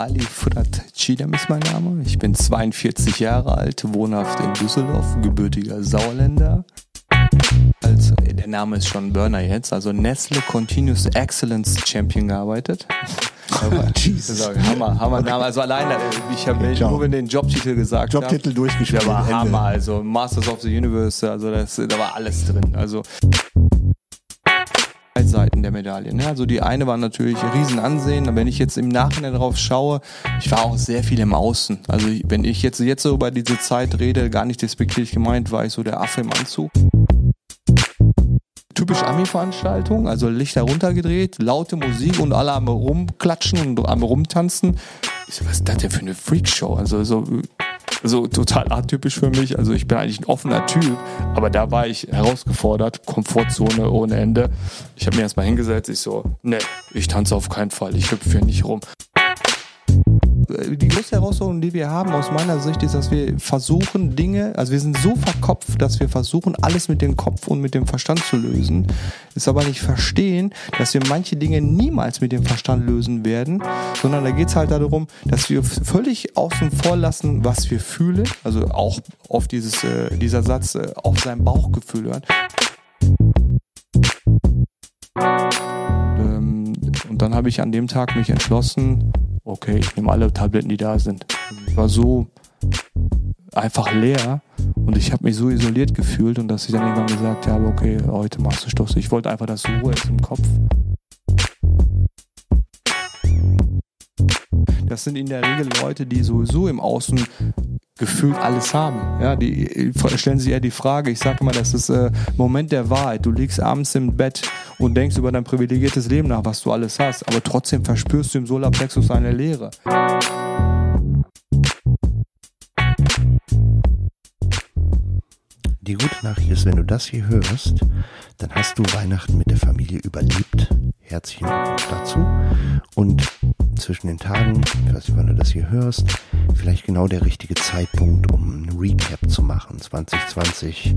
Ali Fırat Çiğdem ist mein Name. Ich bin 42 Jahre alt, wohnhaft in Düsseldorf, gebürtiger Sauerländer. Also, der Name ist schon Burner jetzt, also Nestle Continuous Excellence Champion gearbeitet. Aber, Jesus. Hammer, Hammer Name. Also alleine, ich habe nur den Jobtitel gesagt. Jobtitel durchgespielt. Der war Hammer, also Masters of the Universe, also das, da war alles drin. Also Seiten der Medaille. Ne? Also die eine war natürlich Riesenansehen. Wenn ich jetzt im Nachhinein darauf schaue, ich war auch sehr viel im Außen. Also wenn ich jetzt, jetzt so über diese Zeit rede, gar nicht despektierlich gemeint, war ich so der Affe im Anzug. Typisch Ami-Veranstaltung, also Lichter runtergedreht, laute Musik und alle am rumklatschen und am rumtanzen. Ich so, was ist das denn für eine Freakshow? Also so so total atypisch für mich. Also ich bin eigentlich ein offener Typ, aber da war ich herausgefordert, Komfortzone ohne Ende. Ich habe mir erstmal hingesetzt, ich so, ne, ich tanze auf keinen Fall, ich hüpfe hier nicht rum die größte Herausforderung, die wir haben aus meiner Sicht, ist, dass wir versuchen, Dinge, also wir sind so verkopft, dass wir versuchen, alles mit dem Kopf und mit dem Verstand zu lösen, ist aber nicht verstehen, dass wir manche Dinge niemals mit dem Verstand lösen werden, sondern da geht es halt darum, dass wir völlig außen vor lassen, was wir fühlen, also auch auf dieses, äh, dieser Satz, äh, auf sein Bauchgefühl hören. Ähm, und dann habe ich an dem Tag mich entschlossen, okay, ich nehme alle Tabletten, die da sind. Ich war so einfach leer und ich habe mich so isoliert gefühlt und dass ich dann irgendwann gesagt habe, okay, heute machst du Stoß. Ich wollte einfach, dass Ruhe ist im Kopf. Das sind in der Regel Leute, die sowieso im Außen gefühlt alles haben. Ja, die stellen sich eher die Frage, ich sage immer, das ist äh, Moment der Wahrheit. Du liegst abends im Bett und denkst über dein privilegiertes Leben nach, was du alles hast, aber trotzdem verspürst du im Solarplexus eine Leere. Die gute Nachricht ist, wenn du das hier hörst, dann hast du Weihnachten mit der Familie überlebt. Herzlichen Glückwunsch dazu. Und zwischen den Tagen, ich weiß nicht, wann du das hier hörst, vielleicht genau der richtige Zeitpunkt, um ein Recap zu machen. 2020,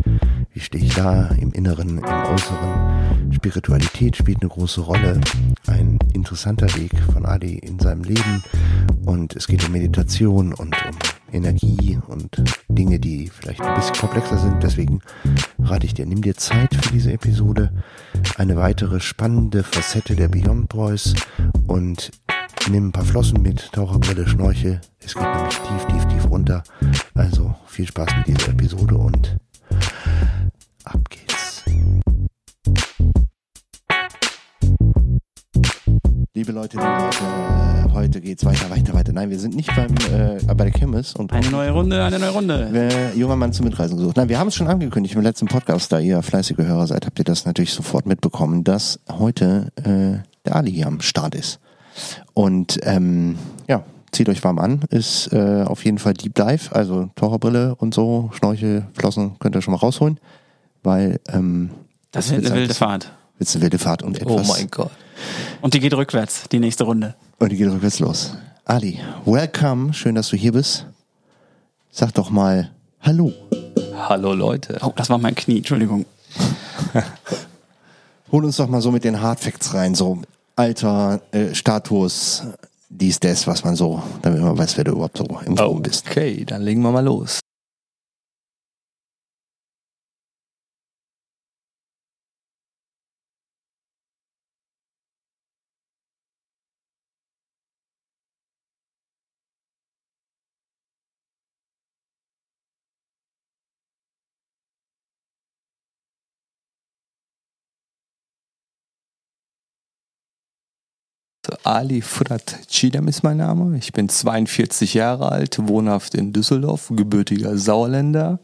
wie stehe ich da im Inneren, im Äußeren? Spiritualität spielt eine große Rolle. Ein interessanter Weg von Adi in seinem Leben. Und es geht um Meditation und um Energie und Dinge, die vielleicht ein bisschen komplexer sind. Deswegen rate ich dir, nimm dir Zeit für diese Episode. Eine weitere spannende Facette der Beyond Boys und nimm ein paar Flossen mit, Taucherbrille, Schnorchel. Es geht nämlich tief, tief, tief runter. Also viel Spaß mit dieser Episode und ab geht's. Liebe Leute, Leute, heute geht's weiter, weiter, weiter. Nein, wir sind nicht beim äh, bei der Chemis und eine neue Runde, eine neue Runde. Äh, junger Mann zum Mitreisen gesucht. Nein, wir haben es schon angekündigt im letzten Podcast, da ihr fleißige Hörer seid, habt ihr das natürlich sofort mitbekommen, dass heute äh, der Ali hier am Start ist. Und ähm, ja, zieht euch warm an, ist äh, auf jeden Fall Deep Dive, also Taucherbrille und so, Schnorchel, Flossen könnt ihr schon mal rausholen, weil ähm, das, das wird eine wilde Fahrt. Wird eine wilde Fahrt und etwas. Oh mein Gott. Und die geht rückwärts, die nächste Runde. Und die geht rückwärts los. Ali, welcome, schön, dass du hier bist. Sag doch mal Hallo. Hallo Leute. Oh, das war mein Knie, Entschuldigung. Hol uns doch mal so mit den Hardfacts rein, so Alter, äh, Status, dies, das, was man so, damit man weiß, wer du überhaupt so im Raum bist. Okay, dann legen wir mal los. Ali Fırat Çiğdem ist mein Name. Ich bin 42 Jahre alt, wohnhaft in Düsseldorf, gebürtiger Sauerländer.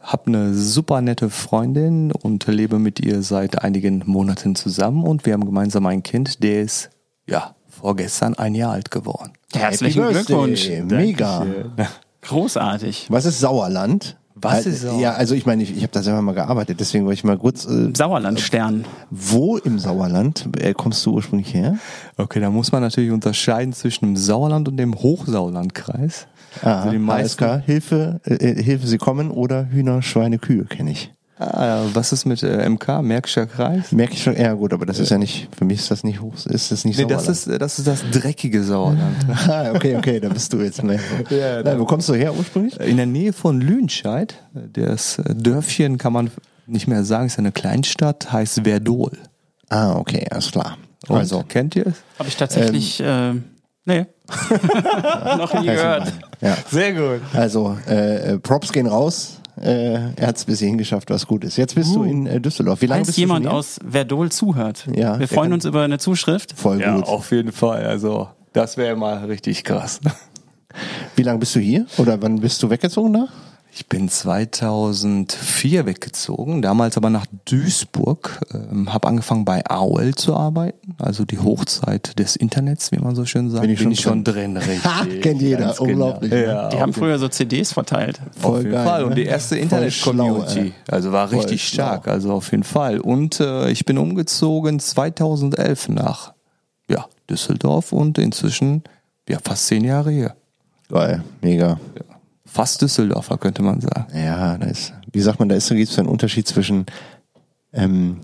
Hab eine super nette Freundin und lebe mit ihr seit einigen Monaten zusammen und wir haben gemeinsam ein Kind, der ist, ja, vorgestern ein Jahr alt geworden. Herzlichen Glückwunsch. Mega. Großartig. Was ist Sauerland? Was ist Sauerland? Ja, also ich meine, ich, ich habe da selber mal gearbeitet, deswegen wollte ich mal kurz. Äh, Sauerlandstern. Wo im Sauerland äh, kommst du ursprünglich her? Okay, da muss man natürlich unterscheiden zwischen dem Sauerland und dem Hochsauerlandkreis. Ah, also die meisten, HSK, Hilfe, äh, Hilfe, Sie kommen oder Hühner, Schweine, Kühe kenne ich. Ah, was ist mit äh, MK, Märkischer Kreis? Schon, ja gut, aber das ist ja nicht, für mich ist das nicht hoch, ist das nicht Nee, das Sauerland. ist, das ist das dreckige Sauerland. Ah, okay, okay, da bist du jetzt mehr. Ja, Nein, wo kommst du her ursprünglich? In der Nähe von Lüdenscheid, das äh, Dörfchen kann man nicht mehr sagen, ist eine Kleinstadt, heißt Verdol. Ah, okay, alles klar. Und, Also, kennt ihr es? Habe ich tatsächlich, Ähm. äh, nee. Noch nie gehört. ja. Sehr gut. Also, äh, äh, Props gehen raus. Äh, er hat es bis hierhin geschafft, was gut ist. Jetzt bist du in äh, Düsseldorf. Wie lange Falls bist du jemand schon hier? aus Verdol zuhört, Ja, wir freuen uns über eine Zuschrift. Voll Ja, gut. auf jeden Fall. Also, das wäre mal richtig krass. Wie lange bist du hier? Oder wann bist du weggezogen da? Ich bin 2004 weggezogen, damals aber nach Duisburg, ähm, habe angefangen bei AOL zu arbeiten, also die Hochzeit des Internets, wie man so schön sagt. Bin ich schon schon drin, richtig. Ha, kennt jeder, Ganz genau. unglaublich, ne? Ja, Die haben früher so CDs verteilt. auf Voll jeden geil, Fall. ne? Und die erste Internet-Community. Also war Voll richtig schlau. stark, also auf jeden Fall. Und äh, ich bin umgezogen 2011 nach ja, Düsseldorf und inzwischen ja, fast zehn Jahre hier. Geil, mega. Fast Düsseldorfer, könnte man sagen. Ja, da ist, wie sagt man, da ist gibt es einen Unterschied zwischen ähm,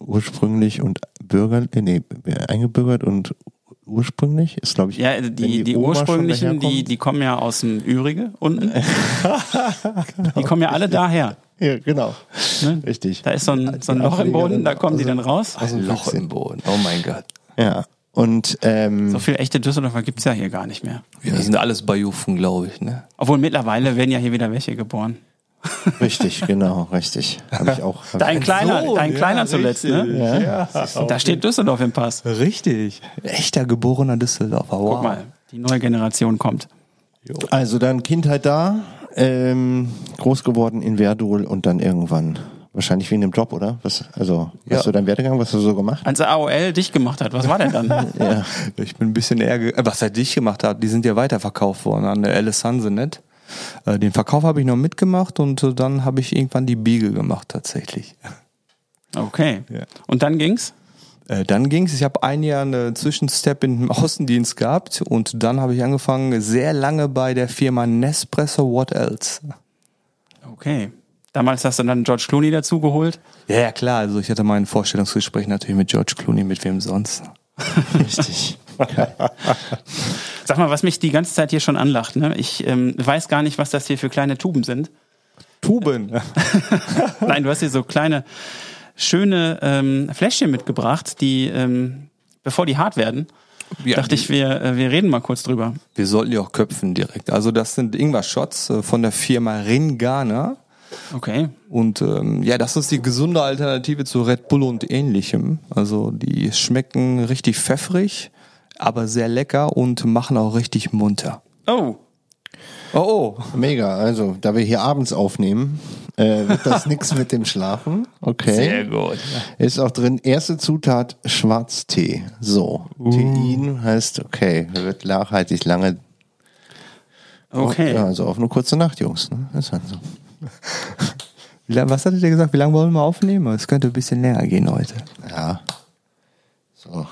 ursprünglich und Bürger, äh, nee, eingebürgert und ursprünglich ist, glaube ich. Ja, die, die, schon ursprünglichen, die, die kommen ja aus dem Ürige unten. Die kommen ja alle daher. Ja, genau. Ne? Richtig. Da ist so ein, so ein Loch im Boden, da kommen die dann raus. Ein Loch im Boden. Oh mein Gott. Ja. Und ähm, So viel echte Düsseldorfer gibt's ja hier gar nicht mehr. Wir sind alles Bajufen, glaube ich. Ne? Obwohl mittlerweile werden ja hier wieder welche geboren. richtig, genau, richtig. Habe ich auch. Hab Dein Kleiner, So, dein ja, Kleiner zuletzt, ne? Ja. Da steht Düsseldorf im Pass. Richtig. Echter geborener Düsseldorfer. Wow. Guck mal, die neue Generation kommt. Also dann Kindheit da, ähm, groß geworden in Verdol und dann irgendwann wahrscheinlich wegen dem Job, oder? Was, also, was Ja. hast du dein Werdegang, was hast du so gemacht? Als AOL dicht gemacht hat, was war denn dann? Ja. Ich bin ein bisschen ärger. äh, Was er dich gemacht hat, die sind ja weiterverkauft worden an der Alice Hansenet. Äh, Den Verkauf habe ich noch mitgemacht und äh, dann habe ich irgendwann die Biege gemacht tatsächlich. Okay. Ja. Und dann ging's? Äh, Dann ging's. Ich habe ein Jahr einen Zwischenstep im Außendienst gehabt und dann habe ich angefangen sehr lange bei der Firma Nespresso What Else. Okay. Damals hast du dann George Clooney dazugeholt. Ja, ja klar. Also ich hatte mein Vorstellungsgespräch natürlich mit George Clooney, mit wem sonst. Richtig. Sag mal, was mich die ganze Zeit hier schon anlacht. Ne? Ich ähm, weiß gar nicht, was das hier für kleine Tuben sind. Tuben. Nein, du hast hier so kleine, schöne ähm, Fläschchen mitgebracht, die, ähm, bevor die hart werden, Ja, dachte ich, wir, äh, wir reden mal kurz drüber. Wir sollten die auch köpfen direkt. Also das sind Ingwer-Shots äh, von der Firma Ringana. Okay. Und ähm, ja, das ist die gesunde Alternative zu Red Bull und ähnlichem. Also die schmecken richtig pfeffrig, aber sehr lecker und machen auch richtig munter. Oh, Oh, oh. Mega. Also, da wir hier abends aufnehmen, äh, wird das nix mit dem Schlafen. Okay. gut. Ist auch drin, erste Zutat Schwarztee. So. Tein heißt, okay, wird nachhaltig lange. okay. Ja, also auf eine kurze Nacht, Jungs. Ne? Ist halt so. Was hattet ihr gesagt? Wie lange wollen wir aufnehmen? Es könnte ein bisschen länger gehen heute. Ja. So.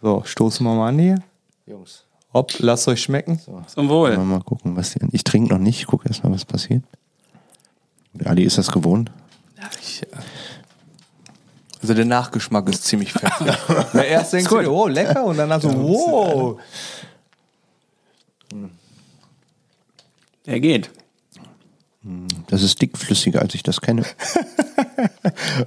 So, stoßen wir mal an hier. Jungs. Hopp, lasst euch schmecken. Zum Wohl. Mal, mal gucken, was die. Ich trinke noch nicht, ich gucke erstmal, was passiert. Ali ist das gewohnt. Ich, äh, also der Nachgeschmack ist ziemlich pfeffrig. Na, erst denkst du oh, lecker, und dann hast du, wow. Der geht. Das ist dickflüssiger, als ich das kenne.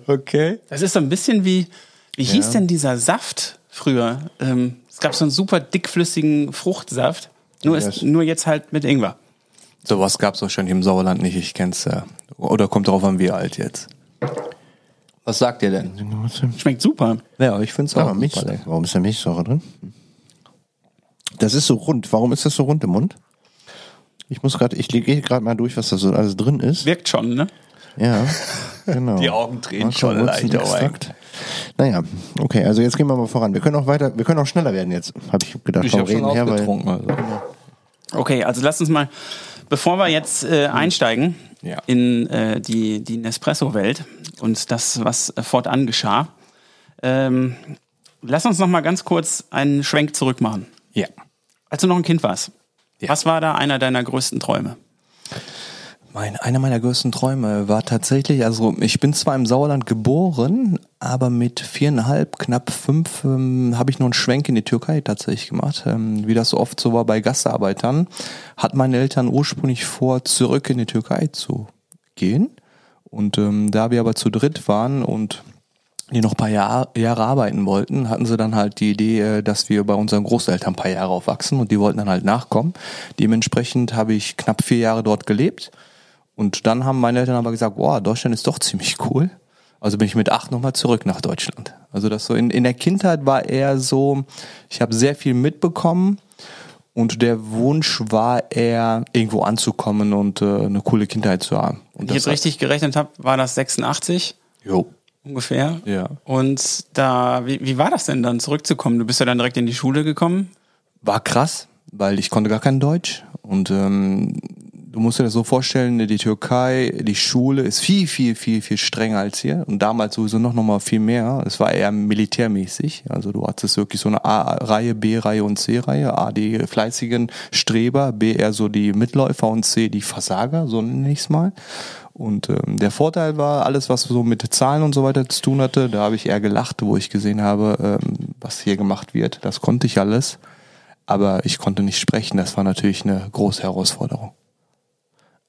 Okay. Das ist so ein bisschen wie, wie hieß denn dieser Saft früher? Ähm, es gab so einen super dickflüssigen Fruchtsaft. Nur, Ja, ist, nur jetzt halt mit Ingwer. Sowas gab es wahrscheinlich im Sauerland nicht, ich kenn's ja. Oder kommt drauf an, wie alt jetzt. Was sagt ihr denn? Schmeckt super. Ja, ich find's auch Milch, warum ist da Milchsäure drin? Das ist so rund. Warum ist das so rund im Mund? Ich muss gerade, ich gehe gerade mal durch, was da so alles drin ist. Wirkt schon, ne? Ja, genau. Die Augen drehen Marco schon leicht, Wurzelextrakt. Naja, okay, also jetzt gehen wir mal voran. Wir können auch weiter, wir können auch schneller werden jetzt, habe ich gedacht. Ich habe schon her, weil- aufgetrunken. Also. Okay, also lass uns mal, bevor wir jetzt äh, einsteigen Ja. in äh, die, die Nespresso-Welt und das, was äh, fortan geschah, ähm, lass uns noch mal ganz kurz einen Schwenk zurück machen. Ja. Als du noch ein Kind warst, Ja. was war da einer deiner größten Träume? Mein, einer meiner größten Träume war tatsächlich, also ich bin zwar im Sauerland geboren, aber mit viereinhalb, knapp fünf ähm, habe ich nur einen Schwenk in die Türkei tatsächlich gemacht. Ähm, wie das so oft so war bei Gastarbeitern, hat meine Eltern ursprünglich vor, zurück in die Türkei zu gehen. Und ähm, da wir aber zu dritt waren und die noch ein paar Jahr, Jahre arbeiten wollten, hatten sie dann halt die Idee, äh, dass wir bei unseren Großeltern ein paar Jahre aufwachsen und die wollten dann halt nachkommen. Dementsprechend habe ich knapp vier Jahre dort gelebt und dann haben meine Eltern aber gesagt, boah, Deutschland ist doch ziemlich cool. Also bin ich mit acht nochmal zurück nach Deutschland. Also das so in, in der Kindheit war eher so, ich habe sehr viel mitbekommen und der Wunsch war eher irgendwo anzukommen und äh, eine coole Kindheit zu haben. Und Wenn ich jetzt richtig gerechnet habe, war das 86 Jo. Ungefähr. Ja. Und da, wie, wie war das denn dann zurückzukommen? Du bist ja dann direkt in die Schule gekommen. War krass, weil ich konnte gar kein Deutsch und ähm, du musst dir das so vorstellen, die Türkei, die Schule ist viel, viel, viel, viel strenger als hier und damals sowieso noch, noch mal viel mehr. Es war eher militärmäßig. Also du hattest wirklich so eine A-Reihe, B-Reihe und C-Reihe. A, die fleißigen Streber, B, eher so die Mitläufer und C, die Versager, so nenne ich mal. Und ähm, der Vorteil war, alles, was so mit Zahlen und so weiter zu tun hatte, da habe ich eher gelacht, wo ich gesehen habe, ähm, was hier gemacht wird. Das konnte ich alles. Aber ich konnte nicht sprechen. Das war natürlich eine große Herausforderung.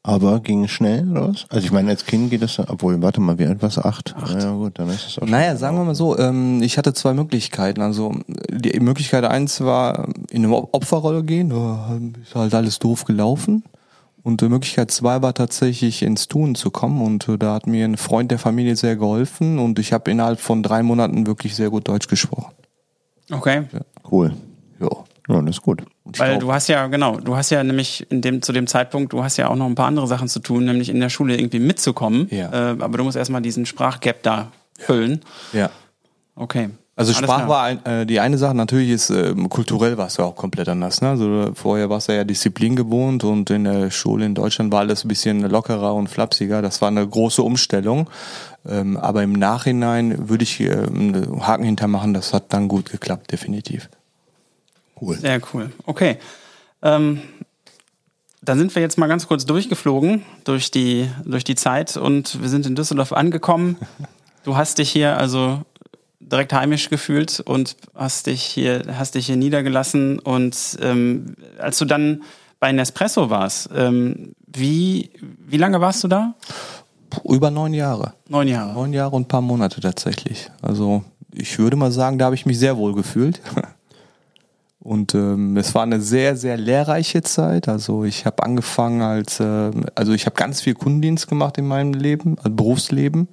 Aber ging es schnell, oder was? Also ich meine, als Kind geht das, obwohl, warte mal, wie alt warst du? Acht? Acht. Ja gut, dann ist es auch Naja, sagen wir mal so, ähm, ich hatte zwei Möglichkeiten. Also die Möglichkeit eins war, in eine Opferrolle gehen, da ist halt alles doof gelaufen. Und äh, Möglichkeit zwei war tatsächlich ins Tun zu kommen. Und äh, da hat mir ein Freund der Familie sehr geholfen und ich habe innerhalb von drei Monaten wirklich sehr gut Deutsch gesprochen. Okay. Cool. Ja. Ja, das ist gut. Und Weil glaub- du hast ja, genau, du hast ja nämlich in dem, zu dem Zeitpunkt, du hast ja auch noch ein paar andere Sachen zu tun, nämlich in der Schule irgendwie mitzukommen. Ja. Äh, aber du musst erstmal diesen Sprachgap da füllen. ja. Okay. Also Alles Sprache klar. war ein, äh, die eine Sache, natürlich ist ähm, kulturell war es ja auch komplett anders. Ne? Also vorher warst du ja Disziplin gewohnt und in der Schule in Deutschland war alles ein bisschen lockerer und flapsiger. Das war eine große Umstellung. Ähm, aber im Nachhinein würde ich äh, einen Haken hintermachen, das hat dann gut geklappt, definitiv. Cool. Sehr cool. Okay. Ähm, dann sind wir jetzt mal ganz kurz durchgeflogen durch die, durch die Zeit und wir sind in Düsseldorf angekommen. Du hast dich hier also direkt heimisch gefühlt und hast dich hier, hast dich hier niedergelassen. Und ähm, als du dann bei Nespresso warst, ähm, wie, wie lange warst du da? Über neun Jahre. Neun Jahre. Neun Jahre und ein paar Monate tatsächlich. Also ich würde mal sagen, da habe ich mich sehr wohl gefühlt. Und ähm, es war eine sehr, sehr lehrreiche Zeit. Also ich habe angefangen als, äh, also ich habe ganz viel Kundendienst gemacht in meinem Leben, also Berufsleben.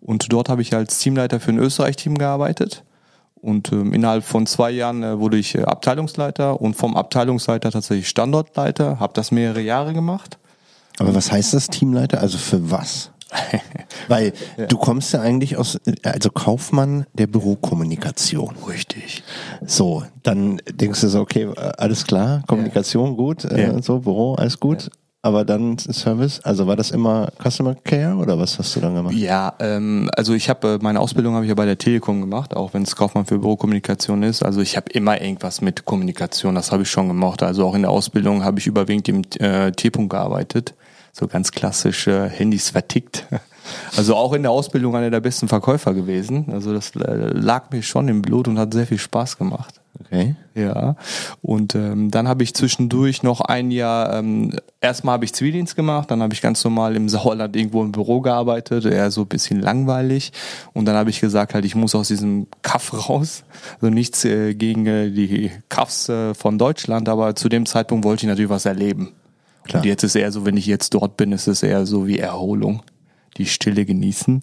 Und dort habe ich als Teamleiter für ein Österreich-Team gearbeitet. Und ähm, innerhalb von zwei Jahren äh, wurde ich äh, Abteilungsleiter und vom Abteilungsleiter tatsächlich Standortleiter. Habe das mehrere Jahre gemacht. Aber was heißt das, Teamleiter? Also für was? Weil du kommst ja eigentlich aus, also Kaufmann der Bürokommunikation. Richtig. So, dann denkst du so, okay, äh, alles klar, Kommunikation gut, äh, Ja. so, Büro, alles gut. Aber dann Service, also war das immer Customer Care oder was hast du dann gemacht? Ja, ähm, also ich habe äh, meine Ausbildung habe ich ja bei der Telekom gemacht, auch wenn es Kaufmann für Bürokommunikation ist. Also ich habe immer irgendwas mit Kommunikation, das habe ich schon gemacht. Also auch in der Ausbildung habe ich überwiegend im äh, T-Punkt gearbeitet, so ganz klassisch äh, Handys vertickt. Also auch in der Ausbildung einer der besten Verkäufer gewesen. Also das äh, lag mir schon im Blut und hat sehr viel Spaß gemacht. Okay. Ja, und ähm, dann habe ich zwischendurch noch ein Jahr, ähm, erstmal habe ich Zivildienst gemacht, dann habe ich ganz normal im Sauerland irgendwo im Büro gearbeitet, eher so ein bisschen langweilig. Und dann habe ich gesagt, halt, ich muss aus diesem Kaff raus. Also nichts äh, gegen äh, die Kaffs äh, von Deutschland, aber zu dem Zeitpunkt wollte ich natürlich was erleben. Klar. Und jetzt ist eher so, wenn ich jetzt dort bin, ist es eher so wie Erholung die Stille genießen.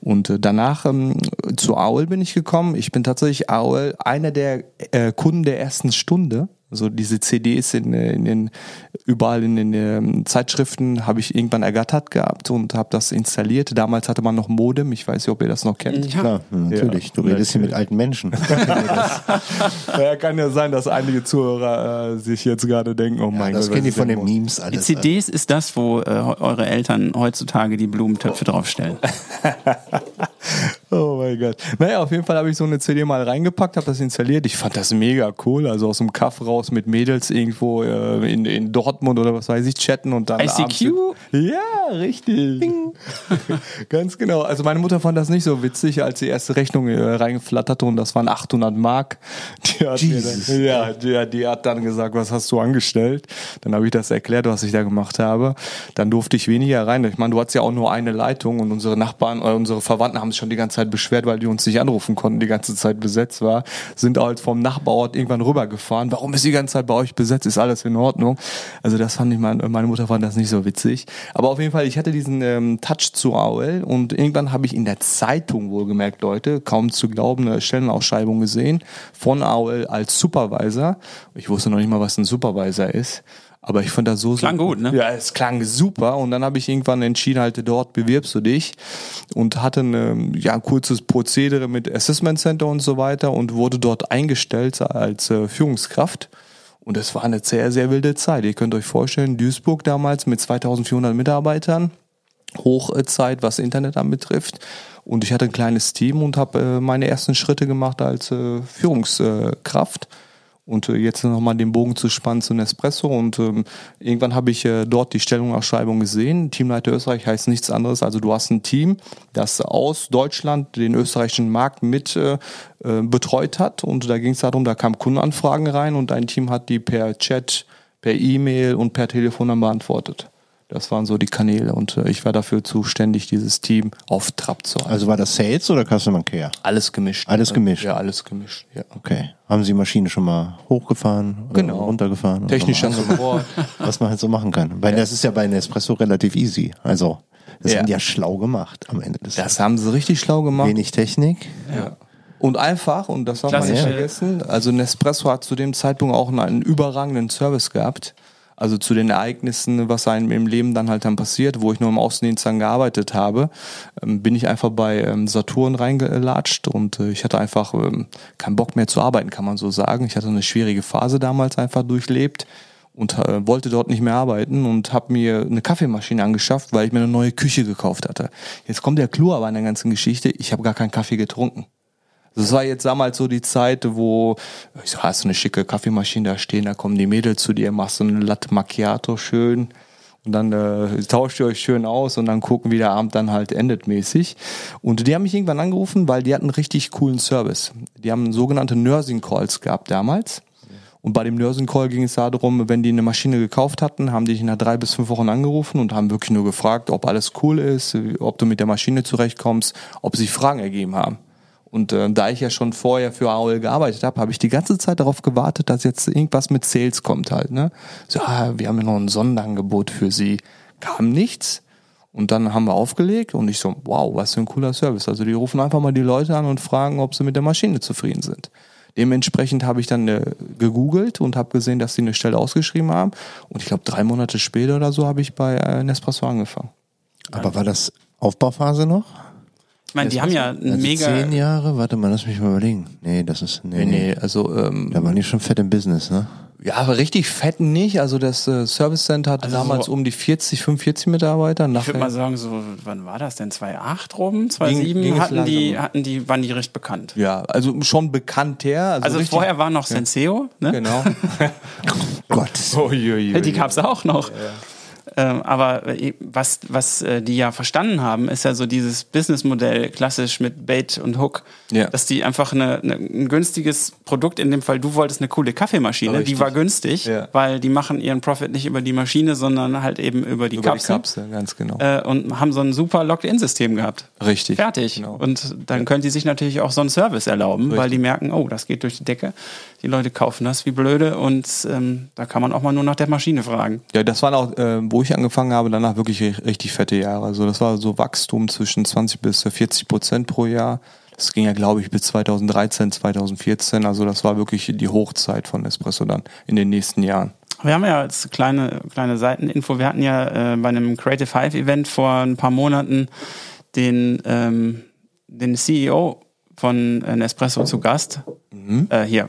Und äh, danach ähm, zu AOL bin ich gekommen. Ich bin tatsächlich AOL einer der äh, Kunden der ersten Stunde. Also diese CDs in, äh, in den überall in den ähm, Zeitschriften habe ich irgendwann ergattert gehabt und habe das installiert. Damals hatte man noch Modem. Ich weiß nicht, ob ihr das noch kennt. Ja. Klar, natürlich. Du Ja, redest hier mit alten Menschen. Ja, kann ja sein, dass einige Zuhörer äh, sich jetzt gerade denken, oh mein das Gott. kennen die von den? Memes Die alles. CDs ist das, wo äh, eure Eltern heutzutage die Blumentöpfe draufstellen. Oh mein Gott. Naja, auf jeden Fall habe ich so eine CD mal reingepackt, habe das installiert. Ich fand das mega cool. Also aus dem Kaff raus mit Mädels irgendwo äh, in, in Dortmund oder was weiß ich, chatten und dann. ICQ? Ja, richtig. Ganz genau. Also meine Mutter fand das nicht so witzig, als die erste Rechnung äh, reingeflatterte und das waren 800 Mark. Die hat, mir dann, ja, die, die hat dann gesagt, was hast du angestellt? Dann habe ich das erklärt, was ich da gemacht habe. Dann durfte ich weniger rein. Ich meine, du hattest ja auch nur eine Leitung und unsere Nachbarn, äh, unsere Verwandten haben sich schon die ganze Zeit beschwert, weil die uns nicht anrufen konnten, die ganze Zeit besetzt war. Sind halt vom Nachbarort irgendwann rübergefahren. Warum ist die ganze Zeit bei euch besetzt? Ist alles in Ordnung? Also das fand ich, meine, meine Mutter fand das nicht so witzig. Aber auf jeden Fall, ich hatte diesen ähm, Touch zu AOL und irgendwann habe ich in der Zeitung wohlgemerkt, Leute, kaum zu glauben, eine Stellenausschreibung gesehen von AOL als Supervisor. Ich wusste noch nicht mal, was ein Supervisor ist. Aber ich fand das so Klang so, gut, ne? Ja, es klang super. Und dann habe ich irgendwann entschieden, halt dort bewirbst du dich und hatte ein ja, ein kurzes Prozedere mit Assessment Center und so weiter und wurde dort eingestellt als äh, Führungskraft. Und es war eine sehr, sehr wilde Zeit. Ihr könnt euch vorstellen, Duisburg damals mit 2400 Mitarbeitern, Hochzeit, was Internet anbetrifft. Und ich hatte ein kleines Team und habe äh, meine ersten Schritte gemacht als äh, Führungskraft. Und äh, jetzt nochmal den Bogen zu spannen zu Nespresso. Und ähm, irgendwann habe ich äh, dort die Stellungsausschreibung gesehen. Teamleiter Österreich heißt nichts anderes. Also du hast ein Team, das aus Deutschland den österreichischen Markt mit äh, äh, betreut hat. Und da ging es darum, da kamen Kundenanfragen rein und dein Team hat die per Chat, per E-Mail und per Telefon dann beantwortet. Das waren so die Kanäle und äh, ich war dafür zuständig, dieses Team auf Trab zu halten. Also war das Sales oder Customer Care? alles gemischt. Alles gemischt? Ja, alles gemischt. Ja. Okay. Haben Sie die Maschine schon mal hochgefahren? oder Genau. Runtergefahren? oder Technischer was? Support. Was man halt so machen kann. Weil das ist ja bei Nespresso relativ easy. Also, das Ja. sind ja schlau gemacht am Ende des Das haben sie richtig schlau gemacht. Wenig Technik. Ja. Und einfach, und das darf man nicht vergessen, also Nespresso hat zu dem Zeitpunkt auch einen, einen überragenden Service gehabt. Also zu den Ereignissen, was einem im Leben dann halt dann passiert, wo ich nur im Außendienst dann gearbeitet habe, ähm, bin ich einfach bei ähm, Saturn reingelatscht und äh, ich hatte einfach ähm, keinen Bock mehr zu arbeiten, kann man so sagen. Ich hatte eine schwierige Phase damals einfach durchlebt und äh, wollte dort nicht mehr arbeiten und habe mir eine Kaffeemaschine angeschafft, weil ich mir eine neue Küche gekauft hatte. Jetzt kommt der Clou aber in der ganzen Geschichte, ich habe gar keinen Kaffee getrunken. Das war jetzt damals so die Zeit, wo ich so, hast du eine schicke Kaffeemaschine da stehen, da kommen die Mädels zu dir, machst so eine Latte Macchiato schön und dann äh, tauscht ihr euch schön aus und dann gucken, wie der Abend dann halt endet mäßig. Und die haben mich irgendwann angerufen, weil die hatten einen richtig coolen Service. Die haben sogenannte Nursing Calls gehabt damals. Und bei dem Nursing Call ging es darum, wenn die eine Maschine gekauft hatten, haben die dich nach drei bis fünf Wochen angerufen und haben wirklich nur gefragt, ob alles cool ist, ob du mit der Maschine zurechtkommst, ob sich Fragen ergeben haben. Und äh, da ich ja schon vorher für AOL gearbeitet habe, habe ich die ganze Zeit darauf gewartet, dass jetzt irgendwas mit Sales kommt halt. Ne? So, ah, wir haben ja noch ein Sonderangebot für Sie. Kam nichts. Und dann haben wir aufgelegt und ich so, wow, was für ein cooler Service. Also die rufen einfach mal die Leute an und fragen, ob sie mit der Maschine zufrieden sind. Dementsprechend habe ich dann äh, gegoogelt und habe gesehen, dass sie eine Stelle ausgeschrieben haben. Und ich glaube, drei Monate später oder so habe ich bei äh, Nespresso angefangen. Aber war das Aufbauphase noch? Ich meine, die haben ja ein Also mega. Zehn Jahre? Warte mal, lass mich mal überlegen. Nee, das ist, nee, nee. also ähm, Da waren die schon fett im Business, ne? Ja, aber richtig fett nicht. Also das äh, Service Center hatte Also damals so- um die 40, 45 Mitarbeiter. Ich Nachher, würde mal sagen, so, wann war das denn? 2008 rum? 2007 ging es hatten die, hatten die, waren die recht bekannt. ja, also schon bekannt her. Also, Also vorher war noch Senseo, ne? Genau. Gott. Die gab's auch noch. Ähm, aber äh, was, was äh, die ja verstanden haben, ist ja so dieses Businessmodell klassisch mit Bait und Hook, Ja. dass die einfach eine, eine, ein günstiges Produkt, in dem Fall du wolltest eine coole Kaffeemaschine, Richtig. die war günstig, Ja. weil die machen ihren Profit nicht über die Maschine, sondern halt eben über die Über die Kapsel. Kapsel, ganz genau. Äh, und haben so ein super Locked-In-System gehabt. Richtig. Fertig. Genau. Und dann können die sich natürlich auch so einen Service erlauben, weil Richtig. die merken, oh, das geht durch die Decke. Die Leute kaufen das wie blöde und ähm, da kann man auch mal nur nach der Maschine fragen. Ja, das waren auch, äh, wo ich angefangen habe, danach wirklich ri- richtig fette Jahre. Also das war so Wachstum zwischen 20 bis 40 Prozent pro Jahr. Das ging ja, glaube ich, bis 2013, 2014. Also das war wirklich die Hochzeit von Espresso dann in den nächsten Jahren. Wir haben ja als kleine, kleine Seiteninfo, wir hatten ja äh, bei einem Creative Hive Event vor ein paar Monaten den, ähm, den CEO von äh, Nespresso zu Gast. Äh, hier,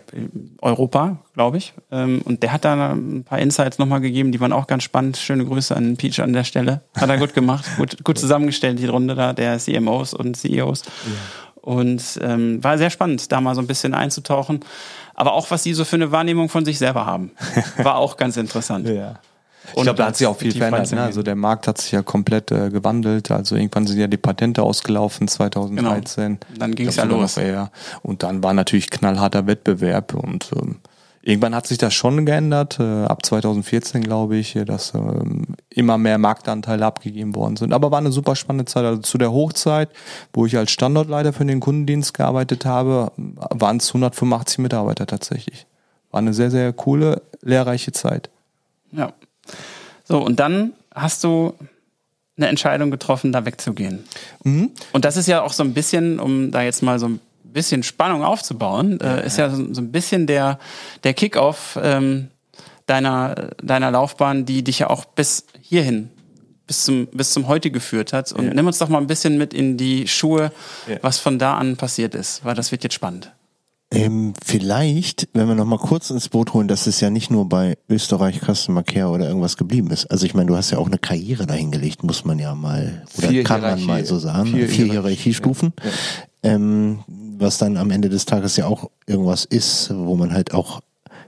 Europa, glaube ich. Ähm, und der hat da ein paar Insights nochmal gegeben, die waren auch ganz spannend. Schöne Grüße an Peach an der Stelle. Hat er gut gemacht, gut, gut zusammengestellt, die Runde da der CMOs und CEOs. Und ähm, war sehr spannend, da mal so ein bisschen einzutauchen. Aber auch, was sie so für eine Wahrnehmung von sich selber haben, war auch ganz interessant. Ja. Ich glaube, da hat sich auch viel verändert. Ne? Also der Markt hat sich ja komplett äh, gewandelt. Also irgendwann sind ja die Patente ausgelaufen 2013. Genau. Dann ging es ja los. Und dann war natürlich knallharter Wettbewerb und ähm, irgendwann hat sich das schon geändert. Äh, ab 2014 glaube ich, dass ähm, immer mehr Marktanteile abgegeben worden sind. Aber war eine super spannende Zeit. Also zu der Hochzeit, wo ich als Standortleiter für den Kundendienst gearbeitet habe, waren es 185 Mitarbeiter tatsächlich. War eine sehr, sehr coole, lehrreiche Zeit. Ja, so, und dann hast du eine Entscheidung getroffen, da wegzugehen. Mhm. Und das ist ja auch so ein bisschen, um da jetzt mal so ein bisschen Spannung aufzubauen, äh, ist ja so, so, ein bisschen der, der Kickoff ähm, deiner, deiner Laufbahn, die dich ja auch bis hierhin bis zum, bis zum heute geführt hat. Und ja. nimm uns doch mal ein bisschen mit in die Schuhe, ja. was von da an passiert ist, weil das wird jetzt spannend. Ähm, vielleicht, wenn wir noch mal kurz ins Boot holen, dass es ja nicht nur bei Österreich Customer Care oder irgendwas geblieben ist. Also ich meine, du hast ja auch eine Karriere dahingelegt, muss man ja mal oder Vier kann man mal so sagen. Vier, Vier Hierarchiestufen. Ja. Ähm, was dann am Ende des Tages ja auch irgendwas ist, wo man halt auch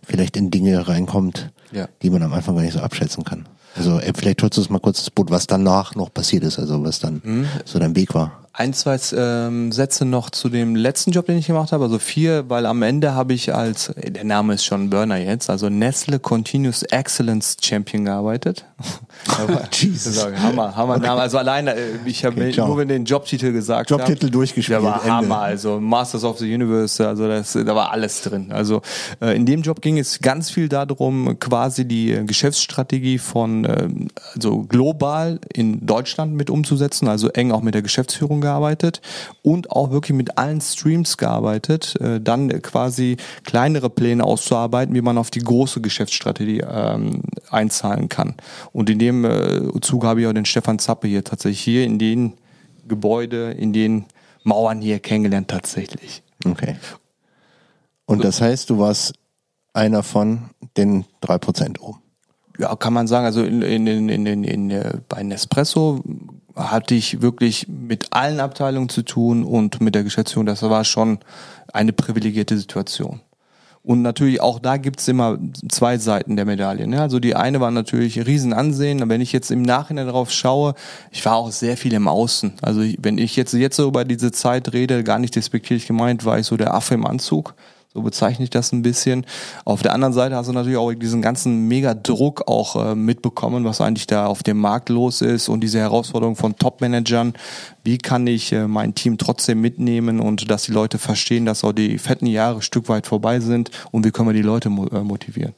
vielleicht in Dinge reinkommt, ja. die man am Anfang gar nicht so abschätzen kann. Also äh, vielleicht holst du es mal kurz ins Boot, was danach noch passiert ist, also was dann mhm. so dein Weg war ein, zwei ähm, Sätze noch zu dem letzten Job, den ich gemacht habe. Also vier, weil am Ende habe ich als, der Name ist schon Burner jetzt, also Nestle Continuous Excellence Champion gearbeitet. Jesus. Hammer, Hammer okay. Name. Also alleine, äh, ich habe okay, nur den Jobtitel gesagt. Jobtitel hab, durchgespielt. Der war Ende. Hammer, also Masters of the Universe, also das, da war alles drin. Also äh, in dem Job ging es ganz viel darum, quasi die Geschäftsstrategie von, äh, also global in Deutschland mit umzusetzen, also eng auch mit der Geschäftsführung gearbeitet und auch wirklich mit allen Streams gearbeitet, äh, dann quasi kleinere Pläne auszuarbeiten, wie man auf die große Geschäftsstrategie ähm, einzahlen kann. Und in dem äh, Zug habe ich auch den Stefan Zappe hier tatsächlich hier in den Gebäude, in den Mauern hier kennengelernt tatsächlich. Okay. Und das heißt, du warst einer von den drei Prozent oben. Ja, kann man sagen. Also in, in, in, in, in, in, äh, bei Nespresso hatte ich wirklich mit allen Abteilungen zu tun und mit der Geschäftsführung. Das war schon eine privilegierte Situation. Und natürlich auch da gibt's immer zwei Seiten der Medaille. Ne? Also die eine war natürlich Riesenansehen. Wenn ich jetzt im Nachhinein darauf schaue, ich war auch sehr viel im Außen. Also wenn ich jetzt, jetzt so über diese Zeit rede, gar nicht despektierlich gemeint, war ich so der Affe im Anzug. So bezeichne ich das ein bisschen. Auf der anderen Seite hast du natürlich auch diesen ganzen Mega-Druck auch äh, mitbekommen, was eigentlich da auf dem Markt los ist und diese Herausforderung von Top-Managern. Wie kann ich äh, mein Team trotzdem mitnehmen und dass die Leute verstehen, dass auch die fetten Jahre Stück weit vorbei sind und wie können wir die Leute mo äh, motivieren?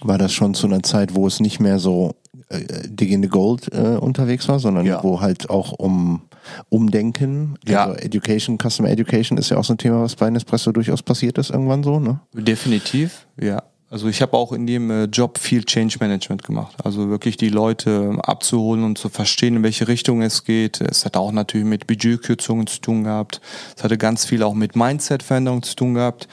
War das schon zu einer Zeit, wo es nicht mehr so äh, Dig in the Gold äh, unterwegs war, sondern ja. wo halt auch um Umdenken. Ja. Also Education, Customer Education ist ja auch so ein Thema, was bei Nespresso durchaus passiert ist irgendwann so, ne? Definitiv, ja. Also ich habe auch in dem äh, Job viel Change Management gemacht. Also wirklich die Leute abzuholen und zu verstehen, in welche Richtung es geht. Es hat auch natürlich mit Budgetkürzungen zu tun gehabt. Es hatte ganz viel auch mit Mindset-Veränderungen zu tun gehabt.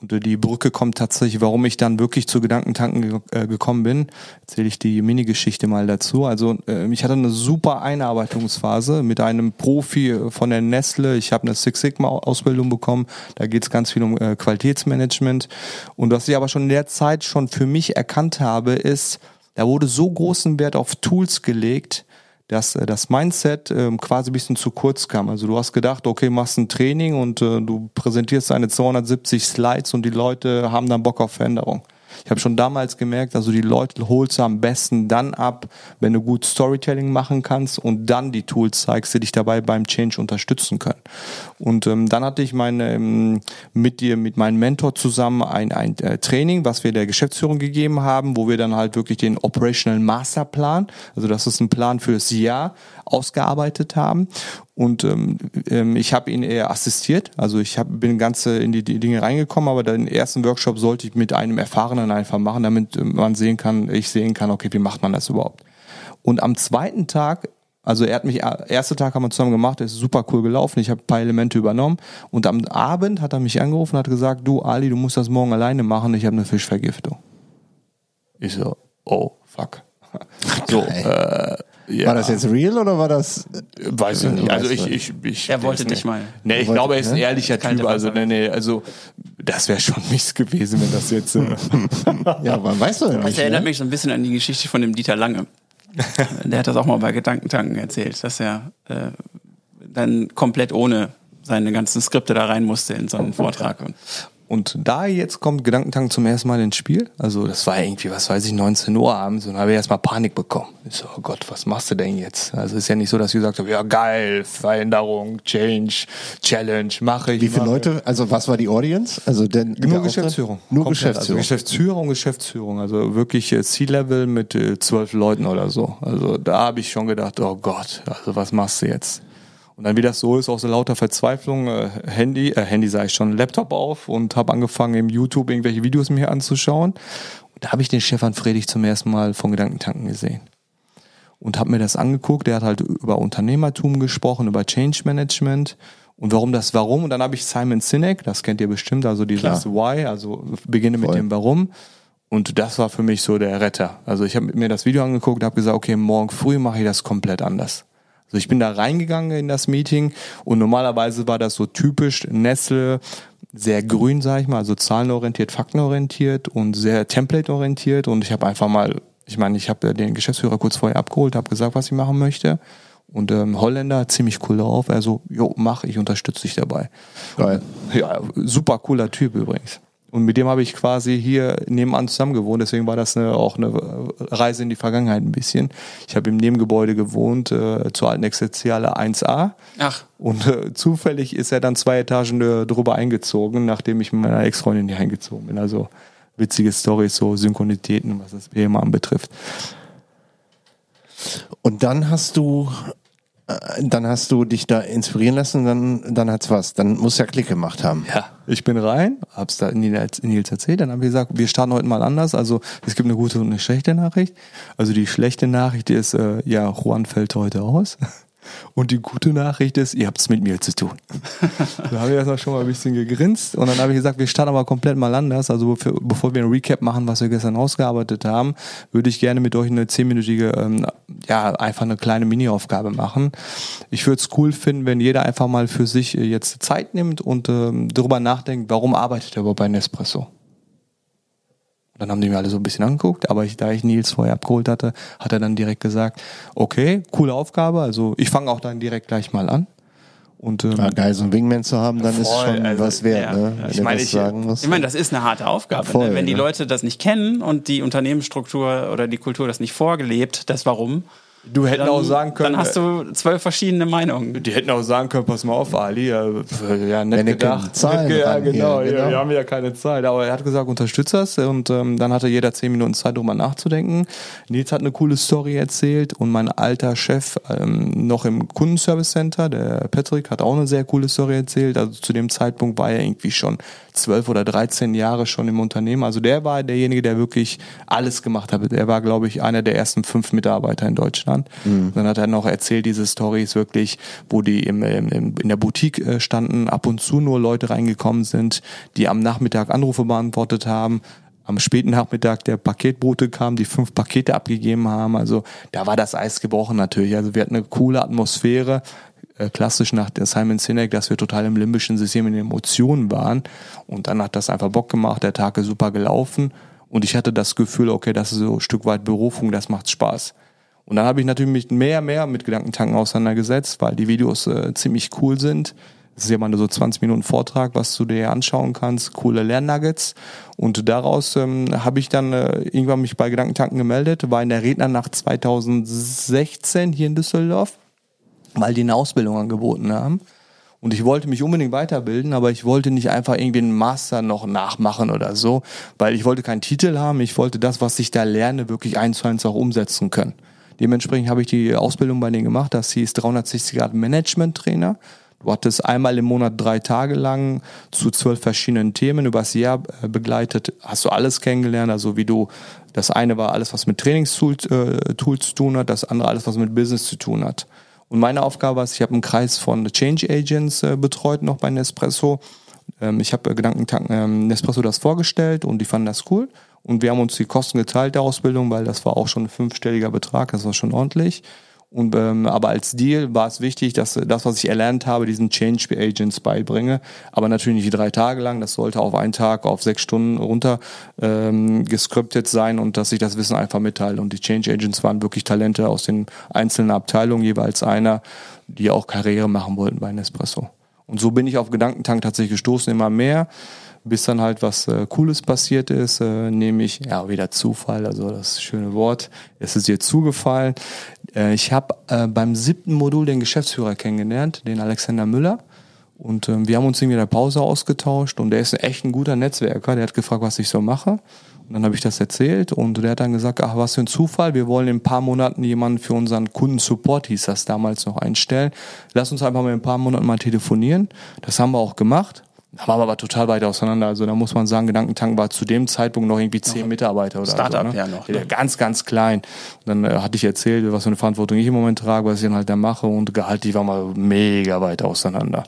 Und die Brücke kommt tatsächlich, warum ich dann wirklich zu Gedankentanken ge äh, gekommen bin. Erzähle ich die Mini-Geschichte mal dazu. Also äh, ich hatte eine super Einarbeitungsphase mit einem Profi von der Nestle. Ich habe eine Six Sigma-Ausbildung bekommen. Da geht es ganz viel um äh, Qualitätsmanagement. Und was ich aber schon in der Zeit schon für mich erkannt habe, ist, da wurde so großen Wert auf Tools gelegt, dass äh, das Mindset ähm, quasi ein bisschen zu kurz kam. Also du hast gedacht, okay, machst ein Training und äh, du präsentierst deine 270 Slides und die Leute haben dann Bock auf Veränderung. Ich habe schon damals gemerkt, also die Leute holst du am besten dann ab, wenn du gut Storytelling machen kannst und dann die Tools zeigst, die dich dabei beim Change unterstützen können. Und ähm, dann hatte ich meine ähm, mit dir, mit meinem Mentor zusammen ein, ein äh, Training, was wir der Geschäftsführung gegeben haben, wo wir dann halt wirklich den Operational Masterplan, also das ist ein Plan fürs Jahr, ausgearbeitet haben. Und ähm, ähm, ich habe ihn eher assistiert. Also ich hab, bin ganz in die, die Dinge reingekommen, aber den ersten Workshop sollte ich mit einem Erfahrenen einfach machen, damit ähm, man sehen kann, ich sehen kann, okay, wie macht man das überhaupt. Und am zweiten Tag also er hat mich, äh, erste Tag haben wir zusammen gemacht, ist super cool gelaufen, ich habe ein paar Elemente übernommen und am Abend hat er mich angerufen und hat gesagt, du Ali, du musst das morgen alleine machen, ich habe eine Fischvergiftung. Ich so, oh, fuck. So, äh, Ja. War das jetzt real oder war das. Weiß ich nicht. Also Weißt ich, du. ich, ich Er wollte ne- mal. Nee, ich wollte- glaube, er ist ein ehrlicher Typ. Also, nee, nee, also das wäre schon nichts gewesen, wenn das jetzt. Äh, Ja, man weiß doch Das nicht. erinnert Ne? mich so ein bisschen an die Geschichte von dem Dieter Lange. Der hat das auch mal bei Gedankentanken erzählt, dass er äh, dann komplett ohne seine ganzen Skripte da rein musste in so einen Vortrag. Und Und da jetzt kommt Gedankentank zum ersten Mal ins Spiel. Also das war irgendwie, was weiß ich, 19 Uhr abends und habe ich erstmal Panik bekommen. Ich so, oh Gott, was machst du denn jetzt? Also es ist ja nicht so, dass ich gesagt habe, ja geil, Veränderung, Change, Challenge, mache ich. Wie viele. Leute, also was war die Audience? Also denn, Nur? Geschäftsführung. Nur Komplett. Geschäftsführung. Also Geschäftsführung, Geschäftsführung. Also wirklich äh, C-Level mit äh, zwölf Leuten oder so. Also da habe ich schon gedacht, oh Gott, also was machst du jetzt? Und dann, wie das so ist, aus so lauter Verzweiflung, äh, Handy, äh, Handy sage ich schon, Laptop auf und habe angefangen, im YouTube irgendwelche Videos mir anzuschauen. Und da habe ich den Stefan Friedrich zum ersten Mal von Gedankentanken gesehen. Und habe mir das angeguckt. Der hat halt über Unternehmertum gesprochen, über Change Management und warum das Warum. Und dann habe ich Simon Sinek, das kennt ihr bestimmt, also dieses Klar. Why, also beginne mit Voll. dem Warum. Und das war für mich so der Retter. Also ich habe mir das Video angeguckt, habe gesagt, okay, morgen früh mache ich das komplett anders. Also ich bin da reingegangen in das Meeting und normalerweise war das so typisch Nestle, sehr grün, sag ich mal, also zahlenorientiert, faktenorientiert und sehr templateorientiert. Und ich habe einfach mal, ich meine, ich habe den Geschäftsführer kurz vorher abgeholt, habe gesagt, was ich machen möchte. Und ähm, Holländer, ziemlich cool drauf. Also, jo, mach, ich unterstütze dich dabei. Geil. Ja, super cooler Typ übrigens. Und mit dem habe ich quasi hier nebenan zusammen gewohnt, deswegen war das eine, auch eine Reise in die Vergangenheit ein bisschen. Ich habe im Nebengebäude gewohnt, äh, zur alten Existenziale 1a. ach, Und äh, zufällig ist er dann zwei Etagen äh, drüber eingezogen, nachdem ich mit meiner Ex-Freundin hier eingezogen bin. Also witzige Storys, so Synchronitäten, was das PMA anbetrifft. Und dann hast du, äh, dann hast du dich da inspirieren lassen, dann, dann hat's was. Dann muss ja Klick gemacht haben. Ja, ich bin rein, hab's da Nils Nils erzählt, dann haben wir gesagt, wir starten heute mal anders. Also es gibt eine gute und eine schlechte Nachricht. Also die schlechte Nachricht ist, äh, ja, Juan fällt heute aus. Und die gute Nachricht ist, ihr habt's mit mir zu tun. da haben wir erstmal schon mal ein bisschen gegrinst und dann habe ich gesagt, wir starten aber komplett mal anders. Also bevor, bevor wir ein Recap machen, was wir gestern ausgearbeitet haben, würde ich gerne mit euch eine zehnminütige, ähm, ja, einfach eine kleine Mini-Aufgabe machen. Ich würde es cool finden, wenn jeder einfach mal für sich äh, jetzt Zeit nimmt und ähm, darüber nachdenkt, warum arbeitet er überhaupt bei Nespresso? Dann haben die mir alle so ein bisschen angeguckt, aber ich, da ich Nils vorher abgeholt hatte, hat er dann direkt gesagt, okay, coole Aufgabe, also ich fange auch dann direkt gleich mal an. Und ähm, Ja, geil, so einen Wingman zu haben, dann ist Voll, schon also, was wert, ja. ne? Ja, Wenn ich meine, das ich- ich meine, das ist eine harte Aufgabe. Voll, ne? Wenn die ne? Leute das nicht kennen und die Unternehmensstruktur oder die Kultur das nicht vorgelebt, das Warum, du hätten dann, auch sagen können, dann hast du zwölf verschiedene Meinungen. Die hätten auch sagen können, pass mal auf, Ali, äh, ja, nett Wenn ihr keine gedacht. Zahlen ja, ran hier, genau, genau. Ja, wir haben ja keine Zeit. Aber er hat gesagt, unterstützt das und ähm, dann hatte jeder zehn Minuten Zeit, drüber nachzudenken. Nils hat eine coole Story erzählt und mein alter Chef ähm, noch im Kundenservice Center, der Patrick, hat auch eine sehr coole Story erzählt. Also zu dem Zeitpunkt war er irgendwie schon zwölf oder dreizehn Jahre schon im Unternehmen. Also der war derjenige, der wirklich alles gemacht hat. Er war, glaube ich, einer der ersten fünf Mitarbeiter in Deutschland. Dann hat er noch erzählt, diese Stories wirklich, wo die im, im, im, in der Boutique äh, standen, ab und zu nur Leute reingekommen sind, die am Nachmittag Anrufe beantwortet haben. Am späten Nachmittag der Paketbote kam, die fünf Pakete abgegeben haben. Also da war das Eis gebrochen natürlich. Also wir hatten eine coole Atmosphäre äh, klassisch nach der Simon Sinek, dass wir total im limbischen System in den Emotionen waren. Und dann hat das einfach Bock gemacht, der Tag ist super gelaufen. Und ich hatte das Gefühl, okay, das ist so ein Stück weit Berufung, das macht Spaß. Und dann habe ich natürlich mehr, mehr mit Gedankentanken auseinandergesetzt, weil die Videos äh, ziemlich cool sind. Es ist ja mal so 20 Minuten Vortrag, was du dir anschauen kannst, coole Lernnuggets. Und daraus ähm, habe ich dann äh, irgendwann mich bei Gedankentanken gemeldet, war in der Rednernacht 2016 hier in Düsseldorf weil die eine Ausbildung angeboten haben. Und ich wollte mich unbedingt weiterbilden, aber ich wollte nicht einfach irgendwie einen Master noch nachmachen oder so, weil ich wollte keinen Titel haben. Ich wollte das, was ich da lerne, wirklich eins zu eins auch umsetzen können. Dementsprechend habe ich die Ausbildung bei denen gemacht. Das hieß 360 Grad Management Trainer. Du hattest einmal im Monat drei Tage lang zu zwölf verschiedenen Themen übers Jahr äh, begleitet. Hast du alles kennengelernt, also wie du, das eine war alles, was mit Trainingstools äh, Tools zu tun hat, das andere alles, was mit Business zu tun hat. Und meine Aufgabe ist, ich habe einen Kreis von Change Agents äh, betreut noch bei Nespresso. Ähm, ich habe äh, Gedankentanken ähm, Nespresso das vorgestellt und die fanden das cool. Und wir haben uns die Kosten geteilt der Ausbildung, weil das war auch schon ein fünfstelliger Betrag, das war schon ordentlich. Und, ähm, aber als Deal war es wichtig, dass das, was ich erlernt habe, diesen Change Agents beibringe. Aber natürlich nicht drei Tage lang. Das sollte auf einen Tag, auf sechs Stunden runter ähm, gescriptet sein und dass ich das Wissen einfach mitteile. Und die Change Agents waren wirklich Talente aus den einzelnen Abteilungen, jeweils einer, die auch Karriere machen wollten bei Nespresso. Und so bin ich auf Gedankentank tatsächlich gestoßen, immer mehr bis dann halt was äh, Cooles passiert ist, äh, nämlich, ja, wieder Zufall, also das schöne Wort, es ist dir zugefallen. Äh, ich habe äh, beim siebten Modul den Geschäftsführer kennengelernt, den Alexander Müller. Und ähm, wir haben uns irgendwie in der Pause ausgetauscht und der ist echt ein guter Netzwerker. Der hat gefragt, was ich so mache. Und dann habe ich das erzählt und der hat dann gesagt, ach, was für ein Zufall, wir wollen in ein paar Monaten jemanden für unseren Kundensupport, hieß das damals noch, einstellen. Lass uns einfach mal in ein paar Monaten mal telefonieren. Das haben wir auch gemacht. Da waren wir aber total weit auseinander. Also da muss man sagen, Gedankentank war zu dem Zeitpunkt noch irgendwie zehn Mitarbeiter oder Startup so. Ne? ja noch. Ne? Ganz, ganz klein. Und dann äh, hatte ich erzählt, was für eine Verantwortung ich im Moment trage, was ich dann halt da mache und Gehalt, die war mal mega weit auseinander.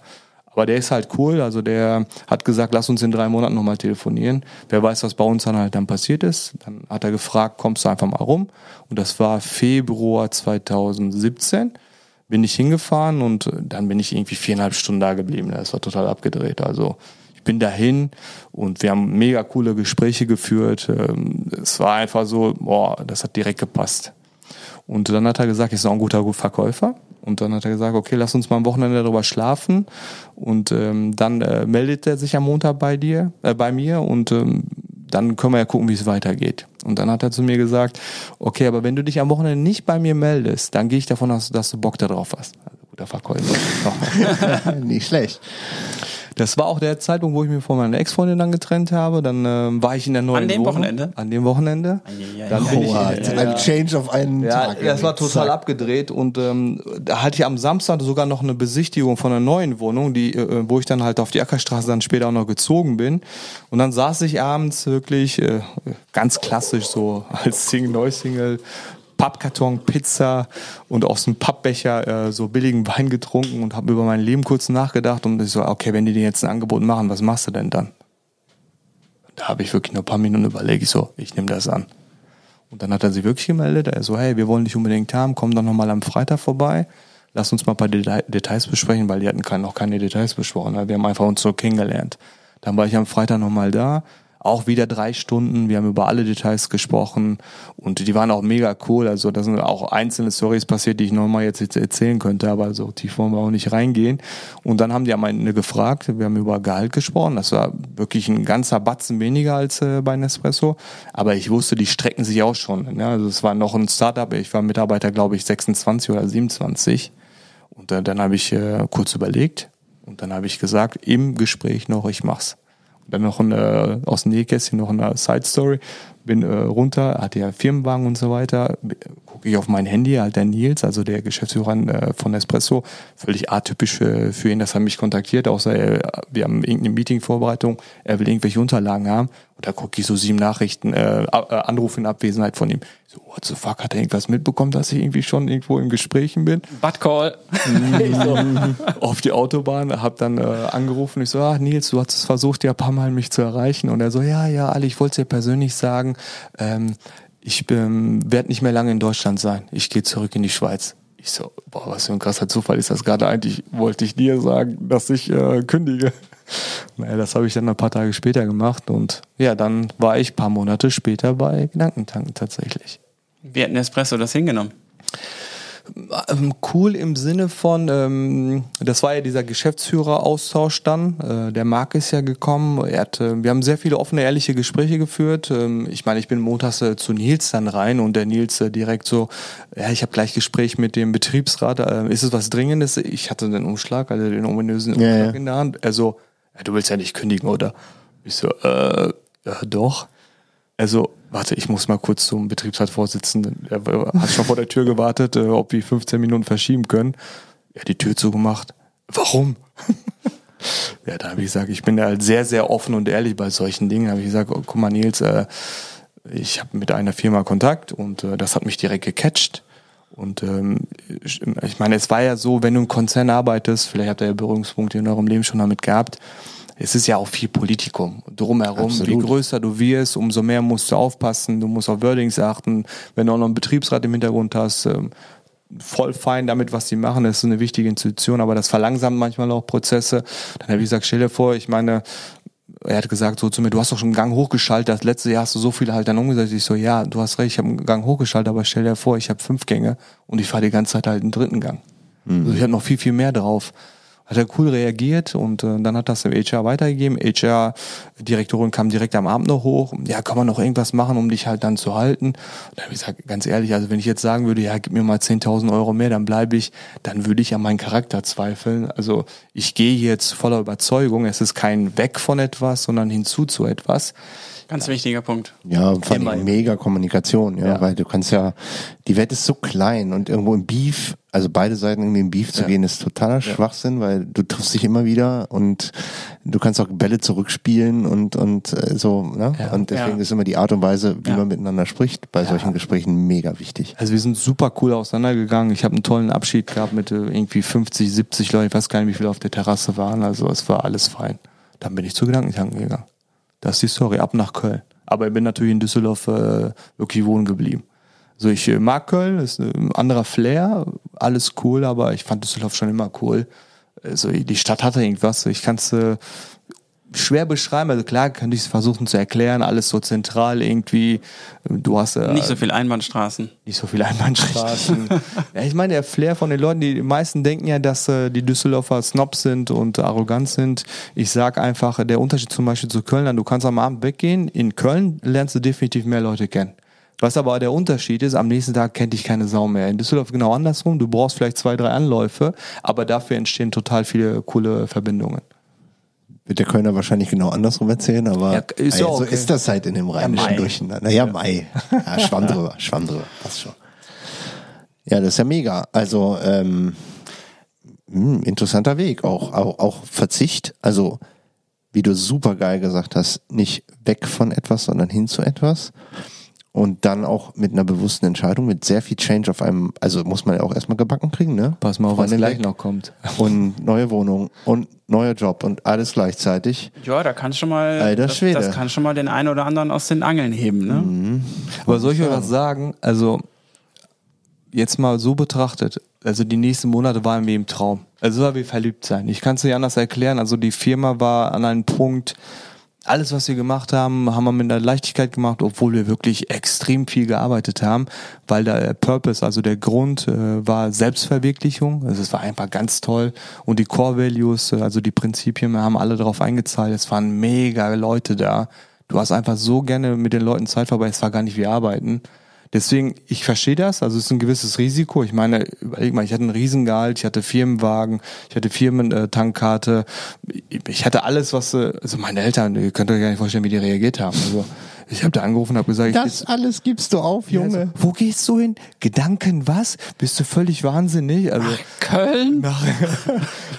Aber der ist halt cool, also der hat gesagt, lass uns in drei Monaten nochmal telefonieren. Wer weiß, was bei uns dann halt dann passiert ist. Dann hat er gefragt, kommst du einfach mal rum? Und das war Februar 2017 bin ich hingefahren und dann bin ich irgendwie viereinhalb Stunden da geblieben. Das war total abgedreht. Also ich bin dahin und wir haben mega coole Gespräche geführt. Ähm, es war einfach so, boah, das hat direkt gepasst. Und dann hat er gesagt, ich auch ein guter Verkäufer. Und dann hat er gesagt, okay, lass uns mal am Wochenende darüber schlafen. Und ähm, dann äh, meldet er sich am Montag bei dir, äh, bei mir und ähm, dann können wir ja gucken, wie es weitergeht. Und dann hat er zu mir gesagt, okay, aber wenn du dich am Wochenende nicht bei mir meldest, dann gehe ich davon aus, dass du Bock darauf hast. Also guter Verkäufer. nicht schlecht. Das war auch der Zeitpunkt, wo ich mich von meiner Ex-Freundin dann getrennt habe. Dann ähm, war ich in der neuen An dem Wohnung. Wochenende? An dem Wochenende. Dann bin ich, Oh, ein Change auf einen ja, Tag. das war total Zack. abgedreht und ähm, da hatte ich am Samstag sogar noch eine Besichtigung von einer neuen Wohnung, die, äh, wo ich dann halt auf die Ackerstraße dann später auch noch gezogen bin. Und dann saß ich abends wirklich äh, ganz klassisch so als Single, Neusingle, Pappkarton, Pizza und aus dem Pappbecher äh, so billigen Wein getrunken und habe über mein Leben kurz nachgedacht und ich so, okay, wenn die dir jetzt ein Angebot machen, was machst du denn dann? Da habe ich wirklich nur ein paar Minuten überlegt, ich so, ich nehme das an. Und dann hat er sich wirklich gemeldet. Er so, hey, wir wollen dich unbedingt haben, komm dann nochmal am Freitag vorbei. Lass uns mal ein paar Deta Details besprechen, weil die hatten noch keine Details besprochen. Wir haben einfach uns so kennengelernt. Dann war ich am Freitag nochmal da. Auch wieder drei Stunden. Wir haben über alle Details gesprochen und die waren auch mega cool. Also da sind auch einzelne Stories passiert, die ich nochmal jetzt erzählen könnte, aber so tief wollen wir auch nicht reingehen. Und dann haben die am Ende gefragt, wir haben über Gehalt gesprochen. Das war wirklich ein ganzer Batzen weniger als äh, bei Nespresso. Aber ich wusste, die strecken sich auch schon. Ne? Also es war noch ein Startup. Ich war Mitarbeiter, glaube ich, 26 oder 27. Und äh, dann habe ich äh, kurz überlegt und dann habe ich gesagt, im Gespräch noch, ich mach's. Dann noch eine, aus dem Nähkästchen noch eine Side Story. Bin äh, runter, hatte ja Firmenwagen und so weiter. Gucke ich auf mein Handy, halt der Nils, also der Geschäftsführer äh, von Espresso, völlig atypisch für, ihn, dass er mich kontaktiert, außer er, wir haben irgendeine Meeting-Vorbereitung, er will irgendwelche Unterlagen haben. Und da gucke ich so sieben Nachrichten, äh, äh, Anrufe in Abwesenheit von ihm. So, what the fuck, hat er irgendwas mitbekommen, dass ich irgendwie schon irgendwo in Gesprächen bin? Butt Call. ich so auf die Autobahn, hab dann äh, angerufen. Ich so, ah, Nils, du hast es versucht, ja ein paar Mal mich zu erreichen. Und er so, ja, ja, Ali, ich wollte es dir persönlich sagen, ähm, ich ähm, werde nicht mehr lange in Deutschland sein. Ich gehe zurück in die Schweiz. Ich so, boah, was für ein krasser Zufall ist das gerade eigentlich. Wollte ich dir sagen, dass ich äh, kündige. Naja, das habe ich dann ein paar Tage später gemacht und ja, dann war ich ein paar Monate später bei Gedankentanken tatsächlich. Wie hat Nespresso das hingenommen? Ähm, cool im Sinne von, ähm, das war ja dieser Geschäftsführeraustausch dann. Äh, der Marc ist ja gekommen. Er hat, äh, wir haben sehr viele offene, ehrliche Gespräche geführt. Ähm, ich meine, ich bin montags äh, zu Nils dann rein und der Nils äh, direkt so, ja, ich habe gleich Gespräch mit dem Betriebsrat. Äh, ist es was Dringendes? Ich hatte den Umschlag, also den ominösen Ja, Umschlag ja. in der Hand. Also, ja, du willst ja nicht kündigen, oder? Ich so, äh, ja, doch. Also, warte, ich muss mal kurz zum Betriebsratsvorsitzenden. Er hat schon vor der Tür gewartet, äh, ob wir 15 Minuten verschieben können. Er hat die Tür zugemacht. Warum? ja, da habe ich gesagt, ich bin da halt sehr, sehr offen und ehrlich bei solchen Dingen. Da habe ich gesagt, oh, guck mal, Nils, äh, ich habe mit einer Firma Kontakt und äh, das hat mich direkt gecatcht. Und ähm, ich ich meine, es war ja so, wenn du im Konzern arbeitest, vielleicht habt ihr ja Berührungspunkte in eurem Leben schon damit gehabt, es ist ja auch viel Politikum drumherum. Absolut. Wie größer du wirst, umso mehr musst du aufpassen, du musst auf Wordings achten. Wenn du auch noch einen Betriebsrat im Hintergrund hast, ähm, voll fein damit, was die machen. Das ist eine wichtige Institution, aber das verlangsamt manchmal auch Prozesse. Dann habe ich gesagt, stell dir vor, ich meine, er hat gesagt so zu mir, du hast doch schon einen Gang hochgeschaltet, das letzte Jahr hast du so viele halt dann umgesetzt. Ich so, ja, du hast recht, ich habe einen Gang hochgeschaltet, aber stell dir vor, ich habe fünf Gänge und ich fahre die ganze Zeit halt einen dritten Gang. Mhm. Also ich habe noch viel, viel mehr drauf hat er cool reagiert und äh, dann hat das dem HR weitergegeben. HR-Direktorin kam direkt am Abend noch hoch. Ja, kann man noch irgendwas machen, um dich halt dann zu halten? Da habe ich gesagt, ganz ehrlich, also wenn ich jetzt sagen würde, ja, gib mir mal 10.000 Euro mehr, dann bleibe ich, dann würde ich an meinen Charakter zweifeln. Also ich gehe jetzt voller Überzeugung. Es ist kein Weg von etwas, sondern hinzu zu etwas. Ganz ja. wichtiger Punkt. Ja, vor allem mega Kommunikation, ja, ja, weil du kannst ja, die Welt ist so klein und irgendwo im Beef, also beide Seiten irgendwie im Beef zu ja. gehen, ist totaler Schwachsinn, weil du triffst dich immer wieder und du kannst auch Bälle zurückspielen und, und äh, so, ne? Und deswegen ist immer die Art und Weise, wie man miteinander spricht, bei solchen Gesprächen mega wichtig. Also wir sind super cool auseinandergegangen. Ich habe einen tollen Abschied gehabt mit äh, irgendwie 50, 70 Leuten, ich weiß gar nicht, wie viele auf der Terrasse waren, also es war alles fein. Dann bin ich zu Gedankentanken gegangen. Das ist die Story, ab nach Köln. Aber ich bin natürlich in Düsseldorf äh, wirklich wohnen geblieben. Also ich äh, mag Köln, ist ein anderer Flair, alles cool, aber ich fand Düsseldorf schon immer cool. Also die Stadt hatte irgendwas. Ich kann es äh, schwer beschreiben. Also klar könnte ich es versuchen zu erklären, alles so zentral irgendwie. Du hast äh, nicht so viel Einbahnstraßen. Nicht so viel Einbahnstraßen. ja, ich meine, der Flair von den Leuten, die, meisten denken ja, dass äh, die Düsseldorfer Snobs sind und arrogant sind. Ich sag einfach, der Unterschied zum Beispiel zu Köln, du kannst am Abend weggehen. In Köln lernst du definitiv mehr Leute kennen. Was aber der Unterschied ist, am nächsten Tag kennt dich keine Sau mehr. In Düsseldorf genau andersrum. Du brauchst vielleicht zwei, drei Anläufe, aber dafür entstehen total viele coole Verbindungen. Wird der Kölner wahrscheinlich genau andersrum erzählen, aber ja, ist so okay. ist das halt in dem rheinischen ja, Durcheinander. Naja, ja. Mai. Ja, schwamm drüber, schwamm drüber. Passt schon. Ja, das ist ja mega. Also, ähm, mh, hm, interessanter Weg. Auch, auch, auch Verzicht. Also, wie du super geil gesagt hast, nicht weg von etwas, sondern hin zu etwas und dann auch mit einer bewussten Entscheidung, mit sehr viel Change auf einem, also muss man ja auch erstmal gebacken kriegen, ne? Pass mal auf, was gleich noch kommt. Und neue Wohnung und neuer Job und alles gleichzeitig. Ja, da kann schon mal, Alter das, Schwede. das kann schon mal den einen oder anderen aus den Angeln heben, ne? Mhm. Aber soll ich euch was sagen? Also, jetzt mal so betrachtet, also die nächsten Monate waren wie im Traum. Also war wie verliebt sein. Ich kann es nicht anders erklären. Also die Firma war an einem Punkt, alles, was wir gemacht haben, haben wir mit einer Leichtigkeit gemacht, obwohl wir wirklich extrem viel gearbeitet haben, weil der Purpose, also der Grund, äh, war Selbstverwirklichung. Also es war einfach ganz toll. Und die Core Values, äh, also die Prinzipien, wir haben alle darauf eingezahlt. Es waren mega Leute da. Du hast einfach so gerne mit den Leuten Zeit vorbei. Es war gar nicht wie arbeiten. Deswegen, ich verstehe das, also es ist ein gewisses Risiko. Ich meine, überleg mal, ich hatte einen Riesengehalt, ich hatte Firmenwagen, ich hatte Firmentankkarte, ich hatte alles, was, also meine Eltern, ihr könnt euch gar nicht vorstellen, wie die reagiert haben. Also ich habe da angerufen und habe gesagt, das ich, alles gibst du auf, Junge. Also, wo gehst du hin? Gedanken was? Bist du völlig wahnsinnig? Also Ach, Köln. Nach,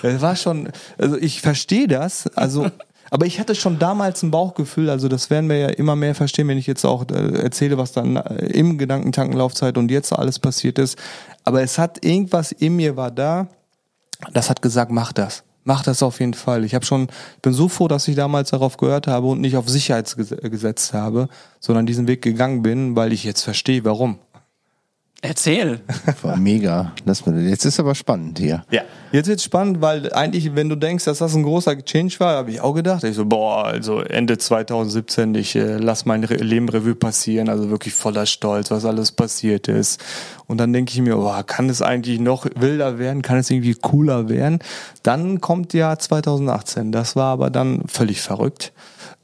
das war schon, also ich verstehe das. Also aber ich hatte schon damals ein Bauchgefühl, also das werden wir ja immer mehr verstehen, wenn ich jetzt auch äh, erzähle, was dann äh, im Gedankentankenlaufzeit und jetzt alles passiert ist. Aber es hat irgendwas in mir war da, das hat gesagt, mach das. Mach das auf jeden Fall. Ich habe schon, bin so froh, dass ich damals darauf gehört habe und nicht auf Sicherheit gesetzt habe, sondern diesen Weg gegangen bin, weil ich jetzt verstehe, warum. Erzähl. War mega. Lass mal, jetzt ist aber spannend hier. Ja. Jetzt wird's spannend, weil eigentlich, wenn du denkst, dass das ein großer Change war, habe ich auch gedacht. Ich so, boah, also Ende 2017, ich äh, lass mein Re Leben Revue passieren, also wirklich voller Stolz, was alles passiert ist. Und dann denke ich mir, boah, kann es eigentlich noch wilder werden? Kann es irgendwie cooler werden? Dann kommt ja 2018. Das war aber dann völlig verrückt.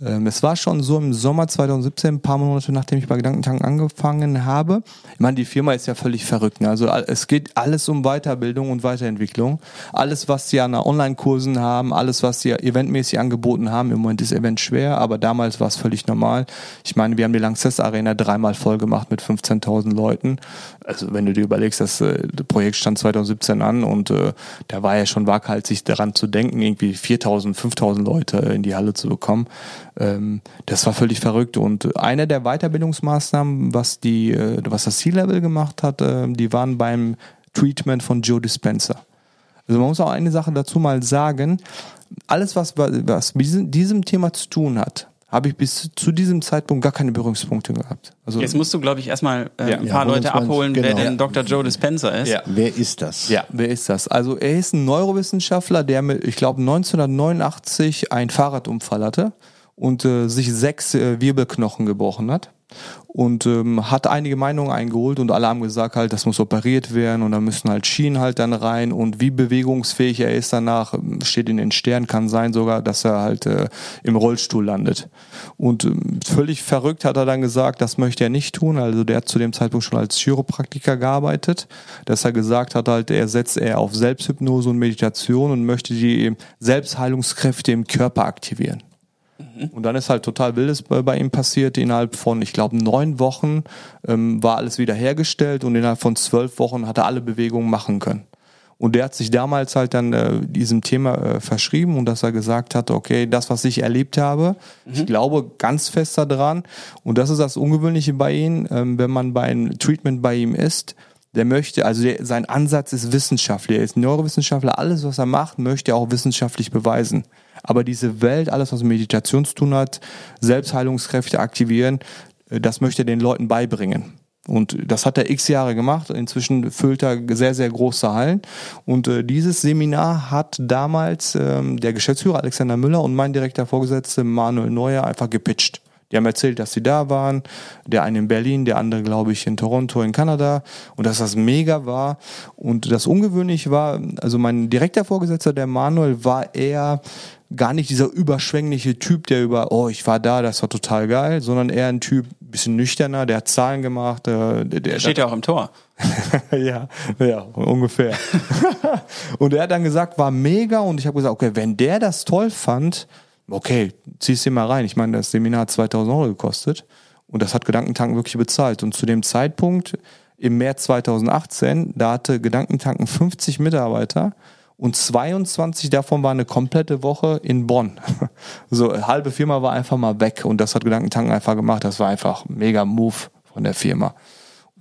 Ähm, es war schon so im Sommer 2017, ein paar Monate nachdem ich bei Gedankentanken angefangen habe. Ich meine, die Firma ist ja völlig verrückt. Ne? Also es geht alles um Weiterbildung und Weiterentwicklung. Alles, was sie an Online-Kursen haben, alles, was sie eventmäßig angeboten haben. Im Moment ist Event schwer, aber damals war es völlig normal. Ich meine, wir haben die Lanxess Arena dreimal voll gemacht mit 15.000 Leuten. Also wenn du dir überlegst, das, äh, das Projekt stand 2017 an und äh, da war ja schon waghalsig daran zu denken, irgendwie 4.000, 5.000 Leute in die Halle zu bekommen. Ähm, das war völlig verrückt. Und eine der Weiterbildungsmaßnahmen, was die, äh, was das C-Level gemacht hat, äh, die waren beim Treatment von Joe Dispenza. Also man muss auch eine Sache dazu mal sagen. Alles, was, was mit diesem Thema zu tun hat, habe ich bis zu diesem Zeitpunkt gar keine Berührungspunkte gehabt. Also Jetzt musst du, glaube ich, erstmal äh, ja. ein paar ja, Leute abholen, genau. wer denn Dr. Joe Dispenza ist. Ja. Wer ist das? Ja, wer ist das? Also er ist ein Neurowissenschaftler, der mit, ich glaube, 1989 einen Fahrradunfall hatte und äh, sich sechs äh, Wirbelknochen gebrochen hat und ähm, hat einige Meinungen eingeholt und alle haben gesagt halt, das muss operiert werden und da müssen halt Schienen halt dann rein und wie bewegungsfähig er ist danach, ähm, steht in den Sternen, kann sein sogar, dass er halt äh, im Rollstuhl landet. Und ähm, völlig verrückt hat er dann gesagt, das möchte er nicht tun, also der hat zu dem Zeitpunkt schon als Chiropraktiker gearbeitet, dass er gesagt hat halt, er setzt eher auf Selbsthypnose und Meditation und möchte die Selbstheilungskräfte im Körper aktivieren. Und dann ist halt total Wildes bei, bei ihm passiert. Innerhalb von, ich glaube, neun Wochen ähm, war alles wieder hergestellt und innerhalb von zwölf Wochen hat er alle Bewegungen machen können. Und der hat sich damals halt dann äh, diesem Thema äh, verschrieben und dass er gesagt hat, okay, das, was ich erlebt habe, mhm. ich glaube ganz fest daran. Und das ist das Ungewöhnliche bei ihm, ähm, wenn man bei einem Treatment bei ihm ist, der möchte, also der, sein Ansatz ist wissenschaftlich, er ist Neurowissenschaftler, alles, was er macht, möchte er auch wissenschaftlich beweisen. Aber diese Welt, alles, was mit Meditation zu tun hat, Selbstheilungskräfte aktivieren, äh, das möchte er den Leuten beibringen. Und das hat er x Jahre gemacht. Inzwischen füllt er sehr, sehr große Hallen. Und äh, dieses Seminar hat damals ähm, der Geschäftsführer Alexander Müller und mein direkter Vorgesetzter Manuel Neuer einfach gepitcht. Die haben erzählt, dass sie da waren. Der eine in Berlin, der andere, glaube ich, in Toronto, in Kanada. Und dass das mega war. Und das ungewöhnlich war, also mein direkter Vorgesetzter, der Manuel, war eher gar nicht dieser überschwängliche Typ, der über, oh, ich war da, das war total geil, sondern eher ein Typ, bisschen nüchterner, der hat Zahlen gemacht. Äh, der, der steht ja auch im Tor. ja, ja, ungefähr. und er hat dann gesagt, war mega und ich habe gesagt, okay, wenn der das toll fand, okay, zieh's dir mal rein. Ich meine, das Seminar hat 2000 Euro gekostet und das hat Gedankentanken wirklich bezahlt. Und zu dem Zeitpunkt, im März 2018, da hatte Gedankentanken 50 Mitarbeiter und 22 davon waren eine komplette Woche in Bonn. So, halbe Firma war einfach mal weg und das hat Gedankentanken einfach gemacht. Das war einfach mega Move von der Firma.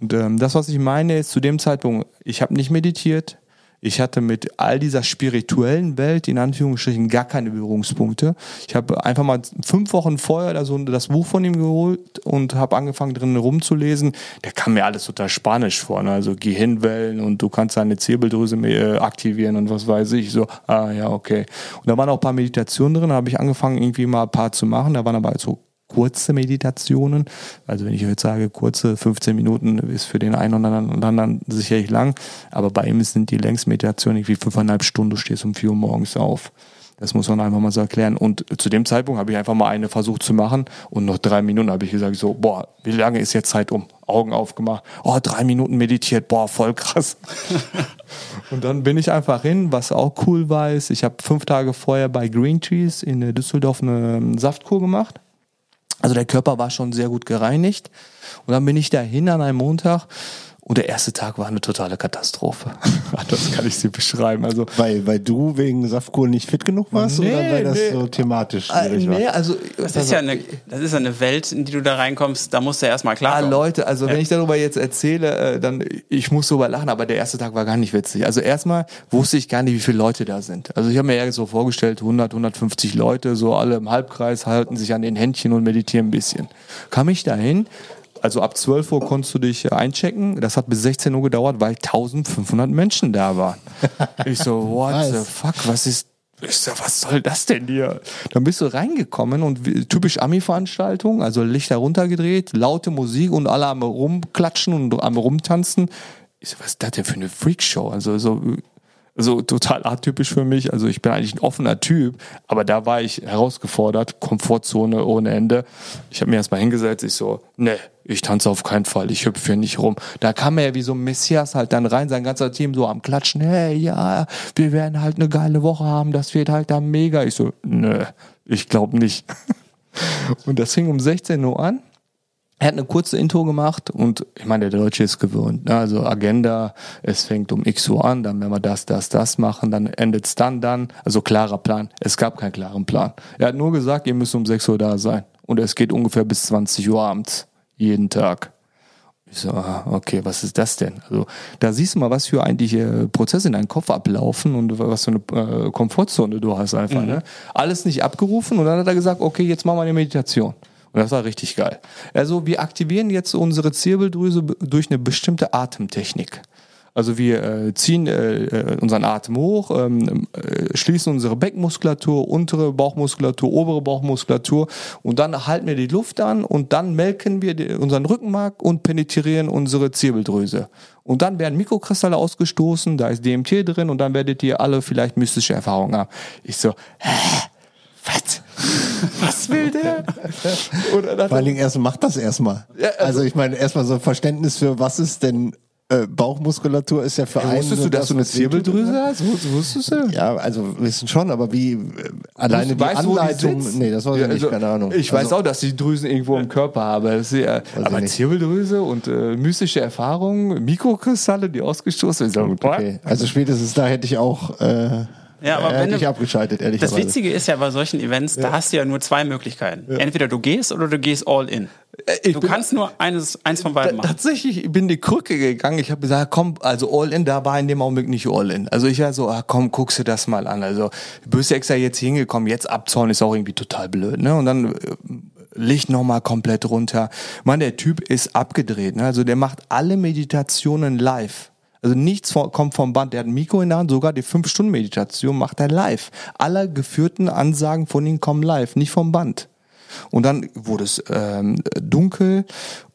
Und ähm, das, was ich meine, ist zu dem Zeitpunkt, ich habe nicht meditiert, ich hatte mit all dieser spirituellen Welt in Anführungsstrichen gar keine Berührungspunkte. Ich habe einfach mal fünf Wochen vorher da so das Buch von ihm geholt und habe angefangen drin rumzulesen. Der kam mir alles total spanisch vor, ne? also Gehirnwellen und du kannst deine Zirbeldrüse äh, aktivieren und was weiß ich. So, ah ja, okay. Und da waren auch ein paar Meditationen drin, da habe ich angefangen irgendwie mal ein paar zu machen. Da waren aber so kurze Meditationen. Also wenn ich jetzt sage, kurze 15 Minuten ist für den einen oder anderen sicherlich lang, aber bei ihm sind die Längsmeditationen irgendwie fünfeinhalb Stunden, du stehst um vier Uhr morgens auf. Das muss man einfach mal so erklären. Und zu dem Zeitpunkt habe ich einfach mal eine versucht zu machen und noch drei Minuten habe ich gesagt so, boah, wie lange ist jetzt Zeit um? Augen aufgemacht. Oh, drei Minuten meditiert. Boah, voll krass. und dann bin ich einfach hin, was auch cool war, ist, ich habe fünf Tage vorher bei Green Trees in Düsseldorf eine Saftkur gemacht. Also der Körper war schon sehr gut gereinigt. Und dann bin ich dahin an einem Montag und der erste Tag war eine totale Katastrophe. das kann ich sie beschreiben. Also weil, weil du wegen Saftkur nicht fit genug warst nee, oder weil das nee. so thematisch ah, schwierig nee, war? Also, das, ist ja eine, das ist eine Welt, in die du da reinkommst, da musst du ja erstmal klar. Ah, Leute, also ja. wenn ich darüber jetzt erzähle, äh, dann ich muss darüber lachen, aber der erste Tag war gar nicht witzig. Also erstmal wusste ich gar nicht, wie viele Leute da sind. Also ich habe mir ja so vorgestellt, 100, 150 Leute, so alle im Halbkreis halten sich an den Händchen und meditieren ein bisschen. Kam ich dahin, also ab 12 Uhr konntest du dich einchecken. Das hat bis 16 Uhr gedauert, weil 1500 Menschen da waren. Ich so, what nice. the fuck, was ist ich so, was soll das denn hier? Dann bist du reingekommen und typisch Ami-Veranstaltung, also Lichter runtergedreht, laute Musik und alle am rumklatschen und am rumtanzen. Ich so, was ist das denn für eine Freakshow? Also so so total atypisch für mich. Also ich bin eigentlich ein offener Typ, aber da war ich herausgefordert, Komfortzone ohne Ende. Ich habe mir erstmal hingesetzt, ich so, ne, ich tanze auf keinen Fall, ich hüpfe hier nicht rum. Da kam er ja wie so ein Messias halt dann rein, sein ganzer Team so am Klatschen, hey, ja, wir werden halt eine geile Woche haben, das wird halt da mega. Ich so, nö, ich glaube nicht. Und das fing um 16 Uhr an er hat eine kurze Intro gemacht und ich meine, der Deutsche ist gewöhnt. Ne? Also Agenda, es fängt um X Uhr an, dann werden wir das, das, das machen, dann endet es dann, dann. Also klarer Plan. Es gab keinen klaren Plan. Er hat nur gesagt, ihr müsst um 6 Uhr da sein. Und es geht ungefähr bis 20 Uhr abends. Jeden Tag. Ich so, ah, okay, was ist das denn? Also da siehst du mal, was für eigentlich äh, Prozesse in deinem Kopf ablaufen und was für eine äh, Komfortzone du hast einfach. Mhm. Ne? Alles nicht abgerufen und dann hat er gesagt, okay, jetzt machen wir eine Meditation. Und das war richtig geil. Also wir aktivieren jetzt unsere Zirbeldrüse durch eine bestimmte Atemtechnik. Also wir äh, ziehen äh, äh, unseren Atem hoch, ähm, äh, schließen unsere Beckenmuskulatur, untere Bauchmuskulatur, obere Bauchmuskulatur und dann halten wir die Luft an und dann melken wir die, unseren Rückenmark und penetrieren unsere Zirbeldrüse. Und dann werden Mikrokristalle ausgestoßen, da ist DMT drin und dann werdet ihr alle vielleicht mystische Erfahrungen haben. Ich so, hä? Was? Was will der? Oder Vor allen Dingen erst macht das erstmal. Ja, also, also ich meine, erstmal so ein Verständnis für was ist denn äh, Bauchmuskulatur ist ja für ja, einen. Wusstest du, dass du eine Zirbeldrüse hast? Wusstest du? Ja, also wissen schon, aber wie äh, alleine du die weißt, Anleitung. Die nee, das war ja, nicht, also, keine Ahnung. Ich also, weiß auch, dass ich Drüsen irgendwo im Körper habe. Ja, aber Zirbeldrüse und äh, mystische Erfahrungen, Mikrokristalle, die ausgestoßen sind. Okay. Also spätestens da hätte ich auch. Äh, ja, aber wenn ich abgeschaltet, ehrlich Das Witzige ist ja bei solchen Events, da hast du ja nur zwei Möglichkeiten. Entweder du gehst oder du gehst all in. Äh, ich du kannst nur eines, eins von beiden machen. Tatsächlich bin die Krücke gegangen. Ich habe gesagt, komm, also all in, da war in dem Augenblick nicht all in. Also ich war so, ah, komm, guckst du das mal an. Also du bist extra jetzt hingekommen, jetzt abzauen ist auch irgendwie total blöd. Ne? Und dann äh, Licht nochmal komplett runter. Mann, der Typ ist abgedreht. Ne? Also der macht alle Meditationen live. Also nichts kommt vom Band. Der hat ein Mikro in der Hand, sogar die 5-Stunden-Meditation macht er live. Alle geführten Ansagen von ihm kommen live, nicht vom Band. Und dann wurde es ähm, dunkel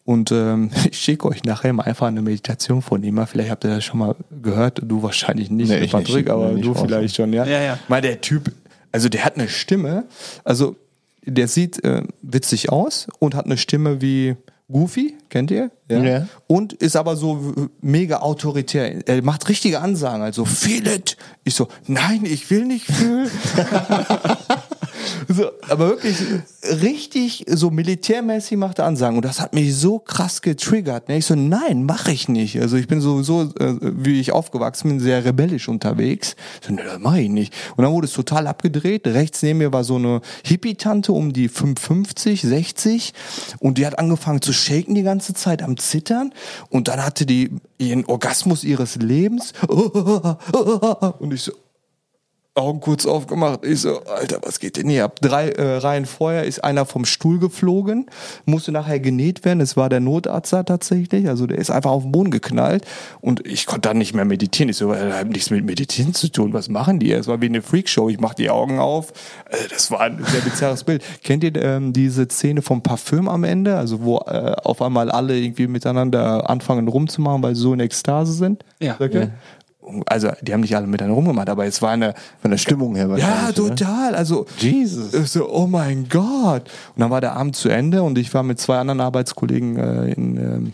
und ähm, ich schicke euch nachher mal einfach eine Meditation von ihm. Vielleicht habt ihr das schon mal gehört. Du wahrscheinlich nicht, nee, Patrick, nicht, aber nicht du vielleicht schon, ja. ja, ja. Mal der Typ, also der hat eine Stimme, also der sieht äh, witzig aus und hat eine Stimme wie Goofy, kennt ihr? Ja. ja. Und ist aber so mega autoritär. Er macht richtige Ansagen, also feel it. Ich so, nein, ich will nicht fühlen. so, aber wirklich richtig so militärmäßig macht er Ansagen und das hat mich so krass getriggert. Ne? Ich so, nein, mache ich nicht. Also ich bin sowieso, äh, wie ich aufgewachsen bin, sehr rebellisch unterwegs. So, ne, das mache ich nicht. Und dann wurde es total abgedreht. Rechts neben mir war so eine Hippie-Tante um die 55, 60 und die hat angefangen zu shaken die ganze Zeit am Zittern und dann hatte die ihren Orgasmus ihres Lebens und ich so, Augen kurz aufgemacht. Ich so, Alter, was geht denn hier ab? Drei äh, Reihen vorher ist einer vom Stuhl geflogen, musste nachher genäht werden. Es war der Notarzt da tatsächlich. Also der ist einfach auf den Boden geknallt und ich konnte dann nicht mehr meditieren. Ich so, das hat nichts mit Meditieren zu tun. Was machen die? Es war wie eine Freakshow. Ich mach die Augen auf. Also das war ein sehr bizarres Bild. Kennt ihr ähm, diese Szene vom Parfüm am Ende? Also wo äh, auf einmal alle irgendwie miteinander anfangen rumzumachen, weil sie so in Ekstase sind? Ja. Okay? ja also die haben nicht alle miteinander rumgemacht, aber es war eine von der Stimmung her Ja, total. Also Jesus. So, oh mein Gott. Und dann war der Abend zu Ende und ich war mit zwei anderen Arbeitskollegen äh, in äh,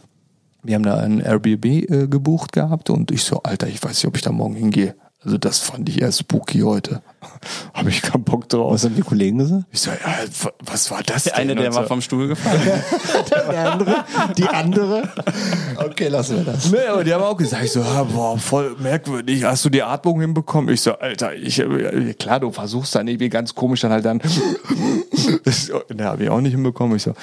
wir haben da ein Airbnb äh, gebucht gehabt und ich so, Alter, ich weiß nicht, ob ich da morgen hingehe. Also das fand ich eher spooky heute. Habe ich keinen Bock drauf. Was haben die Kollegen gesagt? Ich so, ja, was war das der denn? eine, der war vom Stuhl gefallen. der andere, die andere. Okay, lassen wir das. Nee, aber die haben auch gesagt, ich so, ja, boah, voll merkwürdig. Hast du die Atmung hinbekommen? Ich so, Alter, ich, klar, du versuchst dann irgendwie ganz komisch dann halt dann. das, ne, habe ich auch nicht hinbekommen. Ich so,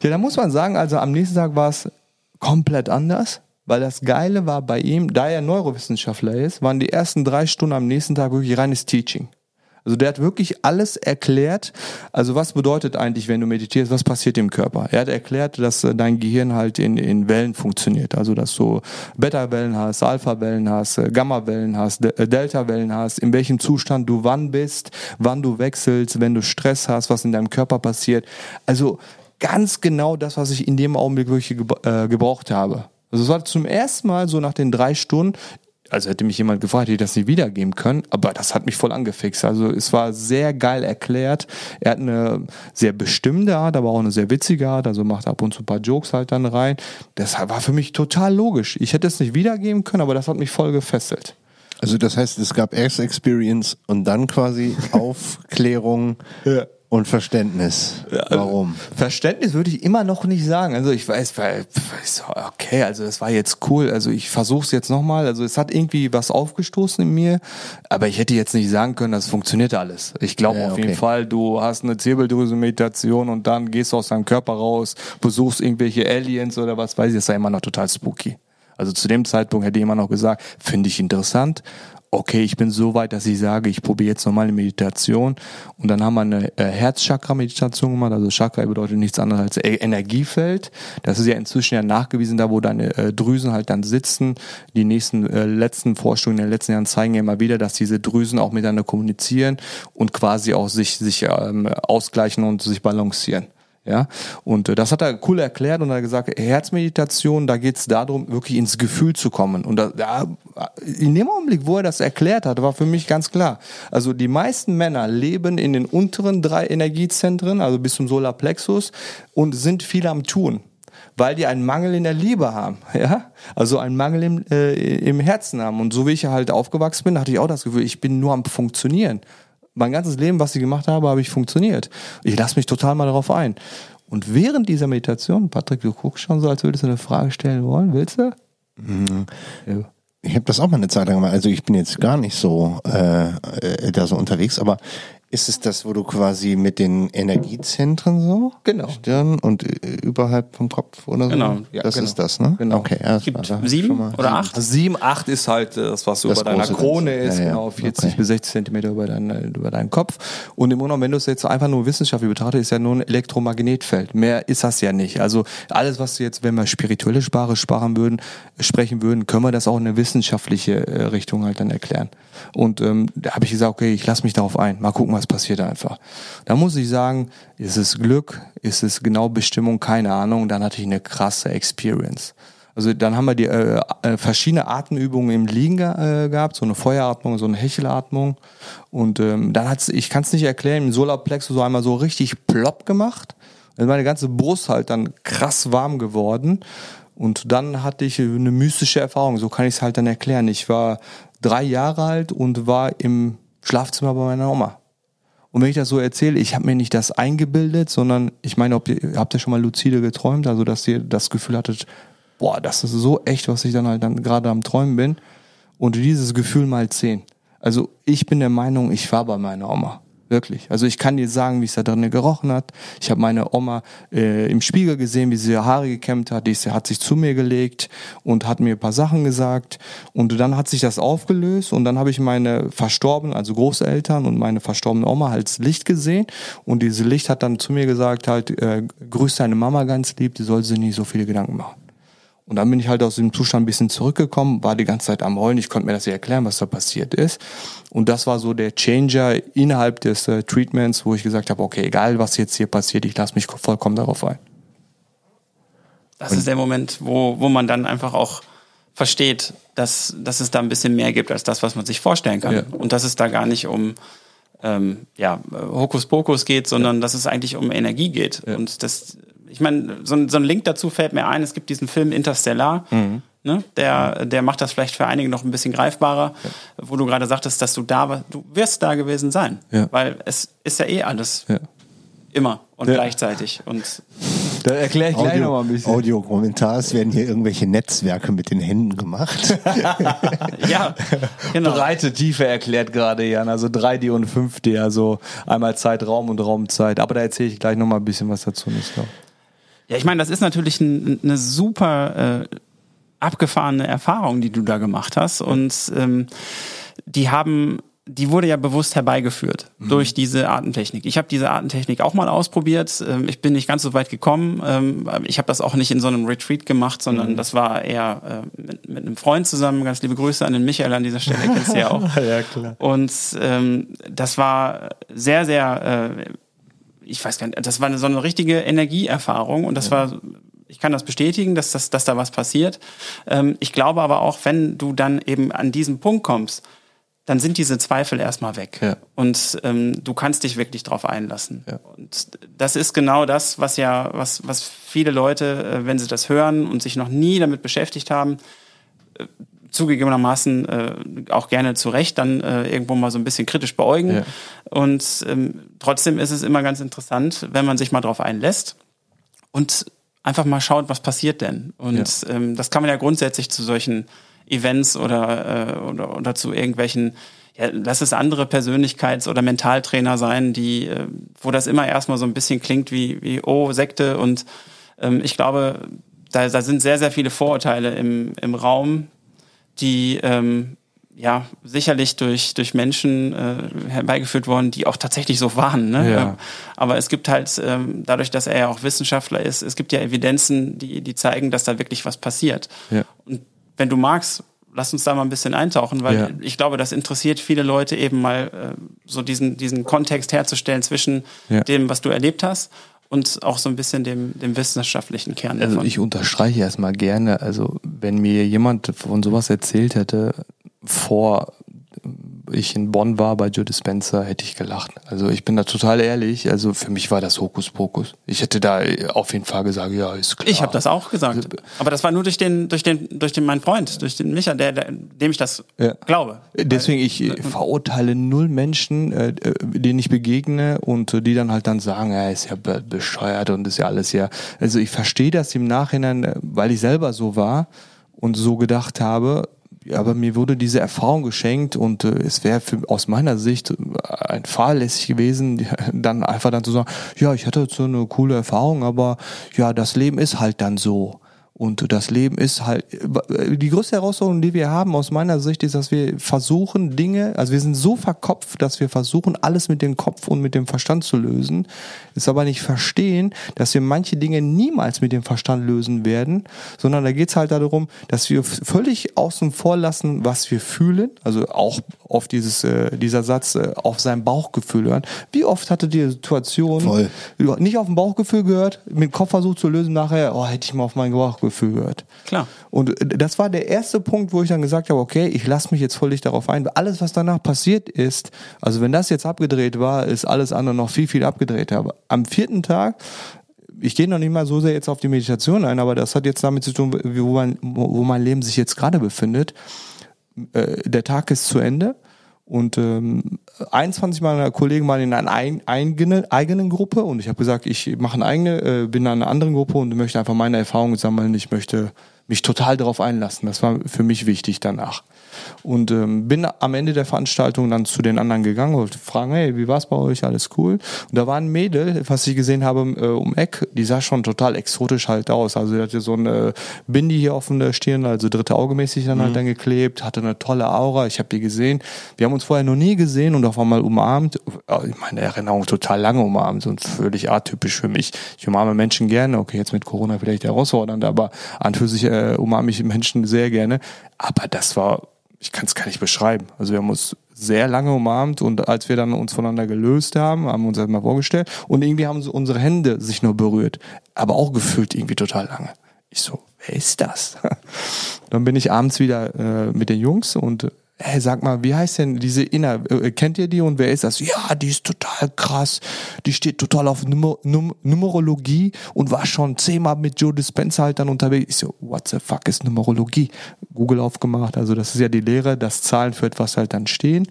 ja, da muss man sagen, also am nächsten Tag war es komplett anders. Weil das Geile war bei ihm, da er Neurowissenschaftler ist, waren die ersten drei Stunden am nächsten Tag wirklich reines Teaching. Also der hat wirklich alles erklärt. Also was bedeutet eigentlich, wenn du meditierst, was passiert im Körper? Er hat erklärt, dass äh, dein Gehirn halt in, in Wellen funktioniert. Also dass du Beta-Wellen hast, Alpha-Wellen hast, äh, Gamma-Wellen hast, äh, Delta-Wellen hast, in welchem Zustand du wann bist, wann du wechselst, wenn du Stress hast, was in deinem Körper passiert. Also ganz genau das, was ich in dem Augenblick wirklich gebraucht habe. Also es war zum ersten Mal so nach den drei Stunden, also hätte mich jemand gefragt, hätte ich das nicht wiedergeben können, aber das hat mich voll angefixt. Also es war sehr geil erklärt. Er hat eine sehr bestimmte Art, aber auch eine sehr witzige Art, also macht ab und zu ein paar Jokes halt dann rein. Das war für mich total logisch. Ich hätte es nicht wiedergeben können, aber das hat mich voll gefesselt. Also das heißt, es gab erst Experience und dann quasi Aufklärung. Ja Und Verständnis. Warum? Verständnis würde ich immer noch nicht sagen. Also ich weiß, weil, okay, also das war jetzt cool. Also ich versuche es jetzt nochmal. Also es hat irgendwie was aufgestoßen in mir, aber ich hätte jetzt nicht sagen können, das funktioniert alles. Ich glaube Ja, auf okay. jeden Fall, du hast eine Zirbeldrüse-Meditation und dann gehst du aus deinem Körper raus, besuchst irgendwelche Aliens oder was weiß ich, das war immer noch total spooky. Also zu dem Zeitpunkt hätte ich immer noch gesagt, finde ich interessant. Okay, ich bin so weit, dass ich sage, ich probiere jetzt nochmal eine Meditation und dann haben wir eine äh, Herzchakra-Meditation gemacht. Also Chakra bedeutet nichts anderes als E- Energiefeld. Das ist ja inzwischen ja nachgewiesen, da wo deine äh, Drüsen halt dann sitzen. Die nächsten äh, letzten Forschungen in den letzten Jahren zeigen ja immer wieder, dass diese Drüsen auch miteinander kommunizieren und quasi auch sich sich ähm, ausgleichen und sich balancieren. Ja, und äh, das hat er cool erklärt und er hat gesagt, Herzmeditation, da geht es darum, wirklich ins Gefühl zu kommen. Und da, da, in dem Augenblick, wo er das erklärt hat, war für mich ganz klar. Also die meisten Männer leben in den unteren drei Energiezentren, also bis zum Solarplexus, und sind viel am Tun weil die einen Mangel in der Liebe haben, ja, also einen Mangel im, äh, im Herzen haben. Und so wie ich halt aufgewachsen bin, hatte ich auch das Gefühl, ich bin nur am Funktionieren. Mein ganzes Leben, was ich gemacht habe, habe ich funktioniert. Ich lasse mich total mal darauf ein. Und während dieser Meditation, Patrick, du guckst schon so, als würdest du eine Frage stellen wollen, willst du? Ja. Ich habe das auch mal eine Zeit lang gemacht. Also ich bin jetzt gar nicht so äh, äh, da so unterwegs, aber ist es das, wo du quasi mit den Energiezentren so? Genau. Stirn und äh, überhalb vom Kopf oder so? Genau. Ja, das genau. ist das, ne? Genau. Okay, ja, das gibt sieben oder acht? Also sieben, acht ist halt äh, das, was so Das über deiner Krone Ganze. ist, Ja, ja. genau, 40 Okay. bis 60 Zentimeter über, dein, über deinen Kopf. Und im Grunde genommen, wenn du es jetzt einfach nur wissenschaftlich betrachtest, ist ja nur ein Elektromagnetfeld. Mehr ist das ja nicht. Also alles, was jetzt, wenn wir spirituelle Sprache sparen würden, sprechen würden, können wir das auch in eine wissenschaftliche äh, Richtung halt dann erklären. Und ähm, da habe ich gesagt, okay, ich lasse mich darauf ein. Mal gucken, was passiert einfach. Da muss ich sagen, ist es Glück, ist es genau Bestimmung, keine Ahnung. Dann hatte ich eine krasse Experience. Also dann haben wir die äh, äh, verschiedene Atemübungen im Liegen ge äh, gehabt, so eine Feueratmung, so eine Hechelatmung. Und ähm, dann hat's, ich kann es nicht erklären, im Solarplexus so einmal so richtig plopp gemacht. Dann ist meine ganze Brust halt dann krass warm geworden. Und dann hatte ich eine mystische Erfahrung, so kann ich es halt dann erklären. Ich war drei Jahre alt und war im Schlafzimmer bei meiner Oma. Und wenn ich das so erzähle, ich habe mir nicht das eingebildet, sondern ich meine, ob ihr, habt ihr schon mal lucide geträumt, also dass ihr das Gefühl hattet, boah, das ist so echt, was ich dann halt dann gerade am Träumen bin. Und dieses Gefühl mal zehn. Also ich bin der Meinung, ich war bei meiner Oma. Wirklich. Also ich kann dir sagen, wie es da drinnen gerochen hat. Ich habe meine Oma äh, im Spiegel gesehen, wie sie ihre Haare gekämmt hat. Die hat sich zu mir gelegt und hat mir ein paar Sachen gesagt. Und dann hat sich das aufgelöst und dann habe ich meine verstorbenen, also Großeltern und meine verstorbene Oma als Licht gesehen. Und diese Licht hat dann zu mir gesagt halt, äh, grüß deine Mama ganz lieb, die soll sich nicht so viele Gedanken machen. Und dann bin ich halt aus dem Zustand ein bisschen zurückgekommen, war die ganze Zeit am Heulen. Ich konnte mir das nicht erklären, was da passiert ist. Und das war so der Changer innerhalb des äh, Treatments, wo ich gesagt habe, okay, egal was jetzt hier passiert, ich lasse mich vollkommen darauf ein. Das ist der Moment, wo, wo man dann einfach auch versteht, dass, dass es da ein bisschen mehr gibt als das, was man sich vorstellen kann. Ja. Und dass es da gar nicht um ähm, ja, Hokuspokus geht, sondern dass es eigentlich um Energie geht. Und das, ich meine, so, ein- so ein Link dazu fällt mir ein, es gibt diesen Film Interstellar. Mhm. Ne, der, der macht das vielleicht für einige noch ein bisschen greifbarer, wo du gerade sagtest, dass du da war, du wirst da gewesen sein. Ja. Weil es ist ja eh alles Ja. immer und Ja. gleichzeitig. Und Da erkläre ich gleich noch mal ein Audio, bisschen. Audiokommentar, es werden hier irgendwelche Netzwerke mit den Händen gemacht. ja, genau. Breite Tiefe erklärt gerade Jan, also 3D und 5D, also einmal Zeitraum und Raumzeit. Aber da erzähle ich gleich noch mal ein bisschen was dazu. Nicht noch. Ja, ich meine, das ist natürlich ein, eine super äh, abgefahrene Erfahrung, die du da gemacht hast. Und ähm, die haben, die wurde ja bewusst herbeigeführt durch diese Artentechnik. Ich habe diese Artentechnik auch mal ausprobiert. Ähm, ich bin nicht ganz so weit gekommen. Ähm, ich habe das auch nicht in so einem Retreat gemacht, sondern das war eher äh, mit, mit einem Freund zusammen. Ganz liebe Grüße an den Michael an dieser Stelle, kennst du ja auch. Ja, klar. Und ähm, das war sehr, sehr, äh, ich weiß gar nicht, das war eine, so eine richtige Energieerfahrung und das war, ich kann das bestätigen, dass, das, dass da was passiert. Ähm, ich glaube aber auch, wenn du dann eben an diesen Punkt kommst, dann sind diese Zweifel erstmal weg. Ja. Und ähm, du kannst dich wirklich drauf einlassen. Ja. Und das ist genau das, was ja, was, was viele Leute, äh, wenn sie das hören und sich noch nie damit beschäftigt haben, zugegebenermaßen äh, auch gerne zu Recht dann äh, irgendwo mal so ein bisschen kritisch beäugen. Ja. Und ähm, trotzdem ist es immer ganz interessant, wenn man sich mal drauf einlässt und einfach mal schaut, was passiert denn. Und ähm, das kann man ja grundsätzlich zu solchen Events oder, äh, oder, oder zu irgendwelchen, ja, lass es andere Persönlichkeits- oder Mentaltrainer sein, die, äh, wo das immer erstmal so ein bisschen klingt wie, wie oh, Sekte. Und ähm, ich glaube, da, da sind sehr, sehr viele Vorurteile im, im Raum, die ähm, ja sicherlich durch, durch Menschen äh, herbeigeführt worden, die auch tatsächlich so waren. Ne? Ja. Ähm, Aber es gibt halt, ähm, dadurch, dass er ja auch Wissenschaftler ist, es gibt ja Evidenzen, die, die zeigen, dass da wirklich was passiert. Ja. Und wenn du magst, lass uns da mal ein bisschen eintauchen, weil Ja. ich glaube, das interessiert viele Leute eben mal äh, so diesen, diesen Kontext herzustellen zwischen dem, was du erlebt hast und auch so ein bisschen dem, dem wissenschaftlichen Kern Also davon. ich unterstreiche erstmal gerne, also wenn mir jemand von sowas erzählt hätte, vor ich in Bonn war bei Joe Dispenza, hätte ich gelacht. Also ich bin da total ehrlich, also für mich war das Hokuspokus. Ich hätte da auf jeden Fall gesagt, ja, ist klar. Ich habe das auch gesagt. Also, Aber das war nur durch den, durch den, durch den meinen Freund, durch den Micha, der, der, dem ich das Ja. glaube. Deswegen, ich äh, verurteile null Menschen, äh, äh, denen ich begegne und die dann halt dann sagen, er ist ja be bescheuert und ist ja alles ja. Also ich verstehe das im Nachhinein, äh, weil ich selber so war und so gedacht habe. Aber mir wurde diese Erfahrung geschenkt und äh, es wäre aus meiner Sicht äh, ein fahrlässig gewesen, dann einfach dann zu sagen, ja, ich hatte so eine coole Erfahrung, aber ja, das Leben ist halt dann so. Und das Leben ist halt, die größte Herausforderung, die wir haben aus meiner Sicht, ist, dass wir versuchen, Dinge, also wir sind so verkopft, dass wir versuchen, alles mit dem Kopf und mit dem Verstand zu lösen, ist aber nicht verstehen, dass wir manche Dinge niemals mit dem Verstand lösen werden, sondern da geht's halt darum, dass wir völlig außen vor lassen, was wir fühlen, also auch auf dieses, äh, dieser Satz, äh, auf sein Bauchgefühl hören. Wie oft hattet ihr Situationen, Voll. nicht auf dem Bauchgefühl gehört, mit dem Kopf versucht zu lösen, nachher, oh, hätte ich mal auf mein Bauchgefühl gehört. Klar. Und äh, das war der erste Punkt, wo ich dann gesagt habe, okay, ich lasse mich jetzt völlig darauf ein. Alles, was danach passiert ist, also wenn das jetzt abgedreht war, ist alles andere noch viel, viel abgedreht. Aber am vierten Tag, ich gehe noch nicht mal so sehr jetzt auf die Meditation ein, aber das hat jetzt damit zu tun, wo mein, wo wo mein Leben sich jetzt gerade befindet. Äh, der Tag ist zu Ende. Und ähm, 21 meiner Kollegen waren in einer ein, eigene, eigenen Gruppe und ich habe gesagt, ich mache eine eigene, äh, bin in einer anderen Gruppe und möchte einfach meine Erfahrungen sammeln. Ich möchte mich total darauf einlassen. Das war für mich wichtig danach. Und ähm, bin am Ende der Veranstaltung dann zu den anderen gegangen und wollte fragen, hey, wie war's bei euch? Alles cool? Und da war ein Mädel, was ich gesehen habe äh, um Eck, die sah schon total exotisch halt aus. Also die hatte so eine Bindi hier auf der Stirn, also dritte Auge mäßig dann halt dann geklebt, hatte eine tolle Aura. Ich habe die gesehen. Wir haben uns vorher noch nie gesehen und auf einmal umarmt. In meiner Erinnerung total lange umarmt und völlig atypisch für mich. Ich umarme Menschen gerne. Okay, jetzt mit Corona vielleicht herausfordernd, aber an für sich äh, umarme ich Menschen sehr gerne. Aber das war ich kann es gar nicht beschreiben. Also wir haben uns sehr lange umarmt und als wir dann uns voneinander gelöst haben, haben wir uns erstmal vorgestellt und irgendwie haben so unsere Hände sich nur berührt, aber auch gefühlt irgendwie total lange. Ich so, wer ist das? Dann bin ich abends wieder äh, mit den Jungs und hey, sag mal, wie heißt denn diese Inner, äh, kennt ihr die und wer ist das? Ja, die ist total krass, die steht total auf Numer Num Numerologie und war schon zehnmal mit Joe Dispenza halt dann unterwegs. Ich so, what the fuck ist Numerologie? Google aufgemacht, also das ist ja die Lehre, dass Zahlen für etwas halt dann stehen.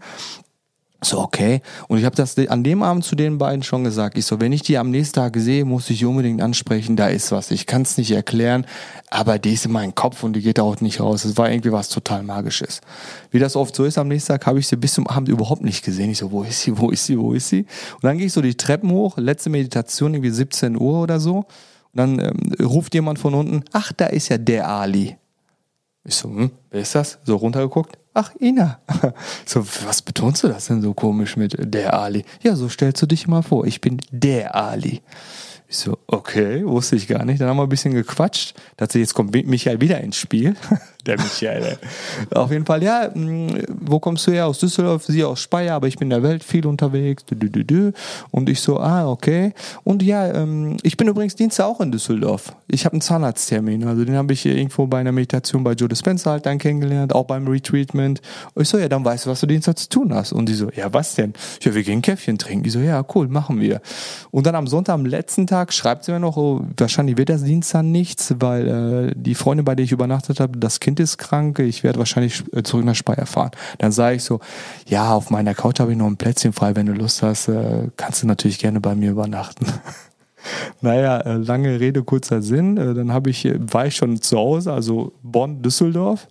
So, okay. Und ich habe das an dem Abend zu den beiden schon gesagt. Ich so, wenn ich die am nächsten Tag sehe, muss ich unbedingt ansprechen. Da ist was. Ich kann es nicht erklären, aber die ist in meinem Kopf und die geht auch nicht raus. Es war irgendwie was total Magisches. Wie das oft so ist, am nächsten Tag habe ich sie bis zum Abend überhaupt nicht gesehen. Ich so, wo ist sie, wo ist sie, wo ist sie? Und dann gehe ich so die Treppen hoch, letzte Meditation, irgendwie 17 Uhr oder so. Und dann ähm, ruft jemand von unten, ach, da ist ja der Ali. Ich so, hm, wer ist das? So runtergeguckt. Ach, Ina. So, was betonst du das denn so komisch mit der Ali? Ja, so stellst du dich mal vor. Ich bin der Ali. Ich so, okay, wusste ich gar nicht. Dann haben wir ein bisschen gequatscht. Dachte, jetzt kommt Michael wieder ins Spiel. Der Michael. Auf jeden Fall, ja, mh, wo kommst du her? Aus Düsseldorf, sie aus Speyer, aber ich bin in der Welt viel unterwegs. Und ich so, ah, okay. Und ja, ähm, ich bin übrigens Dienstag auch in Düsseldorf. Ich habe einen Zahnarzttermin. Also den habe ich irgendwo bei einer Meditation bei Joe Dispenza halt dann kennengelernt, auch beim Retreatment. Und ich so, ja, dann weißt du, was du Dienstag zu tun hast. Und die so, ja, was denn? Ja, wir gehen Käffchen trinken. Die so, ja, cool, machen wir. Und dann am Sonntag, am letzten Tag, schreibt sie mir noch, oh, wahrscheinlich wird das Dienstag nichts, weil äh, die Freundin, bei der ich übernachtet habe, das Kind Krank, ich werde wahrscheinlich äh, zurück nach Speyer fahren. Dann sage ich so, ja, auf meiner Couch habe ich noch ein Plätzchen frei, wenn du Lust hast, äh, kannst du natürlich gerne bei mir übernachten. Naja, äh, lange Rede, kurzer Sinn. Äh, dann habe ich, war ich schon zu Hause, also Bonn, Düsseldorf.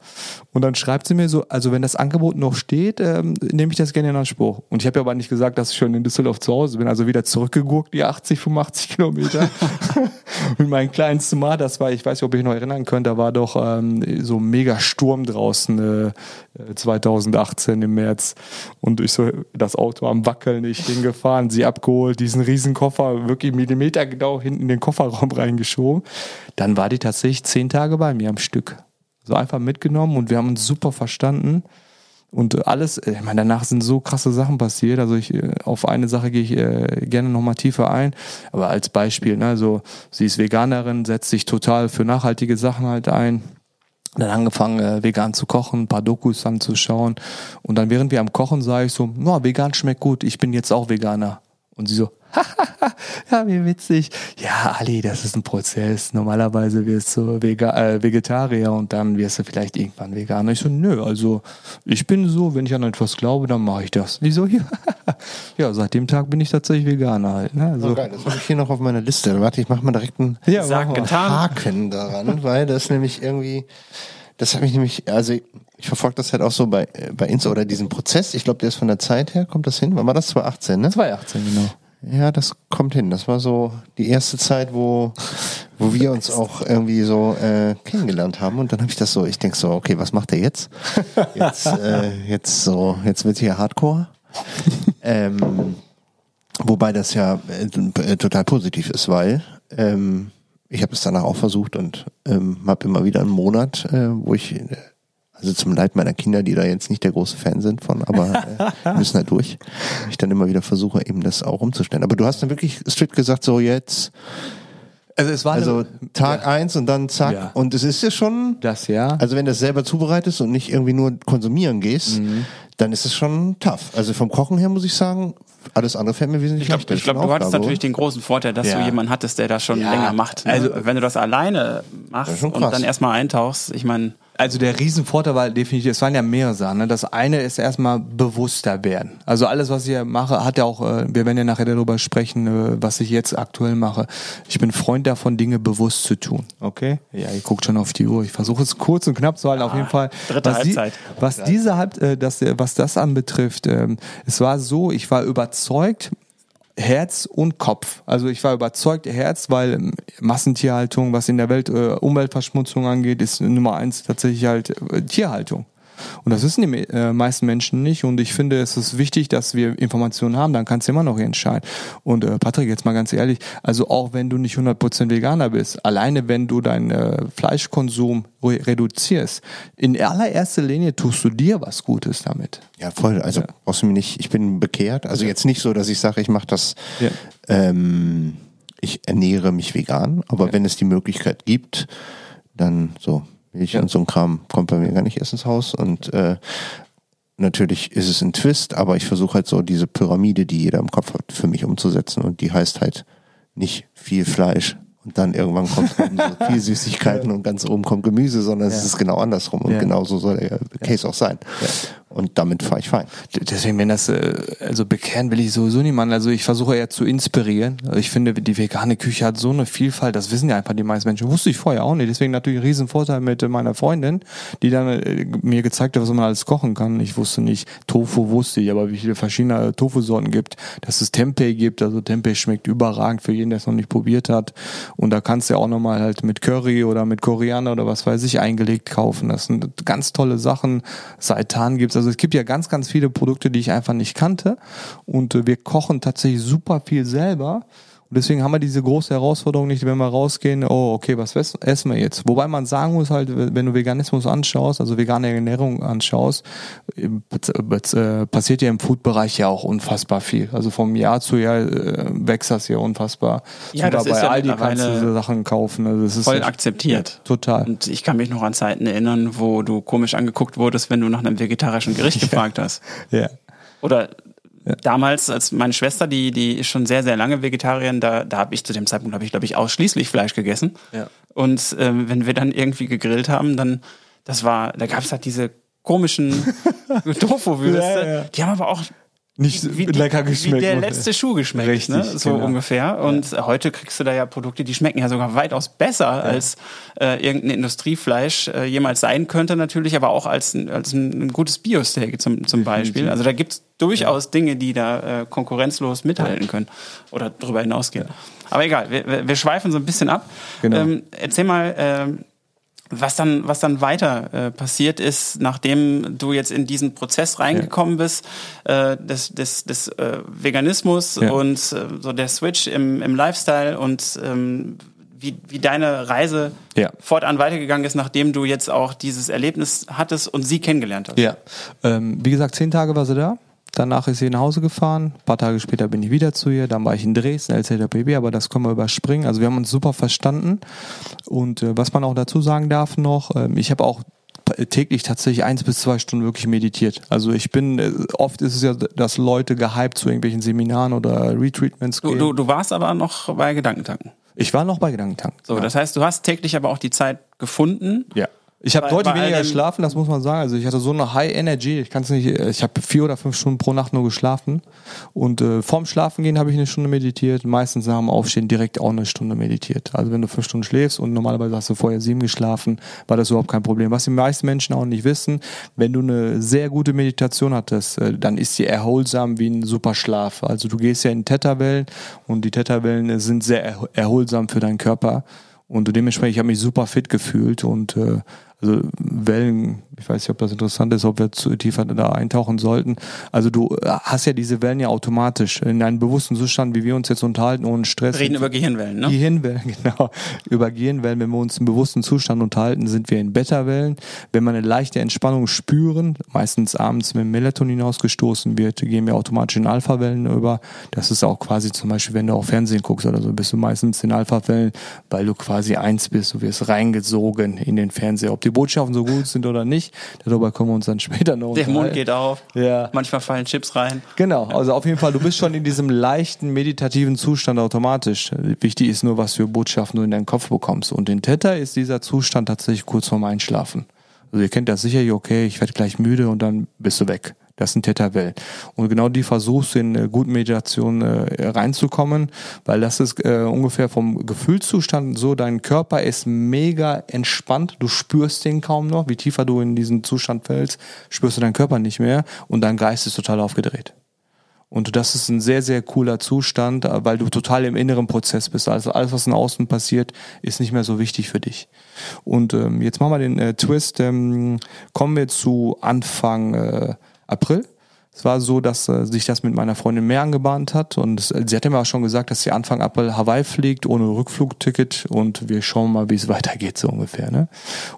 Und dann schreibt sie mir so, also wenn das Angebot noch steht, ähm, nehme ich das gerne in Anspruch. Und ich habe ja aber nicht gesagt, dass ich schon in Düsseldorf zu Hause bin. Also wieder zurückgeguckt, die 80, 85 Kilometer. Mit meinem kleinen Smart, das war, ich weiß nicht, ob ich noch erinnern könnt, da war doch ähm, so ein mega Sturm draußen äh, 2018 im März. Und ich so das Auto am Wackeln, ich hingefahren, sie abgeholt, diesen riesen Koffer wirklich Millimeter genau hinten in den Kofferraum reingeschoben. Dann war die tatsächlich zehn Tage bei mir am Stück. So einfach mitgenommen und wir haben uns super verstanden. Und alles, ich meine, danach sind so krasse Sachen passiert. Also ich, auf eine Sache gehe ich äh, gerne nochmal tiefer ein. Aber als Beispiel, ne, also sie ist Veganerin, setzt sich total für nachhaltige Sachen halt ein. Dann angefangen, äh, vegan zu kochen, ein paar Dokus anzuschauen. Und dann, während wir am Kochen, sage ich so, no, vegan schmeckt gut, ich bin jetzt auch Veganer. Und sie so, ja, wie witzig. Ja, Ali, das ist ein Prozess. Normalerweise wirst du Vega äh, Vegetarier und dann wirst du vielleicht irgendwann Veganer. Ich so, nö, also ich bin so, wenn ich an etwas glaube, dann mache ich das. Wieso hier? ja, seit dem Tag bin ich tatsächlich Veganer halt. Ne? Also, Oh, geil, das habe ich hier noch auf meiner Liste. Warte, ich mache mal direkt einen ja. Haken daran, weil das nämlich irgendwie, das habe ich nämlich, also ich verfolge das halt auch so bei, bei Insta oder diesen Prozess. Ich glaube, der ist von der Zeit her, kommt das hin? Wann war das? 2018, ne? 2018, genau. Ja, das kommt hin. Das war so die erste Zeit, wo, wo wir uns auch irgendwie so äh, kennengelernt haben. Und dann habe ich das so, ich denk so, okay, was macht er jetzt? Jetzt, äh, jetzt so, jetzt wird hier Hardcore. ähm, wobei das ja äh, total positiv ist, weil ähm, ich habe es danach auch versucht und ähm, habe immer wieder einen Monat, äh, wo ich also zum Leid meiner Kinder, die da jetzt nicht der große Fan sind von, aber äh, müssen halt durch. Ich dann immer wieder versuche, eben das auch umzustellen. Aber du hast dann wirklich strikt gesagt, so jetzt, Also es war also eine- Tag ja, eins und dann zack. Ja. Und es ist ja schon, das ja. also wenn du das selber zubereitest und nicht irgendwie nur konsumieren gehst, Mhm. Dann ist es schon tough. Also vom Kochen her muss ich sagen, alles andere fällt mir wesentlich Ich glaube, leichter. ich glaub, Das ist du hattest Aufgabe, natürlich den großen Vorteil, dass Ja. du jemanden hattest, der das schon Ja, länger macht. Ne? also- wenn du das alleine Das machst schon und dann erstmal eintauchst, ich meine, Also der Riesenvorteil war definitiv, es waren ja mehrere Sachen. Ne? Das eine ist erstmal bewusster werden. Also alles, was ich hier mache, hat ja auch, äh, wir werden ja nachher darüber sprechen, äh, was ich jetzt aktuell mache. Ich bin Freund davon, Dinge bewusst zu tun. Okay? Ja, ihr guckt schon auf die Uhr. Ich versuche es kurz und knapp zu halten. auf jeden Fall. dritte was Halbzeit. Die, was diese Halb, äh, das, äh, was das anbetrifft, ähm, es war so, ich war überzeugt, Herz und Kopf. Also ich war überzeugt, Herz, weil Massentierhaltung, was in der Welt äh, Umweltverschmutzung angeht, ist Nummer eins tatsächlich halt äh, Tierhaltung. Und das wissen die äh, meisten Menschen nicht. Und ich finde, es ist wichtig, dass wir Informationen haben. Dann kannst du immer noch entscheiden. Und äh, Patrick, jetzt mal ganz ehrlich, also auch wenn du nicht 100% Veganer bist, alleine wenn du deinen äh, Fleischkonsum re reduzierst, in allererster Linie tust du dir was Gutes damit. Ja, voll. Also brauchst du mir nicht, ich bin bekehrt. Also jetzt nicht so, dass ich sage, ich mache das, Ja. ähm, ich ernähre mich vegan, aber wenn es die Möglichkeit gibt, dann so Milch und so ein Kram kommt bei mir gar nicht erst ins Haus. Und äh, natürlich ist es ein Twist, aber ich versuche halt so diese Pyramide, die jeder im Kopf hat, für mich umzusetzen. Und die heißt halt nicht viel Fleisch und dann irgendwann kommt oben so viel Süßigkeiten und ganz oben kommt Gemüse, sondern es ist genau andersrum. Und Ja. genau so soll der Case auch sein. Und damit fahre ich fein. Deswegen, wenn das, äh, also bekehren will ich sowieso niemanden. Also ich versuche eher zu inspirieren. Also Ich finde, die vegane Küche hat so eine Vielfalt, das wissen ja einfach die meisten Menschen. Wusste ich vorher auch nicht. Deswegen natürlich ein Riesenvorteil mit äh, meiner Freundin, die dann äh, mir gezeigt hat, was man alles kochen kann. Ich wusste nicht, Tofu wusste ich, aber wie viele verschiedene Tofu-Sorten gibt, dass es Tempeh gibt. Also Tempeh schmeckt überragend für jeden, der es noch nicht probiert hat. Und da kannst du ja auch nochmal halt mit Curry oder mit Koriander oder was weiß ich eingelegt kaufen. Das sind ganz tolle Sachen. Seitan gibt's. Also es gibt ja ganz, ganz viele Produkte, die ich einfach nicht kannte. Und äh, wir kochen tatsächlich super viel selber. Und deswegen haben wir diese große Herausforderung nicht, wenn wir rausgehen, oh, okay, was essen wir jetzt? Wobei man sagen muss halt, wenn du Veganismus anschaust, also vegane Ernährung anschaust, äh, äh, passiert ja im Food-Bereich ja auch unfassbar viel. Also vom Jahr zu Jahr äh, wächst das ja unfassbar. Ja, das Sogar ist bei ja Aldi kannst du diese Sachen kaufen. Also das ist voll akzeptiert. Total. Und ich kann mich noch an Zeiten erinnern, wo du komisch angeguckt wurdest, wenn du nach einem vegetarischen Gericht gefragt hast. Ja. Oder damals, als meine Schwester, die, die ist schon sehr, sehr lange Vegetarierin, da, da habe ich zu dem Zeitpunkt, habe ich, glaube ich, ausschließlich Fleisch gegessen. Ja. Und ähm, wenn wir dann irgendwie gegrillt haben, dann, Das war, da gab es halt diese komischen Tofu-Würste. Ja, ja. Die haben aber auch Nicht wie, lecker wie geschmeckt. der muss- letzte Schuh geschmeckt, Richtig, ne? so genau. ungefähr. Und heute kriegst du da ja Produkte, die schmecken ja sogar weitaus besser, als äh, irgendein Industriefleisch äh, jemals sein könnte natürlich, aber auch als, ein- als ein, ein gutes Bio-Steak zum, zum Beispiel. Also da gibt's durchaus Dinge, die da äh, konkurrenzlos mithalten können oder darüber hinausgehen. Aber egal, wir, wir- wir schweifen so ein bisschen ab. Genau. Ähm, erzähl mal, ähm, was dann, was dann weiter äh, passiert ist, nachdem du jetzt in diesen Prozess reingekommen bist, äh, des, des, des äh, Veganismus Ja. und äh, so der Switch im, im Lifestyle und ähm, wie, wie deine Reise Ja. fortan weitergegangen ist, nachdem du jetzt auch dieses Erlebnis hattest und sie kennengelernt hast. Ja, ähm, wie gesagt, zehn Tage war sie da. Danach ist sie nach Hause gefahren. Ein paar Tage später bin ich wieder zu ihr. Dann war ich in Dresden, LZPB, aber das können wir überspringen. Also wir haben uns super verstanden. Und äh, was man auch dazu sagen darf noch, ähm, ich habe auch täglich tatsächlich eins bis zwei Stunden wirklich meditiert. Also ich bin, äh, oft ist es ja, dass Leute gehypt zu irgendwelchen Seminaren oder Retreatments Du, gehen. du, du warst aber noch bei Gedankentanken. ich war noch bei Gedankentanken. So, das heißt, du hast täglich aber auch die Zeit gefunden. Ja. Ich habe deutlich weniger geschlafen, das muss man sagen. Also ich hatte so eine High Energy. Ich kann es nicht. Ich habe vier oder fünf Stunden pro Nacht nur geschlafen. Und äh, vorm Schlafengehen habe ich eine Stunde meditiert. Meistens nach dem Aufstehen direkt auch eine Stunde meditiert. Also wenn du fünf Stunden schläfst und normalerweise hast du vorher sieben geschlafen, war das überhaupt kein Problem. Was die meisten Menschen auch nicht wissen, wenn du eine sehr gute Meditation hattest, äh, dann ist sie erholsam wie ein super Schlaf. Also du gehst ja in Theta-Wellen und die Theta-Wellen sind sehr erho- erholsam für deinen Körper. Und dementsprechend, ich habe mich super fit gefühlt und äh, also Wellen, ich weiß nicht, ob das interessant ist, ob wir zu tiefer da eintauchen sollten. Also du äh, hast ja diese Wellen ja automatisch in einem bewussten Zustand, wie wir uns jetzt unterhalten, ohne Stress. Reden über Gehirnwellen, ne? Gehirnwellen, genau. Über Gehirnwellen, wenn wir uns im bewussten Zustand unterhalten, sind wir in Beta-Wellen. Wenn wir eine leichte Entspannung spüren, meistens abends, wenn Melatonin ausgestoßen wird, gehen wir automatisch in Alpha-Wellen über. Das ist auch quasi zum Beispiel, wenn du auch Fernsehen guckst oder so, bist du meistens in Alpha-Wellen, weil du quasi eins bist, du wirst reingesogen in den Fernseher. Ob die Botschaften so gut sind oder nicht, darüber können wir uns dann später noch Der Mund geht auf. Ja. Manchmal fallen Chips rein. Genau, also auf jeden Fall, du bist schon in diesem leichten meditativen Zustand automatisch. Wichtig ist nur, was für Botschaften du in deinen Kopf bekommst. Und in Theta ist dieser Zustand tatsächlich kurz vorm Einschlafen. Also ihr kennt das sicherlich, okay, ich werde gleich müde und dann bist du weg. Das sind Theta-Wellen. Und genau die versuchst du in äh, guten Meditation äh, reinzukommen, weil das ist äh, ungefähr vom Gefühlszustand so, dein Körper ist mega entspannt, du spürst den kaum noch. Wie tiefer du in diesen Zustand fällst, spürst du deinen Körper nicht mehr und dein Geist ist total aufgedreht. Und das ist ein sehr, sehr cooler Zustand, äh, weil du total im inneren Prozess bist. Also alles, was in außen passiert, ist nicht mehr so wichtig für dich. Und ähm, jetzt machen wir den äh, Twist. Ähm, kommen wir zu Anfang äh, April. Es war so, dass äh, sich das mit meiner Freundin mehr angebahnt hat und es, sie hatte mir auch schon gesagt, dass sie Anfang April Hawaii fliegt ohne Rückflugticket und wir schauen mal, wie es weitergeht so ungefähr. Ne?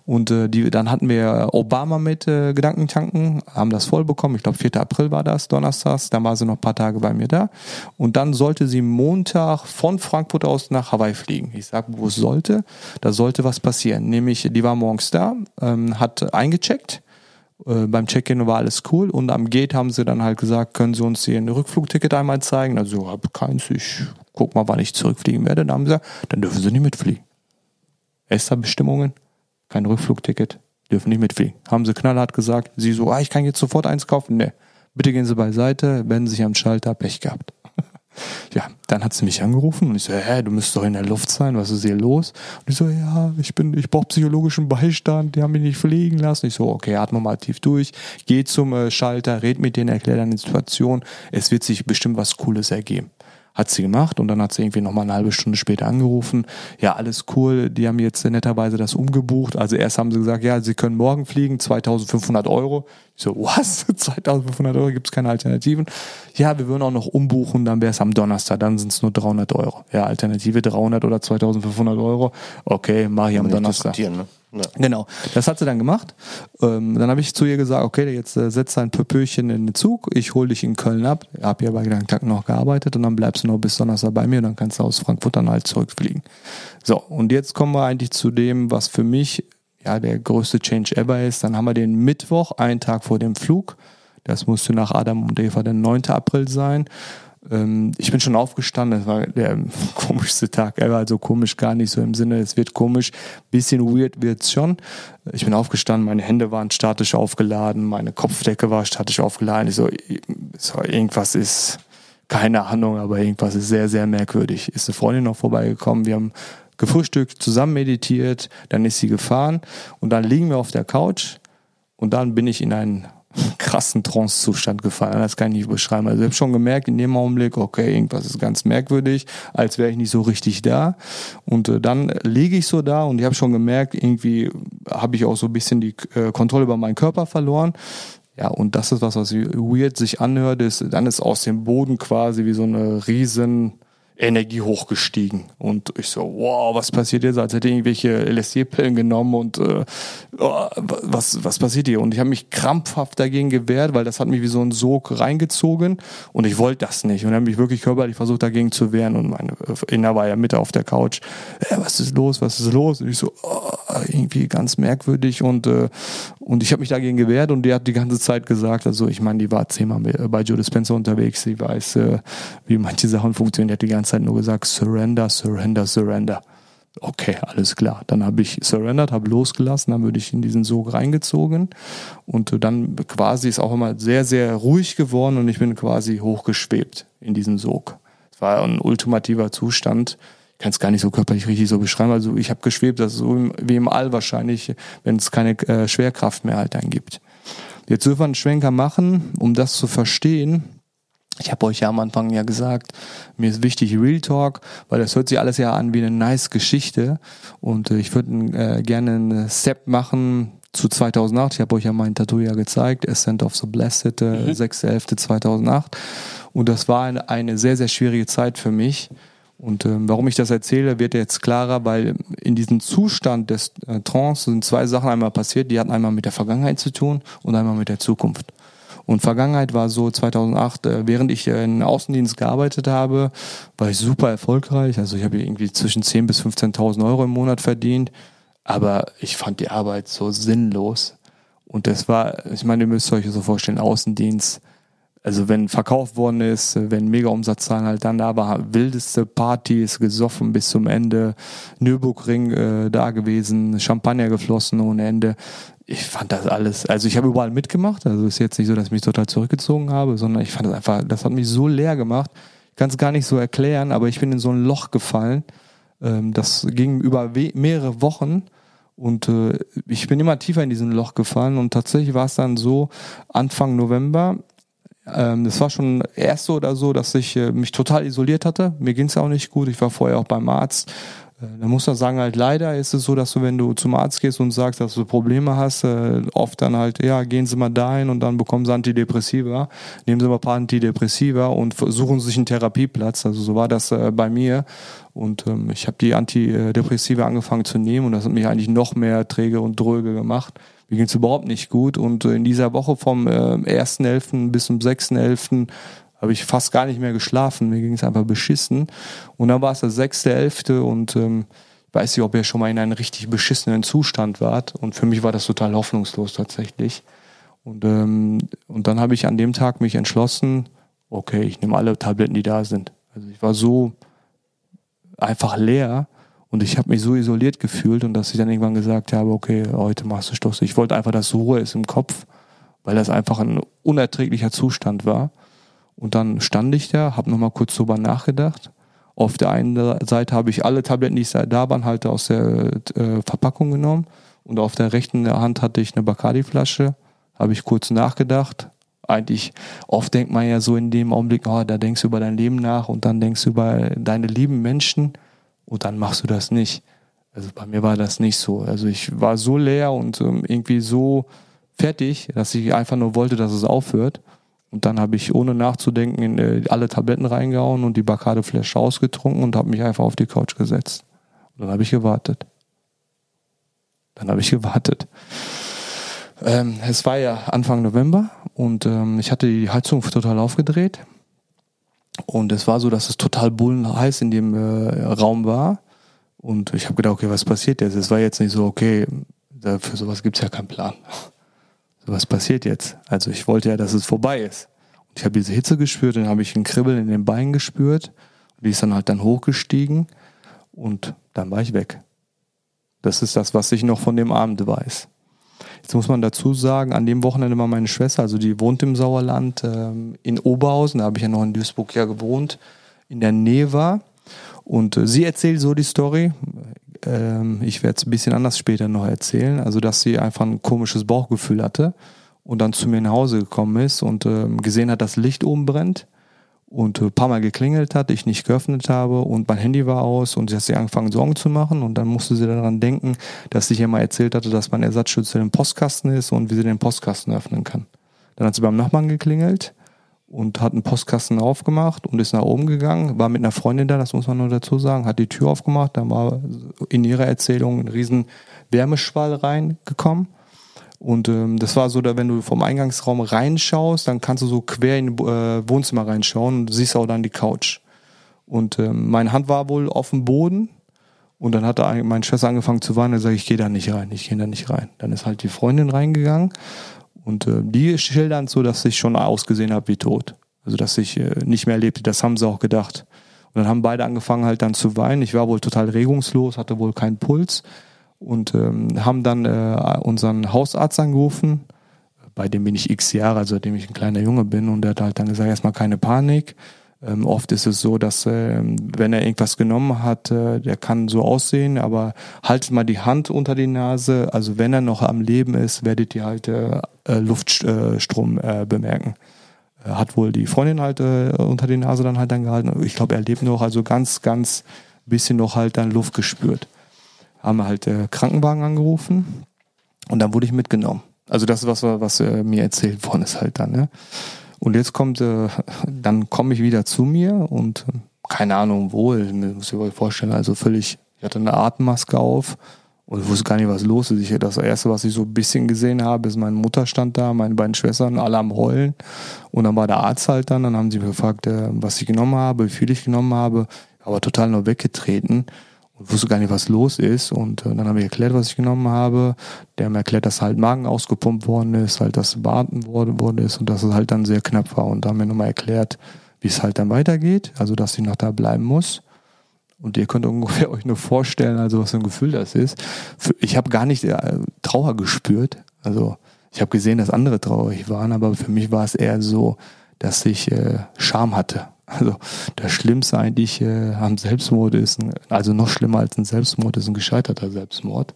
Und äh, die, dann hatten wir Obama mit äh, Gedankentanken, haben das voll bekommen. Ich glaube 4. April war das, Donnerstags. Dann war sie noch ein paar Tage bei mir da und dann sollte sie Montag von Frankfurt aus nach Hawaii fliegen. Ich sage, wo es sollte, da sollte was passieren. Nämlich, die war morgens da, ähm, hat eingecheckt äh, beim Check-in war alles cool und am Gate haben sie dann halt gesagt, können sie uns ein Rückflugticket einmal zeigen? Also, hab keins, ich guck mal, wann ich zurückfliegen werde. Dann haben sie gesagt, dann dürfen sie nicht mitfliegen. ESTA-Bestimmungen, kein Rückflugticket, dürfen nicht mitfliegen. Haben sie knallhart gesagt, sie so, ah, ich kann jetzt sofort eins kaufen. Ne, bitte gehen Sie beiseite, wenden sich am Schalter, Pech gehabt. Ja, dann hat sie mich angerufen und ich so, hä, du müsstest doch in der Luft sein, was ist hier los? Und ich so, ja, ich bin, ich brauche psychologischen Beistand, die haben mich nicht fliegen lassen. Ich so, okay, atme mal tief durch, geh zum äh, Schalter, red mit denen, erklär deine Situation, es wird sich bestimmt was Cooles ergeben. Hat sie gemacht und dann hat sie irgendwie nochmal eine halbe Stunde später angerufen. Ja, alles cool. Die haben jetzt netterweise das umgebucht. Also erst haben sie gesagt, ja, sie können morgen fliegen, 2500 Euro. Ich so, was? 2500 Euro, gibt's keine Alternativen? Ja, wir würden auch noch umbuchen, dann wäre es am Donnerstag, dann sind es nur 300 Euro. Ja, Alternative 300 oder 2500 Euro. Okay, mach ich am Donnerstag. ne? Ja. Genau, das hat sie dann gemacht. Ähm, dann habe ich zu ihr gesagt, okay, jetzt äh, setz dein Pöpöchen in den Zug, ich hole dich in Köln ab. Hab ja bei Gedankentanken noch gearbeitet und dann bleibst du noch bis Donnerstag bei mir und dann kannst du aus Frankfurt dann halt zurückfliegen. So, und jetzt kommen wir eigentlich zu dem, was für mich ja der größte Change ever ist. Dann haben wir den Mittwoch, einen Tag vor dem Flug. Das musste nach Adam und Eva der 9. April sein. Ähm, ich bin schon aufgestanden, das war der komischste Tag ever, also komisch gar nicht so im Sinne, es wird komisch, bisschen weird wird's schon. Ich bin aufgestanden, meine Hände waren statisch aufgeladen, meine Kopfdecke war statisch aufgeladen. Ich so, so irgendwas ist, keine Ahnung, aber irgendwas ist sehr, sehr merkwürdig. Ist eine Freundin noch vorbeigekommen, wir haben gefrühstückt, zusammen meditiert, dann ist sie gefahren und dann liegen wir auf der Couch und dann bin ich in einen krassen Trance-Zustand gefallen. Das kann ich nicht beschreiben. Also ich habe schon gemerkt in dem Augenblick, okay, irgendwas ist ganz merkwürdig, als wäre ich nicht so richtig da. Und äh, dann liege ich so da und ich habe schon gemerkt, irgendwie habe ich auch so ein bisschen die äh, Kontrolle über meinen Körper verloren. Ja, und das ist was, was weird sich anhört, ist, dann ist aus dem Boden quasi wie so eine riesen Energie hochgestiegen. Und ich so, wow, was passiert jetzt? Als hätte ich irgendwelche LSD-Pillen genommen und äh, oh, was, was passiert hier? Und ich habe mich krampfhaft dagegen gewehrt, weil das hat mich wie so ein Sog reingezogen und ich wollte das nicht. Und habe mich wirklich körperlich versucht, dagegen zu wehren. Und meine Inner war ja Mitte auf der Couch. Äh, was ist los? Was ist los? Und ich so, oh, irgendwie ganz merkwürdig. Und, äh, und ich habe mich dagegen gewehrt und die hat die ganze Zeit gesagt, also ich meine, die war zehnmal bei Joe Dispenza unterwegs, sie weiß, äh, wie manche Sachen funktionieren. Die hat die ganze Zeit nur gesagt, surrender, surrender, surrender. Okay, alles klar. Dann habe ich surrendered, habe losgelassen, dann würde ich in diesen Sog reingezogen und dann quasi ist auch immer sehr, sehr ruhig geworden und ich bin quasi hochgeschwebt in diesen Sog. Es war ein ultimativer Zustand. Ich kann es gar nicht so körperlich richtig so beschreiben. Also ich habe geschwebt, das ist so wie im All wahrscheinlich, wenn es keine äh, Schwerkraft mehr halt dann gibt. Jetzt dürfen wir einen Schwenker machen, um das zu verstehen ich habe euch ja am Anfang ja gesagt, mir ist wichtig Real Talk, weil das hört sich alles ja an wie eine nice Geschichte und äh, ich würde äh, gerne einen Step machen zu 2008. Ich habe euch ja mein Tattoo ja gezeigt, Ascent of the Blessed, äh, mhm. 6.11.2008 und das war eine, eine sehr, sehr schwierige Zeit für mich. Und ähm, warum ich das erzähle, wird jetzt klarer, weil in diesem Zustand des äh, Trance sind zwei Sachen einmal passiert, die hatten einmal mit der Vergangenheit zu tun und einmal mit der Zukunft. Und Vergangenheit war so 2008, äh, während ich äh, in Außendienst gearbeitet habe, war ich super erfolgreich. Also ich habe irgendwie zwischen 10.000 bis 15.000 Euro im Monat verdient. Aber ich fand die Arbeit so sinnlos. Und das war, ich meine, ihr müsst euch so vorstellen, Außendienst. Also wenn verkauft worden ist, wenn Mega-Umsatzzahlen halt dann da war, wildeste Partys, gesoffen bis zum Ende, Nürburgring äh, da gewesen, Champagner geflossen ohne Ende ich fand das alles, also ich habe überall mitgemacht, also ist jetzt nicht so, dass ich mich total zurückgezogen habe, sondern ich fand das einfach, das hat mich so leer gemacht. Ich kann es gar nicht so erklären, aber ich bin in so ein Loch gefallen. Ähm, das ging über mehrere Wochen und äh, ich bin immer tiefer in diesen Loch gefallen und tatsächlich war es dann so Anfang November, ähm, das war schon erst so oder so, dass ich äh, mich total isoliert hatte. Mir ging es auch nicht gut. Ich war vorher auch beim Arzt da muss man sagen, halt leider ist es so, dass du, wenn du zum Arzt gehst und sagst, dass du Probleme hast, äh, oft dann halt, ja, gehen Sie mal dahin und dann bekommen Sie Antidepressiva, nehmen Sie mal ein paar Antidepressiva und suchen sich einen Therapieplatz. Also so war das äh, bei mir. Und ähm, ich habe die Antidepressiva angefangen zu nehmen und das hat mich eigentlich noch mehr träge und dröge gemacht. Mir ging es überhaupt nicht gut. Und in dieser Woche vom äh, 1.11. bis zum 6.11 habe ich fast gar nicht mehr geschlafen. Mir ging es einfach beschissen. Und dann war es der sechste, elfte und ähm, ich weiß nicht, ob ihr schon mal in einem richtig beschissenen Zustand wart. Und für mich war das total hoffnungslos tatsächlich. Und, ähm, und dann habe ich an dem Tag mich entschlossen, okay, ich nehme alle Tabletten, die da sind. Also ich war so einfach leer und ich habe mich so isoliert gefühlt und dass ich dann irgendwann gesagt habe, okay, heute machst du Stoß. Ich wollte einfach, dass Ruhe ist im Kopf, weil das einfach ein unerträglicher Zustand war. Und dann stand ich da, habe nochmal kurz drüber nachgedacht. Auf der einen Seite habe ich alle Tabletten, die da waren, halt aus der äh, Verpackung genommen. Und auf der rechten Hand hatte ich eine Bacardi-Flasche. Habe ich kurz nachgedacht. Eigentlich, oft denkt man ja so in dem Augenblick, oh, da denkst du über dein Leben nach und dann denkst du über deine lieben Menschen und dann machst du das nicht. Also bei mir war das nicht so. Also ich war so leer und ähm, irgendwie so fertig, dass ich einfach nur wollte, dass es aufhört. Und dann habe ich ohne nachzudenken in äh, alle Tabletten reingehauen und die Bacardi Flasche ausgetrunken und habe mich einfach auf die Couch gesetzt. Und dann habe ich gewartet. Dann habe ich gewartet. Ähm, es war ja Anfang November und ähm, ich hatte die Heizung total aufgedreht. Und es war so, dass es total bullenheiß in dem äh, Raum war. Und ich habe gedacht, okay, was passiert jetzt? Es war jetzt nicht so, okay, für sowas gibt es ja keinen Plan was passiert jetzt? Also ich wollte ja, dass es vorbei ist. Und Ich habe diese Hitze gespürt, dann habe ich ein Kribbeln in den Beinen gespürt. Die ist dann halt dann hochgestiegen und dann war ich weg. Das ist das, was ich noch von dem Abend weiß. Jetzt muss man dazu sagen, an dem Wochenende war meine Schwester, also die wohnt im Sauerland ähm, in Oberhausen, da habe ich ja noch in Duisburg ja gewohnt, in der Nähe war. Und äh, sie erzählt so die Story. Ähm, ich werde es ein bisschen anders später noch erzählen. Also, dass sie einfach ein komisches Bauchgefühl hatte und dann zu mir nach Hause gekommen ist und ähm, gesehen hat, dass Licht oben brennt und ein paar Mal geklingelt hat, ich nicht geöffnet habe und mein Handy war aus und sie hat sich angefangen Sorgen zu machen und dann musste sie daran denken, dass ich ihr mal erzählt hatte, dass mein Ersatzschütze im Postkasten ist und wie sie den Postkasten öffnen kann. Dann hat sie beim Nachbarn geklingelt und hat einen Postkasten aufgemacht und ist nach oben gegangen, war mit einer Freundin da, das muss man nur dazu sagen, hat die Tür aufgemacht, dann war in ihrer Erzählung ein riesen Wärmeschwall reingekommen und ähm, das war so, da wenn du vom Eingangsraum reinschaust, dann kannst du so quer in äh, Wohnzimmer reinschauen und siehst auch dann die Couch. Und ähm, meine Hand war wohl auf dem Boden und dann hat meine Schwester angefangen zu weinen. Da sage ich, ich gehe da nicht rein, ich gehe da nicht rein. Dann ist halt die Freundin reingegangen und äh, die schildern so, dass ich schon ausgesehen habe wie tot. Also dass ich äh, nicht mehr lebte. Das haben sie auch gedacht. Und dann haben beide angefangen halt dann zu weinen. Ich war wohl total regungslos, hatte wohl keinen Puls und ähm, haben dann äh, unseren Hausarzt angerufen, bei dem bin ich x Jahre, also seitdem ich ein kleiner Junge bin und der hat halt dann gesagt, erstmal keine Panik. Ähm, oft ist es so, dass äh, wenn er irgendwas genommen hat, äh, der kann so aussehen, aber haltet mal die Hand unter die Nase. Also wenn er noch am Leben ist, werdet ihr halt äh, äh Luftstrom äh, bemerken. Hat wohl die Freundin halt äh, unter die Nase dann halt dann gehalten. Ich glaube, er lebt noch, also ganz, ganz bisschen noch halt dann Luft gespürt haben halt äh, Krankenwagen angerufen und dann wurde ich mitgenommen. Also das ist was, was äh, mir erzählt worden ist halt dann. Ne? Und jetzt kommt, äh, dann komme ich wieder zu mir und äh, keine Ahnung wo, ich muss ich euch vorstellen, also völlig, ich hatte eine Atemmaske auf und wusste gar nicht, was los ist. Ich, das erste, was ich so ein bisschen gesehen habe, ist meine Mutter stand da, meine beiden Schwestern, alle am Heulen. Und dann war der Arzt halt dann, dann haben sie mich gefragt, äh, was ich genommen habe, wie viel ich genommen habe, aber total nur weggetreten und wusste gar nicht, was los ist. Und äh, dann habe ich erklärt, was ich genommen habe. Der hat mir erklärt, dass halt Magen ausgepumpt worden ist, halt das beatmet worden, worden ist und dass es halt dann sehr knapp war. Und da haben wir nochmal erklärt, wie es halt dann weitergeht, also dass ich noch da bleiben muss. Und ihr könnt ungefähr euch nur vorstellen, also was für ein Gefühl das ist. Ich habe gar nicht äh, Trauer gespürt. Also ich habe gesehen, dass andere traurig waren, aber für mich war es eher so, dass ich äh, Scham hatte. Also das Schlimmste eigentlich äh, am Selbstmord ist, ein, also noch schlimmer als ein Selbstmord ist ein gescheiterter Selbstmord.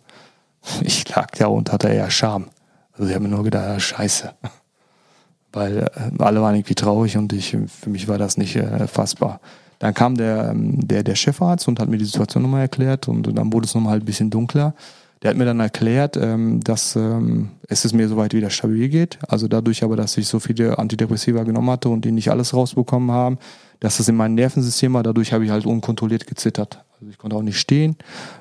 Ich lag da und hatte eher Scham. Also ich habe mir nur gedacht, ja, scheiße. Weil äh, alle waren irgendwie traurig und ich, für mich war das nicht äh, fassbar. Dann kam der, ähm, der, der Chefarzt und hat mir die Situation nochmal erklärt und, und dann wurde es nochmal halt ein bisschen dunkler. Der hat mir dann erklärt, ähm, dass ähm, es mir soweit wieder stabil geht. Also dadurch aber, dass ich so viele Antidepressiva genommen hatte und die nicht alles rausbekommen haben, dass das in meinem Nervensystem war. Dadurch habe ich halt unkontrolliert gezittert. Also ich konnte auch nicht stehen.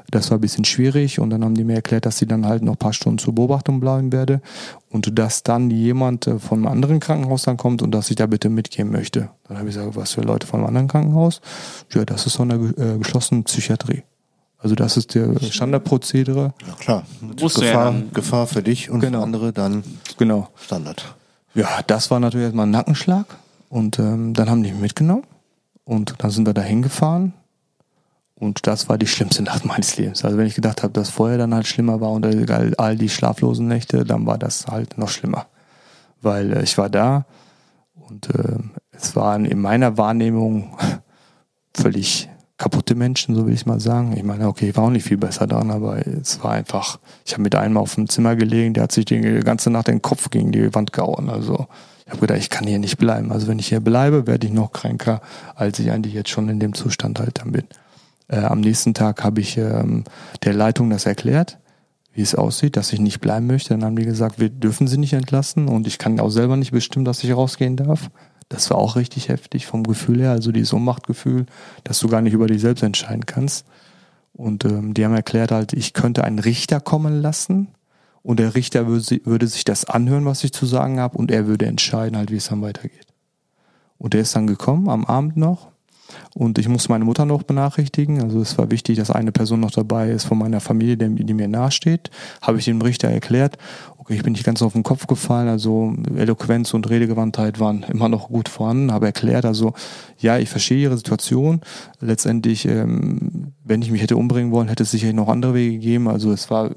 Das war ein bisschen schwierig. Und dann haben die mir erklärt, dass sie dann halt noch ein paar Stunden zur Beobachtung bleiben werde. Und dass dann jemand äh, von einem anderen Krankenhaus dann kommt und dass ich da bitte mitgehen möchte. Dann habe ich gesagt, was für Leute von einem anderen Krankenhaus? Ja, das ist so eine äh, geschlossene Psychiatrie. Also das ist der Standardprozedere. Ja klar. Gefahr, ja Gefahr für dich und genau. für andere dann genau. Standard. Ja, das war natürlich erstmal ein Nackenschlag. Und ähm, dann haben die mich mitgenommen. Und dann sind wir da hingefahren. Und das war die schlimmste Nacht meines Lebens. Also wenn ich gedacht habe, dass vorher dann halt schlimmer war und all die schlaflosen Nächte, dann war das halt noch schlimmer. Weil äh, ich war da und äh, es waren in meiner Wahrnehmung völlig kaputte Menschen, so will ich mal sagen. Ich meine, okay, ich war auch nicht viel besser dran, aber es war einfach, ich habe mit einem auf dem Zimmer gelegen, der hat sich die ganze Nacht den Kopf gegen die Wand gehauen. Also ich habe gedacht, ich kann hier nicht bleiben. Also wenn ich hier bleibe, werde ich noch kränker, als ich eigentlich jetzt schon in dem Zustand halt dann bin. Äh, am nächsten Tag habe ich ähm, der Leitung das erklärt, wie es aussieht, dass ich nicht bleiben möchte. Dann haben die gesagt, wir dürfen sie nicht entlassen und ich kann auch selber nicht bestimmen, dass ich rausgehen darf. Das war auch richtig heftig vom Gefühl her, also dieses Ohnmachtgefühl, dass du gar nicht über dich selbst entscheiden kannst. Und ähm, die haben erklärt halt, ich könnte einen Richter kommen lassen und der Richter würde, würde sich das anhören, was ich zu sagen habe und er würde entscheiden halt, wie es dann weitergeht. Und der ist dann gekommen am Abend noch Und ich musste meine Mutter noch benachrichtigen. Also es war wichtig, dass eine Person noch dabei ist von meiner Familie, die, mir nahesteht. Habe ich dem Richter erklärt. Okay, ich bin nicht ganz auf den Kopf gefallen. Also Eloquenz und Redegewandtheit waren immer noch gut vorhanden. Habe erklärt, also ja, ich verstehe Ihre Situation. Letztendlich, ähm, wenn ich mich hätte umbringen wollen, hätte es sicherlich noch andere Wege gegeben. Also es war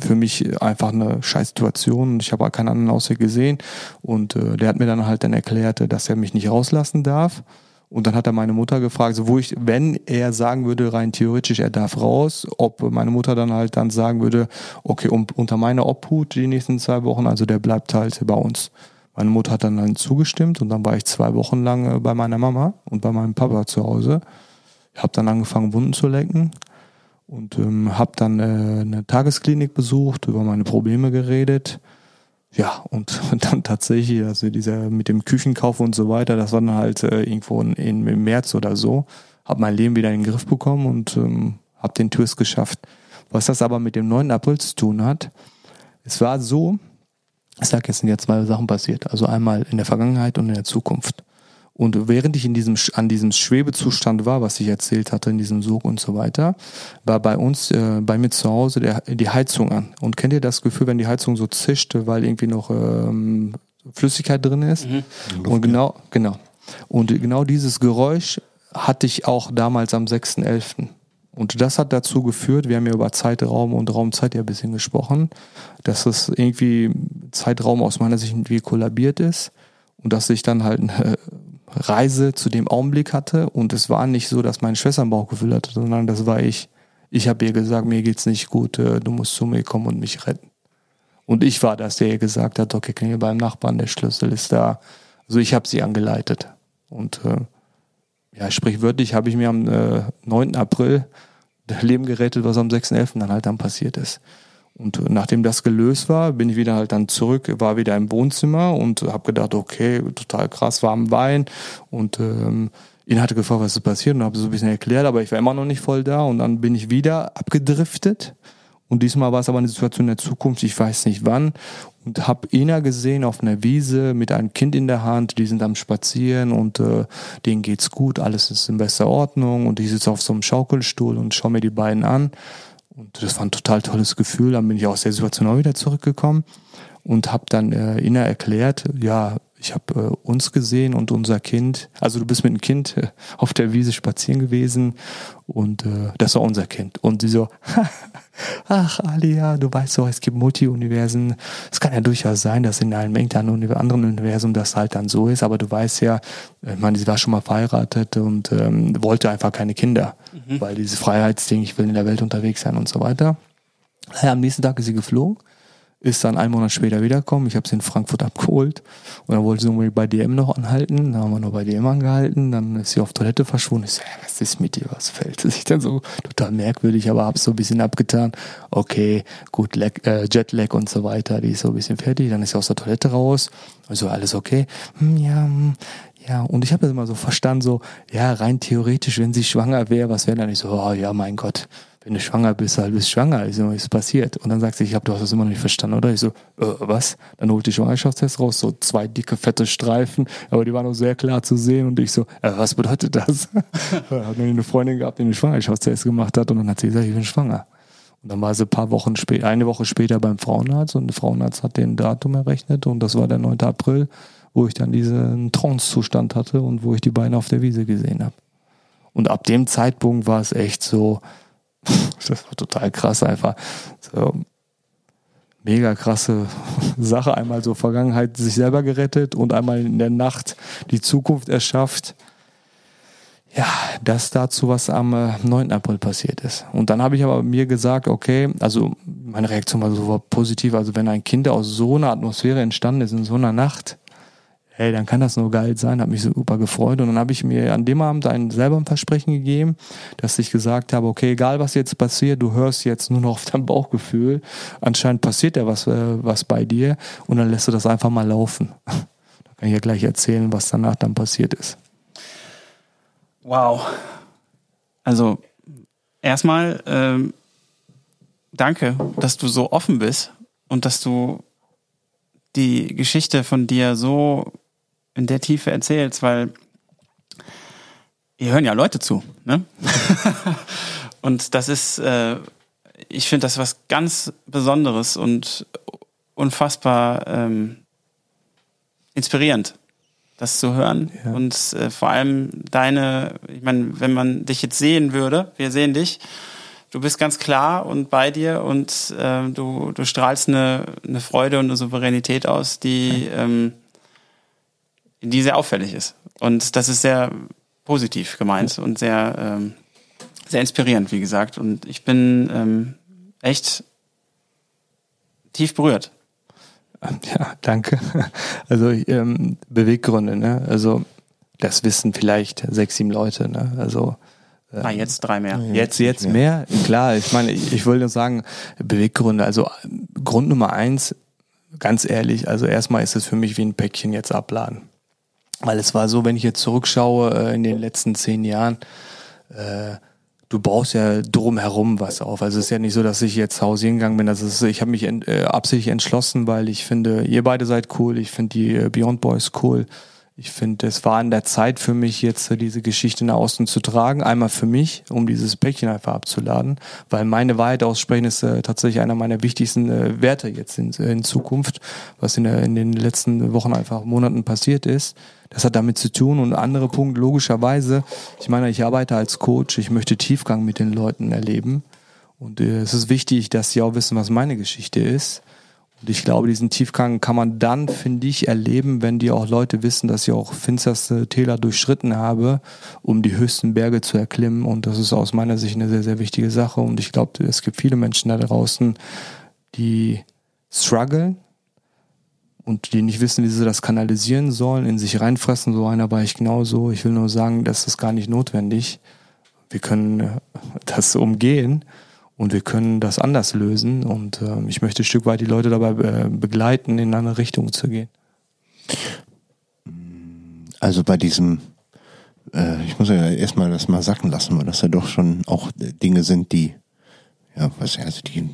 für mich einfach eine scheiß Situation ich habe keinen anderen Ausweg gesehen. Und äh, der hat mir dann halt dann erklärt, dass er mich nicht rauslassen darf. Und dann hat er meine Mutter gefragt, so wo ich, wenn er sagen würde, rein theoretisch, er darf raus, ob meine Mutter dann halt dann sagen würde, okay, um, unter meiner Obhut die nächsten zwei Wochen, also der bleibt halt bei uns. Meine Mutter hat dann, dann zugestimmt und dann war ich zwei Wochen lang äh, bei meiner Mama und bei meinem Papa zu Hause. Ich habe dann angefangen, Wunden zu lecken und ähm, habe dann äh, eine Tagesklinik besucht, über meine Probleme geredet ja, und, dann tatsächlich, also dieser mit dem Küchenkauf und so weiter, das war dann halt äh, irgendwo in, in, im März oder so, habe mein Leben wieder in den Griff bekommen und ähm, habe den Twist geschafft. Was das aber mit dem 9. April zu tun hat, es war so, ich sage jetzt sind ja zwei Sachen passiert. Also einmal in der Vergangenheit und in der Zukunft. Und während ich in diesem, an diesem Schwebezustand war, was ich erzählt hatte, in diesem Sog und so weiter, war bei uns, äh, bei mir zu Hause der, die Heizung an. Und kennt ihr das Gefühl, wenn die Heizung so zischt, weil irgendwie noch ähm, Flüssigkeit drin ist? Mhm. Und genau, genau. Und genau dieses Geräusch hatte ich auch damals am 6.11. Und das hat dazu geführt, wir haben ja über Zeitraum und Raumzeit ja ein bisschen gesprochen, dass es irgendwie Zeitraum aus meiner Sicht irgendwie kollabiert ist und dass ich dann halt eine Reise zu dem Augenblick hatte und es war nicht so, dass meine Schwester ein Bauchgefühl hatte, sondern das war ich. Ich habe ihr gesagt, mir geht's nicht gut, äh, du musst zu mir kommen und mich retten. Und ich war das, der ihr gesagt hat, okay, klingel beim Nachbarn, der Schlüssel ist da. Also ich habe sie angeleitet. Und äh, ja, sprichwörtlich habe ich mir am äh, 9. April das Leben gerettet, was am 6.11. dann halt dann passiert ist. Und nachdem das gelöst war, bin ich wieder halt dann zurück, war wieder im Wohnzimmer und habe gedacht, okay, total krass, warm Wein. Und ähm, ihn hatte gefragt, was ist passiert und habe so ein bisschen erklärt, aber ich war immer noch nicht voll da. Und dann bin ich wieder abgedriftet. Und diesmal war es aber eine Situation in der Zukunft, ich weiß nicht wann. Und habe Ina gesehen auf einer Wiese mit einem Kind in der Hand, die sind am Spazieren und äh, denen geht's gut, alles ist in bester Ordnung und ich sitze auf so einem Schaukelstuhl und schaue mir die beiden an und das war ein total tolles Gefühl. Dann bin ich aus der Situation auch wieder zurückgekommen und habe dann äh, Ina erklärt, ja, ich habe äh, uns gesehen und unser Kind. Also du bist mit dem Kind äh, auf der Wiese spazieren gewesen und äh, das war unser Kind. Und sie so, ach Alia, du weißt doch, es gibt Multi-Universen. Es kann ja durchaus sein, dass in einem anderen Universum das halt dann so ist, aber du weißt ja, ich meine, sie war schon mal verheiratet und ähm, wollte einfach keine Kinder, mhm. weil dieses Freiheitsding, ich will in der Welt unterwegs sein und so weiter. Naja, am nächsten Tag ist sie geflogen ist dann einen Monat später wiedergekommen. Ich habe sie in Frankfurt abgeholt und dann wollte sie unbedingt bei DM noch anhalten. Dann haben wir noch bei DM angehalten. Dann ist sie auf Toilette verschwunden. Ich so, ja, was ist mit dir? Was fällt sich dann so total merkwürdig, aber habe so ein bisschen abgetan. Okay, gut, äh, Jetlag und so weiter. Die ist so ein bisschen fertig. Dann ist sie aus der Toilette raus. Also alles okay. Hm, ja, hm, ja, und ich habe das immer so verstanden, so, ja, rein theoretisch, wenn sie schwanger wäre, was wäre dann nicht so, oh ja, mein Gott, wenn du schwanger bist, halt bist schwanger, ist immer passiert. Und dann sagt sie, ich habe, hast das immer noch nicht verstanden, oder? Ich so, äh, was? Dann holt die Schwangerschaftstest raus, so zwei dicke, fette Streifen, aber die waren auch sehr klar zu sehen und ich so, äh, was bedeutet das? hat mir eine Freundin gehabt, die einen Schwangerschaftstest gemacht hat und dann hat sie gesagt, ich bin schwanger. Und dann war sie ein paar Wochen später, eine Woche später beim Frauenarzt und der Frauenarzt hat den Datum errechnet und das war der 9. April, wo ich dann diesen Trance-Zustand hatte und wo ich die Beine auf der Wiese gesehen habe. Und ab dem Zeitpunkt war es echt so, das war total krass einfach. So, mega krasse Sache. Einmal so Vergangenheit sich selber gerettet und einmal in der Nacht die Zukunft erschafft. Ja, das dazu, was am 9. Äh, April passiert ist. Und dann habe ich aber mir gesagt, okay, also meine Reaktion war so positiv, also wenn ein Kind aus so einer Atmosphäre entstanden ist, in so einer Nacht, hey, dann kann das nur geil sein, hat mich super gefreut. Und dann habe ich mir an dem Abend ein, selber ein Versprechen gegeben, dass ich gesagt habe, okay, egal was jetzt passiert, du hörst jetzt nur noch auf dein Bauchgefühl. Anscheinend passiert ja was, äh, was bei dir und dann lässt du das einfach mal laufen. Da kann ich ja gleich erzählen, was danach dann passiert ist. Wow. Also erstmal ähm, danke, dass du so offen bist und dass du die Geschichte von dir so in der Tiefe erzählst, weil hier hören ja Leute zu. Ne? und das ist, äh, ich finde das was ganz Besonderes und unfassbar ähm, inspirierend, das zu hören. Ja. Und äh, vor allem deine, ich meine, wenn man dich jetzt sehen würde, wir sehen dich, du bist ganz klar und bei dir und äh, du, du strahlst eine, eine Freude und eine Souveränität aus, die, ähm, die sehr auffällig ist. Und das ist sehr positiv gemeint und sehr, ähm, sehr inspirierend, wie gesagt. Und ich bin ähm, echt tief berührt. Ja, danke. Also ähm, Beweggründe, ne? Also das wissen vielleicht sechs, sieben Leute, ne? Also ähm, ah, jetzt drei mehr. Jetzt, jetzt mehr. Klar, ich meine, ich, ich wollte nur sagen, Beweggründe. Also Grund Nummer eins, ganz ehrlich, also erstmal ist es für mich wie ein Päckchen jetzt abladen. Weil es war so, wenn ich jetzt zurückschaue äh, in den letzten zehn Jahren, äh, du baust ja drumherum was auf. Also es ist ja nicht so, dass ich jetzt hausieren gegangen bin. Das ist, ich habe mich ent, äh, absichtlich entschlossen, weil ich finde, ihr beide seid cool. Ich finde die äh, Beyond Boys cool. Ich finde, es war an der Zeit für mich jetzt äh, diese Geschichte nach außen zu tragen. Einmal für mich, um dieses Päckchen einfach abzuladen, weil meine Wahrheit aussprechen ist äh, tatsächlich einer meiner wichtigsten äh, Werte jetzt in, in Zukunft, was in, der, in den letzten Wochen einfach Monaten passiert ist. Das hat damit zu tun und andere Punkt logischerweise. Ich meine, ich arbeite als Coach, ich möchte Tiefgang mit den Leuten erleben und äh, es ist wichtig, dass sie auch wissen, was meine Geschichte ist. Und ich glaube, diesen Tiefgang kann man dann, finde ich, erleben, wenn die auch Leute wissen, dass ich auch finsterste Täler durchschritten habe, um die höchsten Berge zu erklimmen. Und das ist aus meiner Sicht eine sehr, sehr wichtige Sache. Und ich glaube, es gibt viele Menschen da draußen, die strugglen und die nicht wissen, wie sie das kanalisieren sollen, in sich reinfressen. So einer war ich genauso. Ich will nur sagen, das ist gar nicht notwendig. Wir können das umgehen und wir können das anders lösen. Und äh, ich möchte ein Stück weit die Leute dabei äh, begleiten, in eine Richtung zu gehen. Also bei diesem, äh, ich muss ja erstmal das mal sacken lassen, weil das ja doch schon auch Dinge sind, die, ja, was also die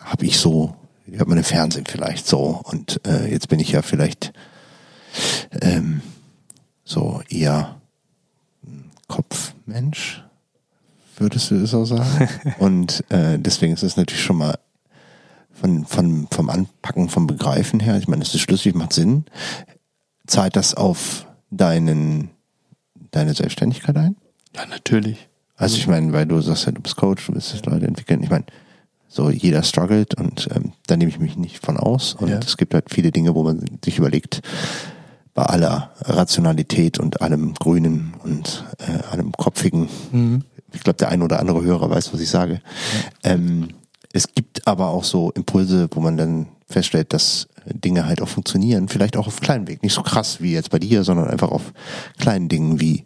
habe ich so, die hat im Fernsehen vielleicht so. Und äh, jetzt bin ich ja vielleicht ähm, so eher Kopfmensch würdest du es auch sagen. Und äh, deswegen ist es natürlich schon mal von, von, vom Anpacken, vom Begreifen her, ich meine, es ist schlüssig, macht Sinn. Zahlt das auf deinen, deine Selbstständigkeit ein? Ja, natürlich. Also ich meine, weil du sagst ja, du bist Coach, du willst das Leute entwickeln. Ich meine, so jeder struggelt und ähm, da nehme ich mich nicht von aus. Und ja. es gibt halt viele Dinge, wo man sich überlegt, bei aller Rationalität und allem Grünen und äh, allem Kopfigen, mhm ich glaube, der ein oder andere Hörer weiß, was ich sage. Ja. Ähm, es gibt aber auch so Impulse, wo man dann feststellt, dass Dinge halt auch funktionieren, vielleicht auch auf kleinen Weg. Nicht so krass wie jetzt bei dir, sondern einfach auf kleinen Dingen wie,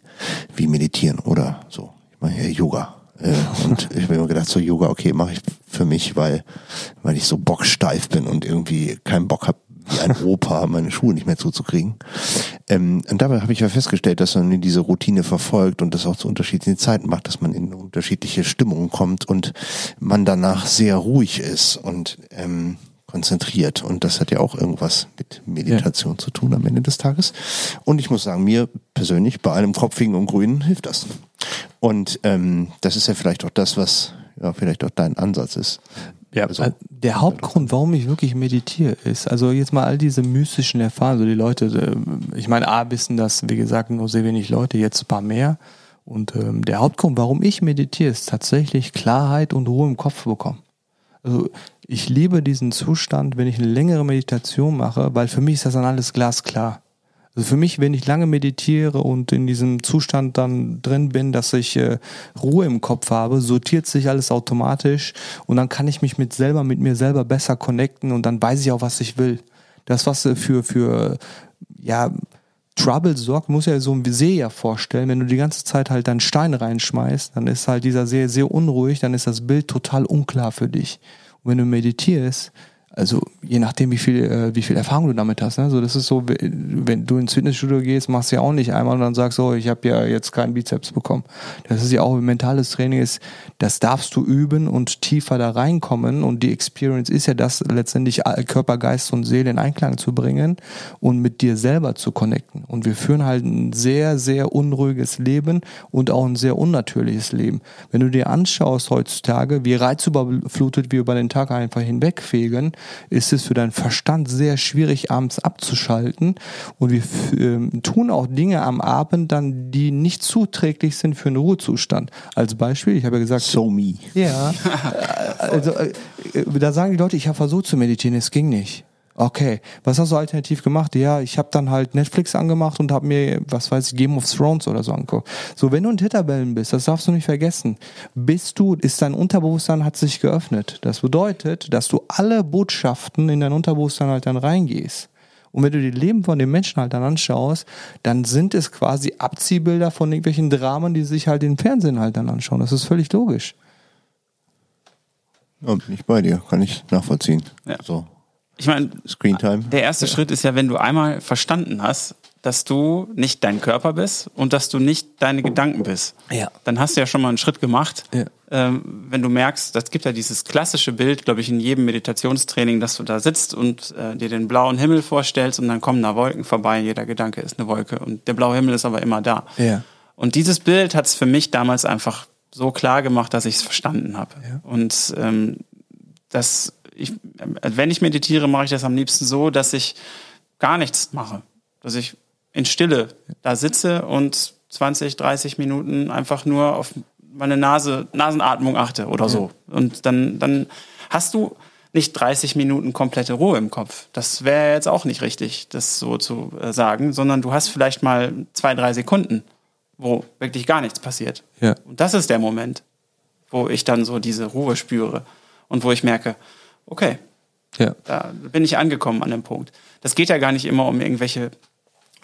wie meditieren oder so. Ich meine, ja, Yoga. Äh, und ich habe mir gedacht, so Yoga, okay, mache ich für mich, weil, weil ich so bocksteif bin und irgendwie keinen Bock habe, wie ein Opa meine Schuhe nicht mehr zuzukriegen. Ähm, und dabei habe ich ja festgestellt, dass man diese Routine verfolgt und das auch zu unterschiedlichen Zeiten macht, dass man in unterschiedliche Stimmungen kommt und man danach sehr ruhig ist und ähm, konzentriert. Und das hat ja auch irgendwas mit Meditation ja. zu tun am Ende des Tages. Und ich muss sagen, mir persönlich bei allem Kopfigen und Grünen hilft das. Und ähm, das ist ja vielleicht auch das, was ja vielleicht auch dein Ansatz ist. Ja, also, äh, der Hauptgrund, warum ich wirklich meditiere, ist, also jetzt mal all diese mystischen Erfahrungen, so die Leute, äh, ich meine, A, wissen das, wie gesagt, nur sehr wenig Leute, jetzt ein paar mehr. Und ähm, der Hauptgrund, warum ich meditiere, ist tatsächlich Klarheit und Ruhe im Kopf bekommen. Also ich liebe diesen Zustand, wenn ich eine längere Meditation mache, weil für mich ist das dann alles glasklar. Also für mich, wenn ich lange meditiere und in diesem Zustand dann drin bin, dass ich äh, Ruhe im Kopf habe, sortiert sich alles automatisch und dann kann ich mich mit selber, mit mir selber besser connecten und dann weiß ich auch, was ich will. Das, was äh, für, für, ja, Trouble sorgt, muss ja so ein See ja vorstellen. Wenn du die ganze Zeit halt deinen Stein reinschmeißt, dann ist halt dieser See sehr unruhig, dann ist das Bild total unklar für dich. Und wenn du meditierst, also je nachdem, wie viel, äh, wie viel Erfahrung du damit hast. Ne? Also das ist so, wenn du ins Fitnessstudio gehst, machst du ja auch nicht einmal und dann sagst, oh, ich habe ja jetzt keinen Bizeps bekommen. Das ist ja auch ein mentales Training ist, das darfst du üben und tiefer da reinkommen und die Experience ist ja das, letztendlich Körper, Geist und Seele in Einklang zu bringen und mit dir selber zu connecten. Und wir führen halt ein sehr, sehr unruhiges Leben und auch ein sehr unnatürliches Leben. Wenn du dir anschaust heutzutage, wie reizüberflutet wir über den Tag einfach hinwegfegen, ist es für deinen Verstand sehr schwierig, abends abzuschalten. Und wir äh, tun auch Dinge am Abend dann, die nicht zuträglich sind für einen Ruhezustand. Als Beispiel, ich habe ja gesagt. So me. Ja. also, äh, da sagen die Leute, ich habe versucht zu meditieren, es ging nicht. Okay, was hast du alternativ gemacht? Ja, ich habe dann halt Netflix angemacht und habe mir, was weiß ich, Game of Thrones oder so angeguckt. So, wenn du ein Titterbellen bist, das darfst du nicht vergessen. Bist du, ist dein Unterbewusstsein hat sich geöffnet. Das bedeutet, dass du alle Botschaften in dein Unterbewusstsein halt dann reingehst. Und wenn du die Leben von den Menschen halt dann anschaust, dann sind es quasi Abziehbilder von irgendwelchen Dramen, die sich halt im Fernsehen halt dann anschauen. Das ist völlig logisch. Ja, bin ich bei dir, kann ich nachvollziehen. Ja. So. Ich meine, Screentime. der erste ja. Schritt ist ja, wenn du einmal verstanden hast, dass du nicht dein Körper bist und dass du nicht deine Gedanken bist. Ja. Dann hast du ja schon mal einen Schritt gemacht. Ja. Ähm, wenn du merkst, das gibt ja dieses klassische Bild, glaube ich, in jedem Meditationstraining, dass du da sitzt und äh, dir den blauen Himmel vorstellst und dann kommen da Wolken vorbei, jeder Gedanke ist eine Wolke und der blaue Himmel ist aber immer da. Ja. Und dieses Bild hat es für mich damals einfach so klar gemacht, dass ich es verstanden habe. Ja. Und ähm, das ich, wenn ich meditiere, mache ich das am liebsten so, dass ich gar nichts mache. Dass ich in Stille da sitze und 20, 30 Minuten einfach nur auf meine Nase, Nasenatmung achte oder ja. so. Und dann, dann hast du nicht 30 Minuten komplette Ruhe im Kopf. Das wäre jetzt auch nicht richtig, das so zu äh, sagen, sondern du hast vielleicht mal zwei, drei Sekunden, wo wirklich gar nichts passiert. Ja. Und das ist der Moment, wo ich dann so diese Ruhe spüre und wo ich merke, okay, ja. da bin ich angekommen an dem Punkt. Das geht ja gar nicht immer um irgendwelche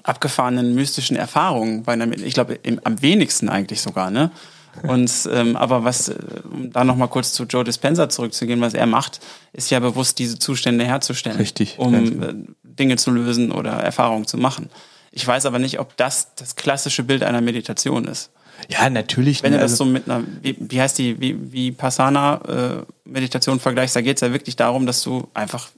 abgefahrenen mystischen Erfahrungen bei einer, ich glaube am wenigsten eigentlich sogar, ne? Und ähm, aber was, äh, um da noch mal kurz zu Joe Dispenza zurückzugehen, was er macht, ist ja bewusst diese Zustände herzustellen, Richtig. um äh, Dinge zu lösen oder Erfahrungen zu machen. Ich weiß aber nicht, ob das das klassische Bild einer Meditation ist. Ja, natürlich. Wenn du das also so mit einer, wie, wie heißt die, wie, wie Passana-Meditation äh, vergleichst, da geht es ja wirklich darum, dass du einfach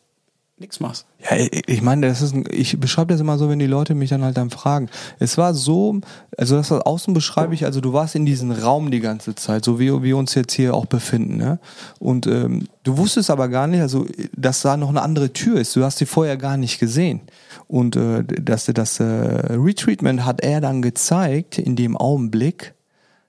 nichts machst. Ja, ich meine, das ist, ein, ich beschreibe das immer so, wenn die Leute mich dann halt dann fragen. Es war so, also das außen beschreibe ich, also du warst in diesem Raum die ganze Zeit, so wie wir uns jetzt hier auch befinden, ne? Und ähm, du wusstest aber gar nicht, also dass da noch eine andere Tür ist. Du hast sie vorher gar nicht gesehen. Und äh, das, das äh, Retreatment hat er dann gezeigt in dem Augenblick,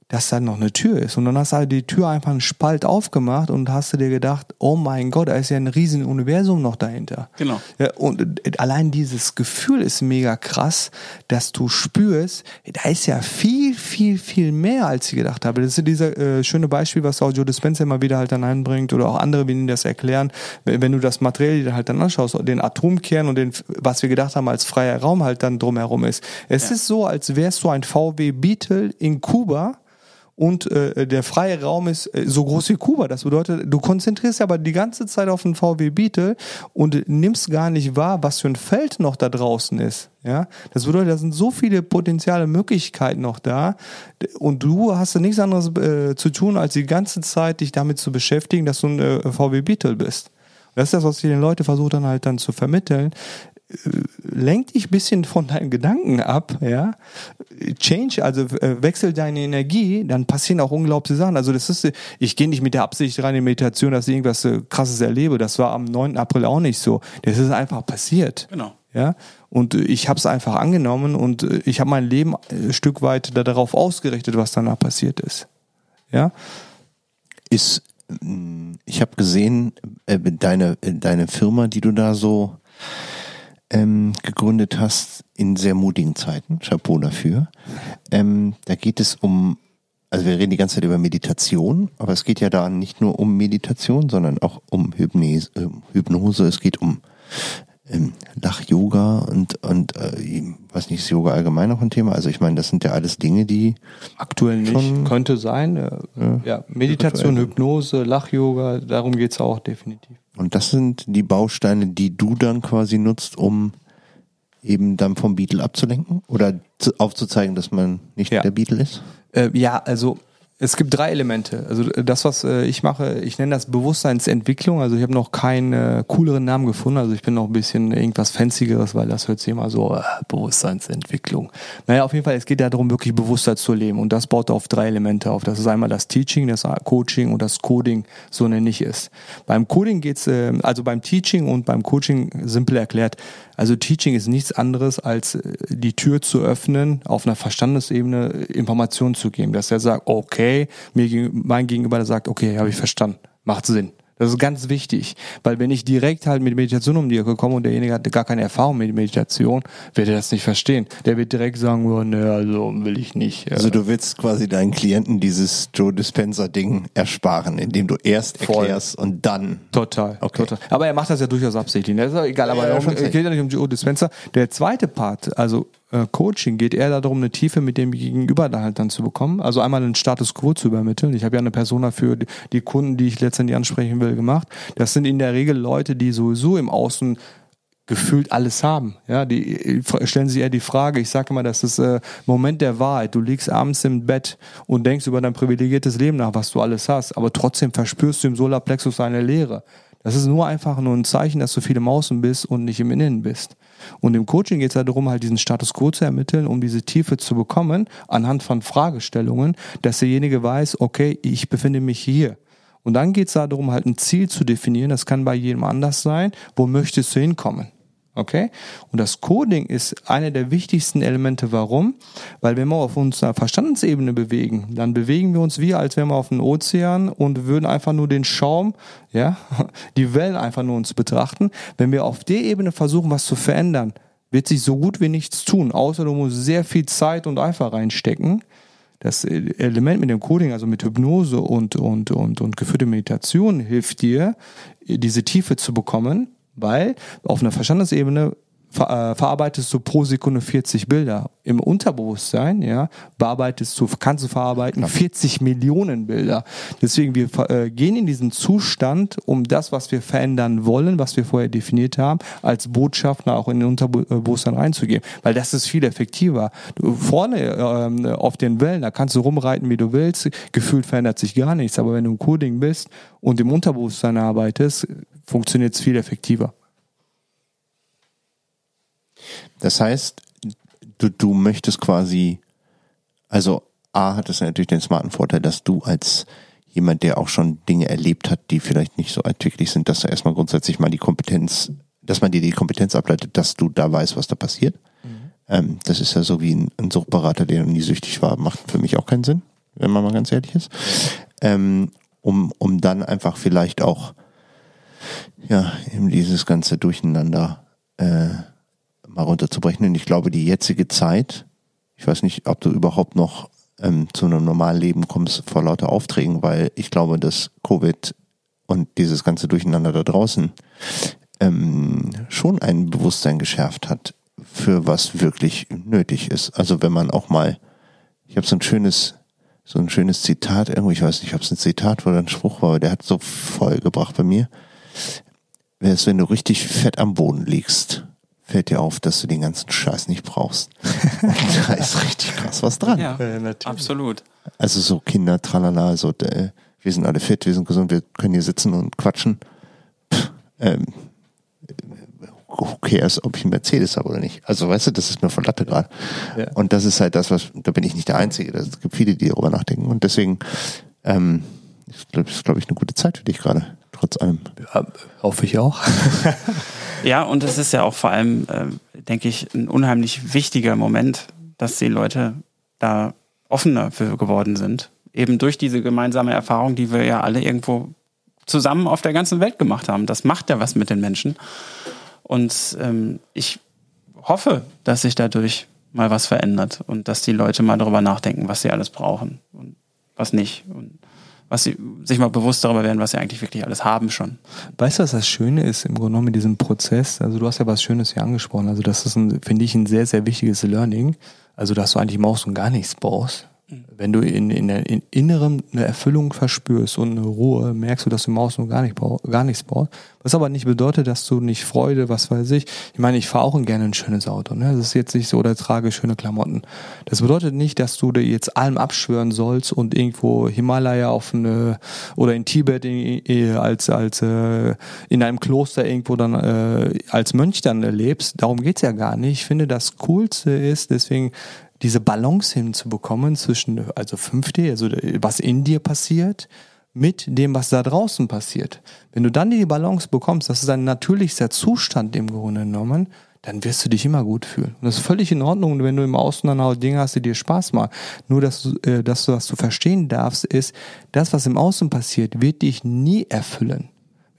dass da noch eine Tür ist. Und dann hast du halt die Tür einfach einen Spalt aufgemacht und hast du dir gedacht, oh mein Gott, da ist ja ein riesen Universum noch dahinter. Genau. Ja, und äh, allein dieses Gefühl ist mega krass, dass du spürst, da ist ja viel, viel, viel mehr, als ich gedacht habe. Das ist dieser äh, schöne Beispiel, was auch Joe Dispenza immer wieder halt dann einbringt oder auch andere, wie ihnen das erklären. Wenn du das Material halt dann anschaust, den Atomkern und den, was wir gedacht haben, als freier Raum halt dann drumherum ist. Es ja. ist so, als wärst du ein VW Beetle in Kuba, und äh, der freie Raum ist äh, so groß wie Kuba. Das bedeutet, du konzentrierst aber die ganze Zeit auf den VW Beetle und nimmst gar nicht wahr, was für ein Feld noch da draußen ist. Ja, das bedeutet, da sind so viele potenzielle Möglichkeiten noch da und du hast ja nichts anderes äh, zu tun, als die ganze Zeit dich damit zu beschäftigen, dass du ein äh, VW Beetle bist. Das ist das, was ich den Leuten versuche dann halt dann zu vermitteln lenk dich ein bisschen von deinen Gedanken ab, ja. Change, also äh, wechsel deine Energie, dann passieren auch unglaubliche Sachen. Also das ist, ich gehe nicht mit der Absicht rein in Meditation, dass ich irgendwas äh, krasses erlebe. Das war am 9. April auch nicht so. Das ist einfach passiert. Genau. Ja. Und äh, ich habe es einfach angenommen und ich habe mein Leben ein Stück weit darauf ausgerichtet, was danach passiert ist. Ja. Ist, mm, ich habe gesehen, deine, deine Firma, die du da so ähm, gegründet hast in sehr mutigen Zeiten. Chapeau dafür. Ähm, da geht es um, also wir reden die ganze Zeit über Meditation, aber es geht ja da nicht nur um Meditation, sondern auch um Hypnese. Äh, Hypnose. Es geht um ähm, Lach-Yoga und, und äh, weiß nicht, ist Yoga allgemein noch ein Thema? Also ich meine, das sind ja alles Dinge, die Aktuell nicht, könnte sein. äh, Ja. Ja, Meditation. Hypnose, Lach-Yoga, darum geht's auch definitiv. und das sind die Bausteine, die du dann quasi nutzt, um eben dann vom Beatle abzulenken oder zu, aufzuzeigen, dass man nicht Ja. der Beatle ist? Äh, ja, also es gibt drei Elemente. Also äh, das, was äh, ich mache, ich nenne das Bewusstseinsentwicklung. Also ich habe noch keinen äh, cooleren Namen gefunden. Also ich bin noch ein bisschen irgendwas Fancygeres, weil das hört sich immer so, äh, Bewusstseinsentwicklung. Naja, auf jeden Fall, es geht ja darum, wirklich bewusster zu leben. Und das baut auf drei Elemente auf. Das ist einmal das Teaching, das Coaching und das Coding, so nenne ich es. Beim Coding geht's, äh, also beim Teaching und beim Coaching simpel erklärt, also Teaching ist nichts anderes, als äh, die Tür zu öffnen, auf einer Verstandesebene Informationen zu geben. Dass er sagt, okay, mir mein Gegenüber sagt, okay, habe ich verstanden, macht Sinn. Das ist ganz wichtig, weil wenn ich direkt halt mit Meditation um die Ecke komme und derjenige hat gar keine Erfahrung mit Meditation, wird er das nicht verstehen. Der wird direkt sagen, oh, ne, also will ich nicht. Also du willst quasi deinen Klienten dieses Joe Dispenza-Ding ersparen, indem du erst Voll. erklärst und dann. Total, Okay. total. Aber er macht das ja durchaus absichtlich. ne? Das ist auch egal, aber Ja, ja, safe. geht ja nicht um Joe Dispenza. Der zweite Part, also äh, Coaching, geht eher darum, eine Tiefe mit dem Gegenüber da halt dann zu bekommen. Also einmal einen Status Quo zu übermitteln. Ich habe ja eine Persona für die, Kunden, die ich letztendlich ansprechen will, gemacht. Das sind in der Regel Leute, die sowieso im Außen gefühlt alles haben. Ja, die äh, stellen sich eher die Frage, ich sage immer, das ist äh, Moment der Wahrheit. Du liegst abends im Bett und denkst über dein privilegiertes Leben nach, was du alles hast, aber trotzdem verspürst du im Solarplexus eine Leere. Das ist nur einfach nur ein Zeichen, dass du viel im Außen bist und nicht im Innen bist. Und im Coaching geht es halt darum, halt diesen Status quo zu ermitteln, um diese Tiefe zu bekommen, anhand von Fragestellungen, dass derjenige weiß, okay, ich befinde mich hier. Und dann geht es darum, halt ein Ziel zu definieren. Das kann bei jedem anders sein. Wo möchtest du hinkommen? Okay? Und das Coding ist eine der wichtigsten Elemente. Warum? Weil wenn wir auf unserer Verstandesebene bewegen, dann bewegen wir uns wie, als wären wir auf einem Ozean und würden einfach nur den Schaum, ja, die Wellen einfach nur uns betrachten. Wenn wir auf der Ebene versuchen, was zu verändern, wird sich so gut wie nichts tun, außer du musst sehr viel Zeit und Eifer reinstecken. Das Element mit dem Coding, also mit Hypnose und, und, und, und geführte Meditation hilft dir, diese Tiefe zu bekommen, weil auf einer Verstandesebene ver, äh, verarbeitest du pro Sekunde 40 Bilder. Im Unterbewusstsein, ja, bearbeitest du, kannst du verarbeiten 40 Millionen Bilder. Deswegen, wir äh, gehen in diesen Zustand, um das, was wir verändern wollen, was wir vorher definiert haben, als Botschafter auch in den Unterbewusstsein reinzugeben. Weil das ist viel effektiver. Du, vorne ähm, auf den Wellen, da kannst du rumreiten, wie du willst. Gefühlt verändert sich gar nichts. Aber wenn du im Coding bist und im Unterbewusstsein arbeitest, funktioniert es viel effektiver. Das heißt, du, du möchtest quasi, also A hat es natürlich den smarten Vorteil, dass du als jemand, der auch schon Dinge erlebt hat, die vielleicht nicht so alltäglich sind, dass du erstmal grundsätzlich mal die Kompetenz, dass man dir die Kompetenz ableitet, dass du da weißt, was da passiert. Ähm, das ist ja so wie ein, ein Suchtberater, der noch nie süchtig war, macht für mich auch keinen Sinn, wenn man mal ganz ehrlich ist. Ähm, um, um dann einfach vielleicht auch, ja, eben dieses ganze Durcheinander, äh, mal runterzubrechen. Und ich glaube, die jetzige Zeit, ich weiß nicht, ob du überhaupt noch ähm, zu einem normalen Leben kommst vor lauter Aufträgen, weil ich glaube, dass Covid und dieses ganze Durcheinander da draußen ähm, schon ein Bewusstsein geschärft hat, für was wirklich nötig ist. Also wenn man auch mal, ich habe so ein schönes, so ein schönes Zitat irgendwo, ich weiß nicht, ob es ein Zitat oder ein Spruch war, aber der hat so voll gebracht bei mir. Wäre es, wenn du richtig fett am Boden liegst, fällt dir auf, dass du den ganzen Scheiß nicht brauchst. Da ist richtig krass was dran. Ja, Äh, natürlich. absolut. Also so Kinder, tralala, so, äh, wir sind alle fit, wir sind gesund, wir können hier sitzen und quatschen. Pff, ähm, who cares, ob ich einen Mercedes habe oder nicht. Also weißt du, das ist mir von Latte gerade. Ja. Und das ist halt das, was, da bin ich nicht der Einzige. Es gibt viele, die darüber nachdenken. Und deswegen, ähm, ich glaube, ist, glaube ich, eine gute Zeit für dich gerade, trotz allem. Ja, hoffe ich auch. Ja, und es ist ja auch vor allem, ähm, denke ich, ein unheimlich wichtiger Moment, dass die Leute da offener für geworden sind. Eben durch diese gemeinsame Erfahrung, die wir ja alle irgendwo zusammen auf der ganzen Welt gemacht haben. Das macht ja was mit den Menschen. Und ähm, ich hoffe, dass sich dadurch mal was verändert und dass die Leute mal darüber nachdenken, was sie alles brauchen und was nicht. Und was sie sich mal bewusst darüber werden, was sie eigentlich wirklich alles haben schon. Weißt du, was das Schöne ist im Grunde genommen in diesem Prozess? Also du hast ja was Schönes hier angesprochen. Also das ist, finde ich, ein sehr, sehr wichtiges Learning. Also dass du eigentlich Maus und gar nichts brauchst. Wenn du in, in, der, in Innerem eine Erfüllung verspürst und eine Ruhe, merkst du, dass du Maus und gar, nicht brauch, gar nichts brauchst. Was aber nicht bedeutet, dass du nicht Freude, was weiß ich. Ich meine, ich fahre auch gerne ein schönes Auto. Ne? Das ist jetzt nicht so, oder trage schöne Klamotten. Das bedeutet nicht, dass du dir jetzt allem abschwören sollst und irgendwo Himalaya auf eine oder in Tibet in, als als äh, in einem Kloster irgendwo dann äh, als Mönch dann lebst. Darum geht's ja gar nicht. Ich finde, das Coolste ist, deswegen diese Balance hinzubekommen zwischen, also 5D, also was in dir passiert, mit dem, was da draußen passiert. Wenn du dann die Balance bekommst, das ist ein natürlichster Zustand im Grunde genommen, dann wirst du dich immer gut fühlen. Und das ist völlig in Ordnung, wenn du im Außen dann halt Dinge hast, die dir Spaß machen. Nur, dass du, äh, dass du, was du verstehen darfst, ist, das, was im Außen passiert, wird dich nie erfüllen.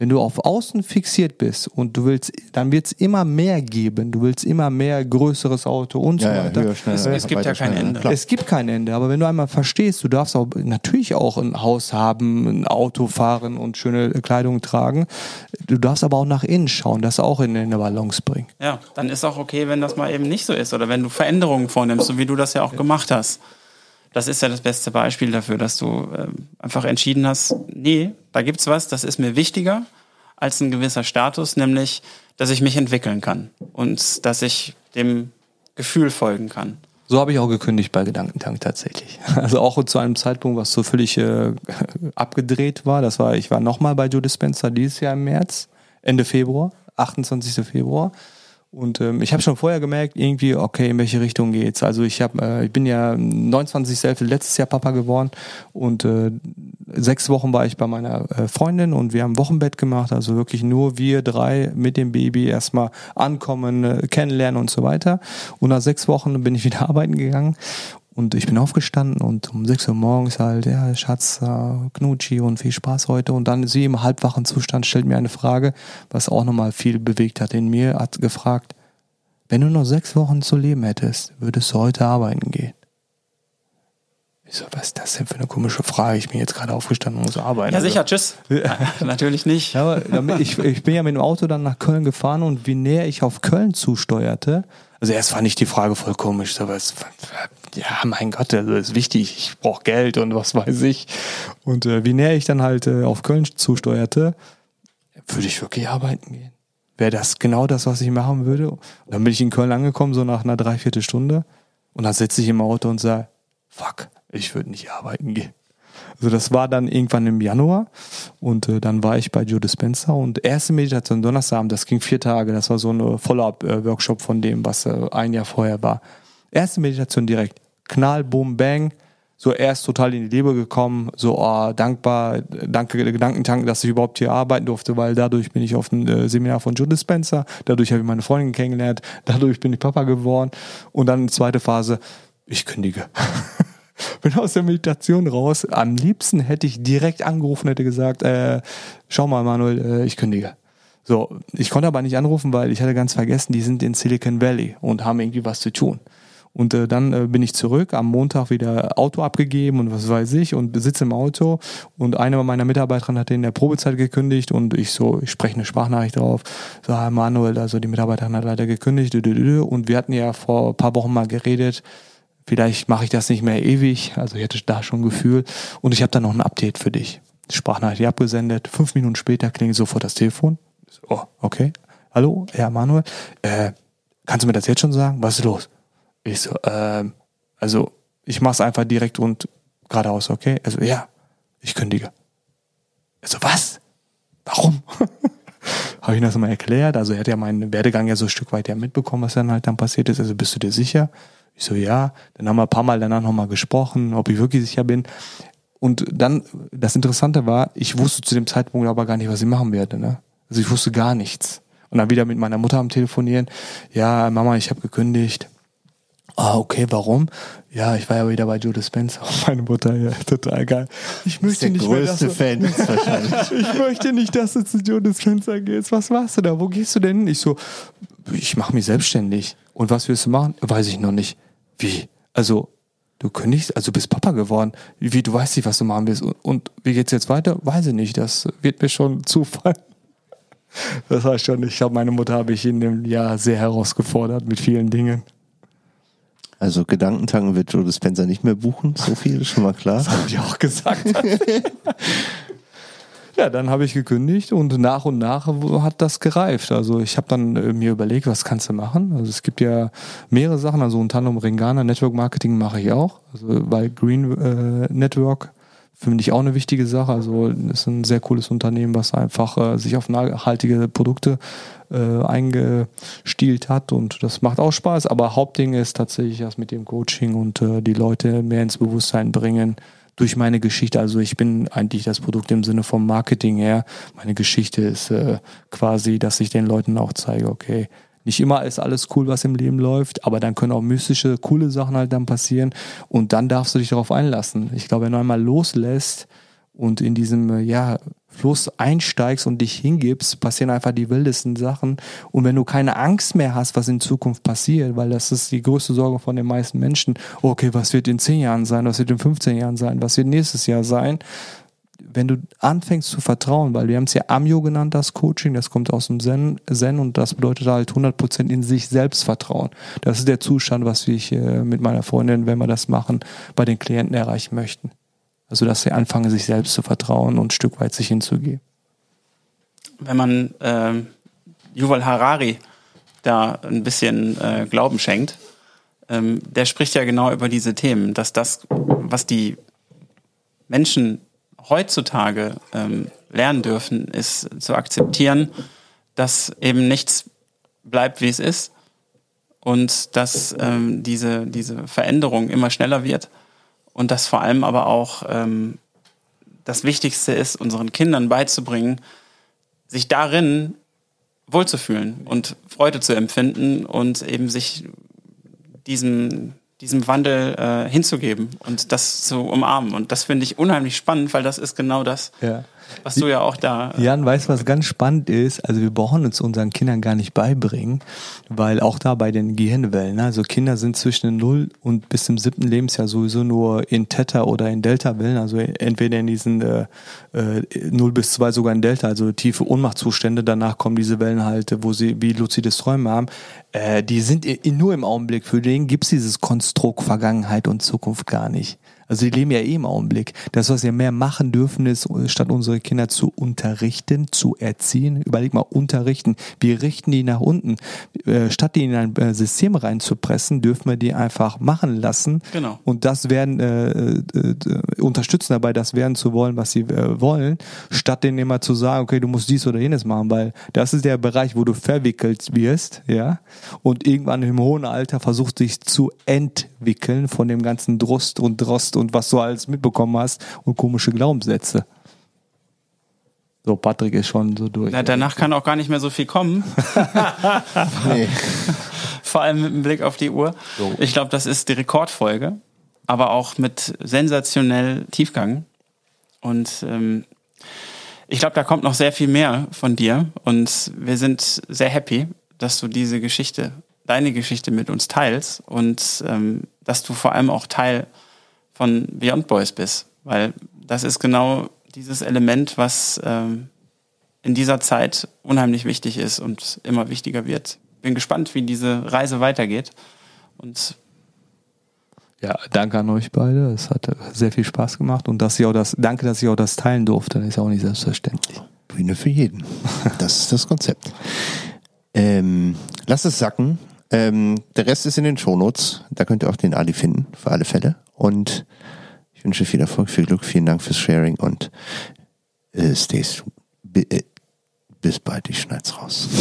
Wenn du auf Außen fixiert bist und du willst, dann wird es immer mehr geben. Du willst immer mehr größeres Auto und Ja, so ja, weiter. höher, schneller, Es- es gibt weiter, ja kein schneller. Ende. Klar. Es gibt kein Ende, aber wenn du einmal verstehst, du darfst auch natürlich auch ein Haus haben, ein Auto fahren und schöne Kleidung tragen. Du darfst aber auch nach innen schauen, das auch in eine Balance bringen. Ja, dann ist auch okay, wenn das mal eben nicht so ist oder wenn du Veränderungen vornimmst, so wie du das ja auch gemacht hast. Das ist ja das beste Beispiel dafür, dass du ähm, einfach entschieden hast, nee, da gibt's was, das ist mir wichtiger als ein gewisser Status, nämlich, dass ich mich entwickeln kann und dass ich dem Gefühl folgen kann. So habe ich auch gekündigt bei Gedankentank tatsächlich. Also auch zu einem Zeitpunkt, was so völlig äh, abgedreht war. Das war, ich war nochmal bei Joe Dispenza dieses Jahr im März, Ende Februar, 28. Februar. Und ähm, ich habe schon vorher gemerkt, irgendwie, okay, in welche Richtung geht's. Also ich habe, äh, ich bin ja 29. letztes Jahr Papa geworden und äh, sechs Wochen war ich bei meiner äh, Freundin und wir haben Wochenbett gemacht, also wirklich nur wir drei mit dem Baby erstmal ankommen, äh, kennenlernen und so weiter. Und nach sechs Wochen bin ich wieder arbeiten gegangen und ich bin aufgestanden und um 6 Uhr morgens halt, ja, Schatz, äh, Knutschi und viel Spaß heute. Und dann sie im halbwachen Zustand stellt mir eine Frage, was auch nochmal viel bewegt hat in mir, hat gefragt, wenn du noch sechs Wochen zu leben hättest, würdest du heute arbeiten gehen? Ich so, was ist das denn für eine komische Frage? Ich bin jetzt gerade aufgestanden und muss arbeiten. Ja, sicher, tschüss. Natürlich nicht. Ja, aber ich, ich bin ja mit dem Auto dann nach Köln gefahren und wie näher ich auf Köln zusteuerte, also erst fand ich die Frage voll komisch, so was, ja, mein Gott, also ist wichtig, ich brauche Geld und was weiß ich. Und äh, wie näher ich dann halt äh, auf Köln zusteuerte, würde ich wirklich arbeiten gehen. Wäre das genau das, was ich machen würde? Und dann bin ich in Köln angekommen, so nach einer Dreiviertelstunde. Und dann sitze ich im Auto und sage, fuck, ich würde nicht arbeiten gehen. Also das war dann irgendwann im Januar und äh, dann war ich bei Joe Dispenza und erste Meditation Donnerstagabend, das ging vier Tage, das war so eine Follow-up-Workshop von dem, was äh, ein Jahr vorher war. Erste Meditation direkt, Knall, Boom, Bang, so erst total in die Liebe gekommen, so oh, dankbar, danke, Gedankentanken, dass ich überhaupt hier arbeiten durfte, weil dadurch bin ich auf ein äh, Seminar von Joe Dispenza, dadurch habe ich meine Freundin kennengelernt, dadurch bin ich Papa geworden und dann zweite Phase, ich kündige. bin aus der Meditation raus. Am liebsten hätte ich direkt angerufen, hätte gesagt, äh, schau mal, Manuel, äh, ich kündige. So, ich konnte aber nicht anrufen, weil ich hatte ganz vergessen, die sind in Silicon Valley und haben irgendwie was zu tun. Und äh, dann äh, bin ich zurück, am Montag wieder Auto abgegeben und was weiß ich und sitze im Auto und eine meiner Mitarbeiterinnen hat in der Probezeit gekündigt und ich so, ich spreche eine Sprachnachricht drauf, so, Manuel, also die Mitarbeiterin hat leider gekündigt und wir hatten ja vor ein paar Wochen mal geredet, vielleicht mache ich das nicht mehr ewig, also ich hatte da schon ein Gefühl und ich habe dann noch ein Update für dich. Sprachnachricht abgesendet, fünf Minuten später klingelt sofort das Telefon. Oh, okay. Hallo, Herr Manuel, äh, kannst du mir das jetzt schon sagen? Was ist los? Ich so, ähm, also ich mach's einfach direkt und geradeaus, okay? Also ja, ich kündige. Also was? Warum? Habe ich ihm das mal erklärt. Also er hat ja meinen Werdegang ja so ein Stück weit ja mitbekommen, was dann halt dann passiert ist. Also bist du dir sicher? Ich so, ja. Dann haben wir ein paar Mal danach nochmal gesprochen, ob ich wirklich sicher bin. Und dann, das Interessante war, ich wusste zu dem Zeitpunkt aber gar nicht, was ich machen werde. Ne? Also ich wusste gar nichts. Und dann wieder mit meiner Mutter am Telefonieren. Ja, Mama, ich habe gekündigt. Ah, okay, warum? Ja, ich war ja wieder bei Joe Dispenza. Meine Mutter, ja, total geil. Ich möchte Der nicht mehr, dass größte du, Fan wahrscheinlich. ich möchte nicht, dass du zu Joe Dispenza gehst. Was machst du da? Wo gehst du denn hin? Ich so, ich mache mich selbstständig. Und was willst du machen? Weiß ich noch nicht. Wie? Also, du kündigst, also du bist Papa geworden. Wie, du weißt nicht, was du machen willst. Und, und wie geht's jetzt weiter? Weiß ich nicht. Das wird mir schon zufallen. Das heißt schon, ich habe meine Mutter habe ich in dem Jahr sehr herausgefordert mit vielen Dingen. Also Gedankentanken wird Joe Dispenza nicht mehr buchen, so viel ist schon mal klar. Das habe ich auch gesagt. ja, dann habe ich gekündigt und nach und nach hat das gereift. Also ich habe dann äh, mir überlegt, was kannst du machen? Also es gibt ja mehrere Sachen, also unter anderem Ringana Network Marketing mache ich auch, also weil Green äh, Network finde ich auch eine wichtige Sache. Also ist ein sehr cooles Unternehmen, was einfach äh, sich auf nachhaltige Produkte äh, eingestielt hat und das macht auch Spaß. Aber Hauptding ist tatsächlich das mit dem Coaching und äh, die Leute mehr ins Bewusstsein bringen durch meine Geschichte. Also ich bin eigentlich das Produkt im Sinne vom Marketing her. Meine Geschichte ist äh, quasi, dass ich den Leuten auch zeige, okay, nicht immer ist alles cool, was im Leben läuft, aber dann können auch mystische, coole Sachen halt dann passieren und dann darfst du dich darauf einlassen. Ich glaube, wenn du einmal loslässt und in diesem, äh, ja, Fluss einsteigst und dich hingibst, passieren einfach die wildesten Sachen. Und wenn du keine Angst mehr hast, was in Zukunft passiert, weil das ist die größte Sorge von den meisten Menschen, okay, was wird in 10 Jahren sein, was wird in 15 Jahren sein, was wird nächstes Jahr sein, wenn du anfängst zu vertrauen, weil wir haben es ja Amyo genannt, das Coaching, das kommt aus dem Zen, Zen und das bedeutet halt 100% in sich selbst vertrauen. Das ist der Zustand, was ich mit meiner Freundin, wenn wir das machen, bei den Klienten erreichen möchten. Also, dass sie anfangen, sich selbst zu vertrauen und ein Stück weit sich hinzugeben. Wenn man äh, Yuval Harari da ein bisschen äh, Glauben schenkt, ähm, der spricht ja genau über diese Themen, dass das, was die Menschen heutzutage ähm, lernen dürfen, ist zu akzeptieren, dass eben nichts bleibt, wie es ist und dass ähm, diese, diese Veränderung immer schneller wird und dass vor allem aber auch ähm, das Wichtigste ist, unseren Kindern beizubringen, sich darin wohlzufühlen und Freude zu empfinden und eben sich diesem diesem Wandel äh, hinzugeben und das zu umarmen. Und das finde ich unheimlich spannend, weil das ist genau das, ja. Was du ja auch da. Äh, Jan, weißt du, was ganz spannend ist? Also wir brauchen uns unseren Kindern gar nicht beibringen, weil auch da bei den Gehirnwellen, ne, also Kinder sind zwischen null und bis zum siebten Lebensjahr sowieso nur in Theta oder in Delta-Wellen, also entweder in diesen äh, äh, 0 bis 2 sogar in Delta, also tiefe Ohnmachtzustände, danach kommen diese Wellen halt, wo sie wie luzides Träume haben. Äh, die sind nur im Augenblick. Für den gibt's dieses Konstrukt Vergangenheit und Zukunft gar nicht. Also die leben ja eh im Augenblick. Das, was wir mehr machen dürfen, ist, statt unsere Kinder zu unterrichten, zu erziehen, überleg mal, unterrichten. Wir richten die nach unten. Äh, statt die in ein äh, System reinzupressen, dürfen wir die einfach machen lassen. Genau. Und das werden, äh, äh, unterstützen dabei, das werden zu wollen, was sie äh, wollen, statt denen immer zu sagen, okay, du musst dies oder jenes machen, weil das ist der Bereich, wo du verwickelt wirst, ja, und irgendwann im hohen Alter versuchst dich zu entwickeln von dem ganzen Drust und Drost und was du alles mitbekommen hast und komische Glaubenssätze. So, Patrick ist schon so durch. Na, danach kann auch gar nicht mehr so viel kommen. nee. Vor allem mit dem Blick auf die Uhr. So. Ich glaube, das ist die Rekordfolge, aber auch mit sensationell Tiefgang. Und ähm, ich glaube, da kommt noch sehr viel mehr von dir. Und wir sind sehr happy, dass du diese Geschichte, deine Geschichte mit uns teilst und ähm, dass du vor allem auch Teil von Beyond Boys bist. Weil das ist genau dieses Element, was ähm, in dieser Zeit unheimlich wichtig ist und immer wichtiger wird. Bin gespannt, wie diese Reise weitergeht. Und ja, danke an euch beide. Es hat sehr viel Spaß gemacht und dass ihr auch das, danke, dass ich auch das teilen durfte. Das ist auch nicht selbstverständlich. Bühne für jeden. Das ist das Konzept. Ähm, lasst es sacken. Ähm, der Rest ist in den Shownotes. Da könnt ihr auch den Ali finden, für alle Fälle. Und ich wünsche viel Erfolg, viel Glück, vielen Dank fürs Sharing und äh, stay äh, bis bald, ich schneid's raus.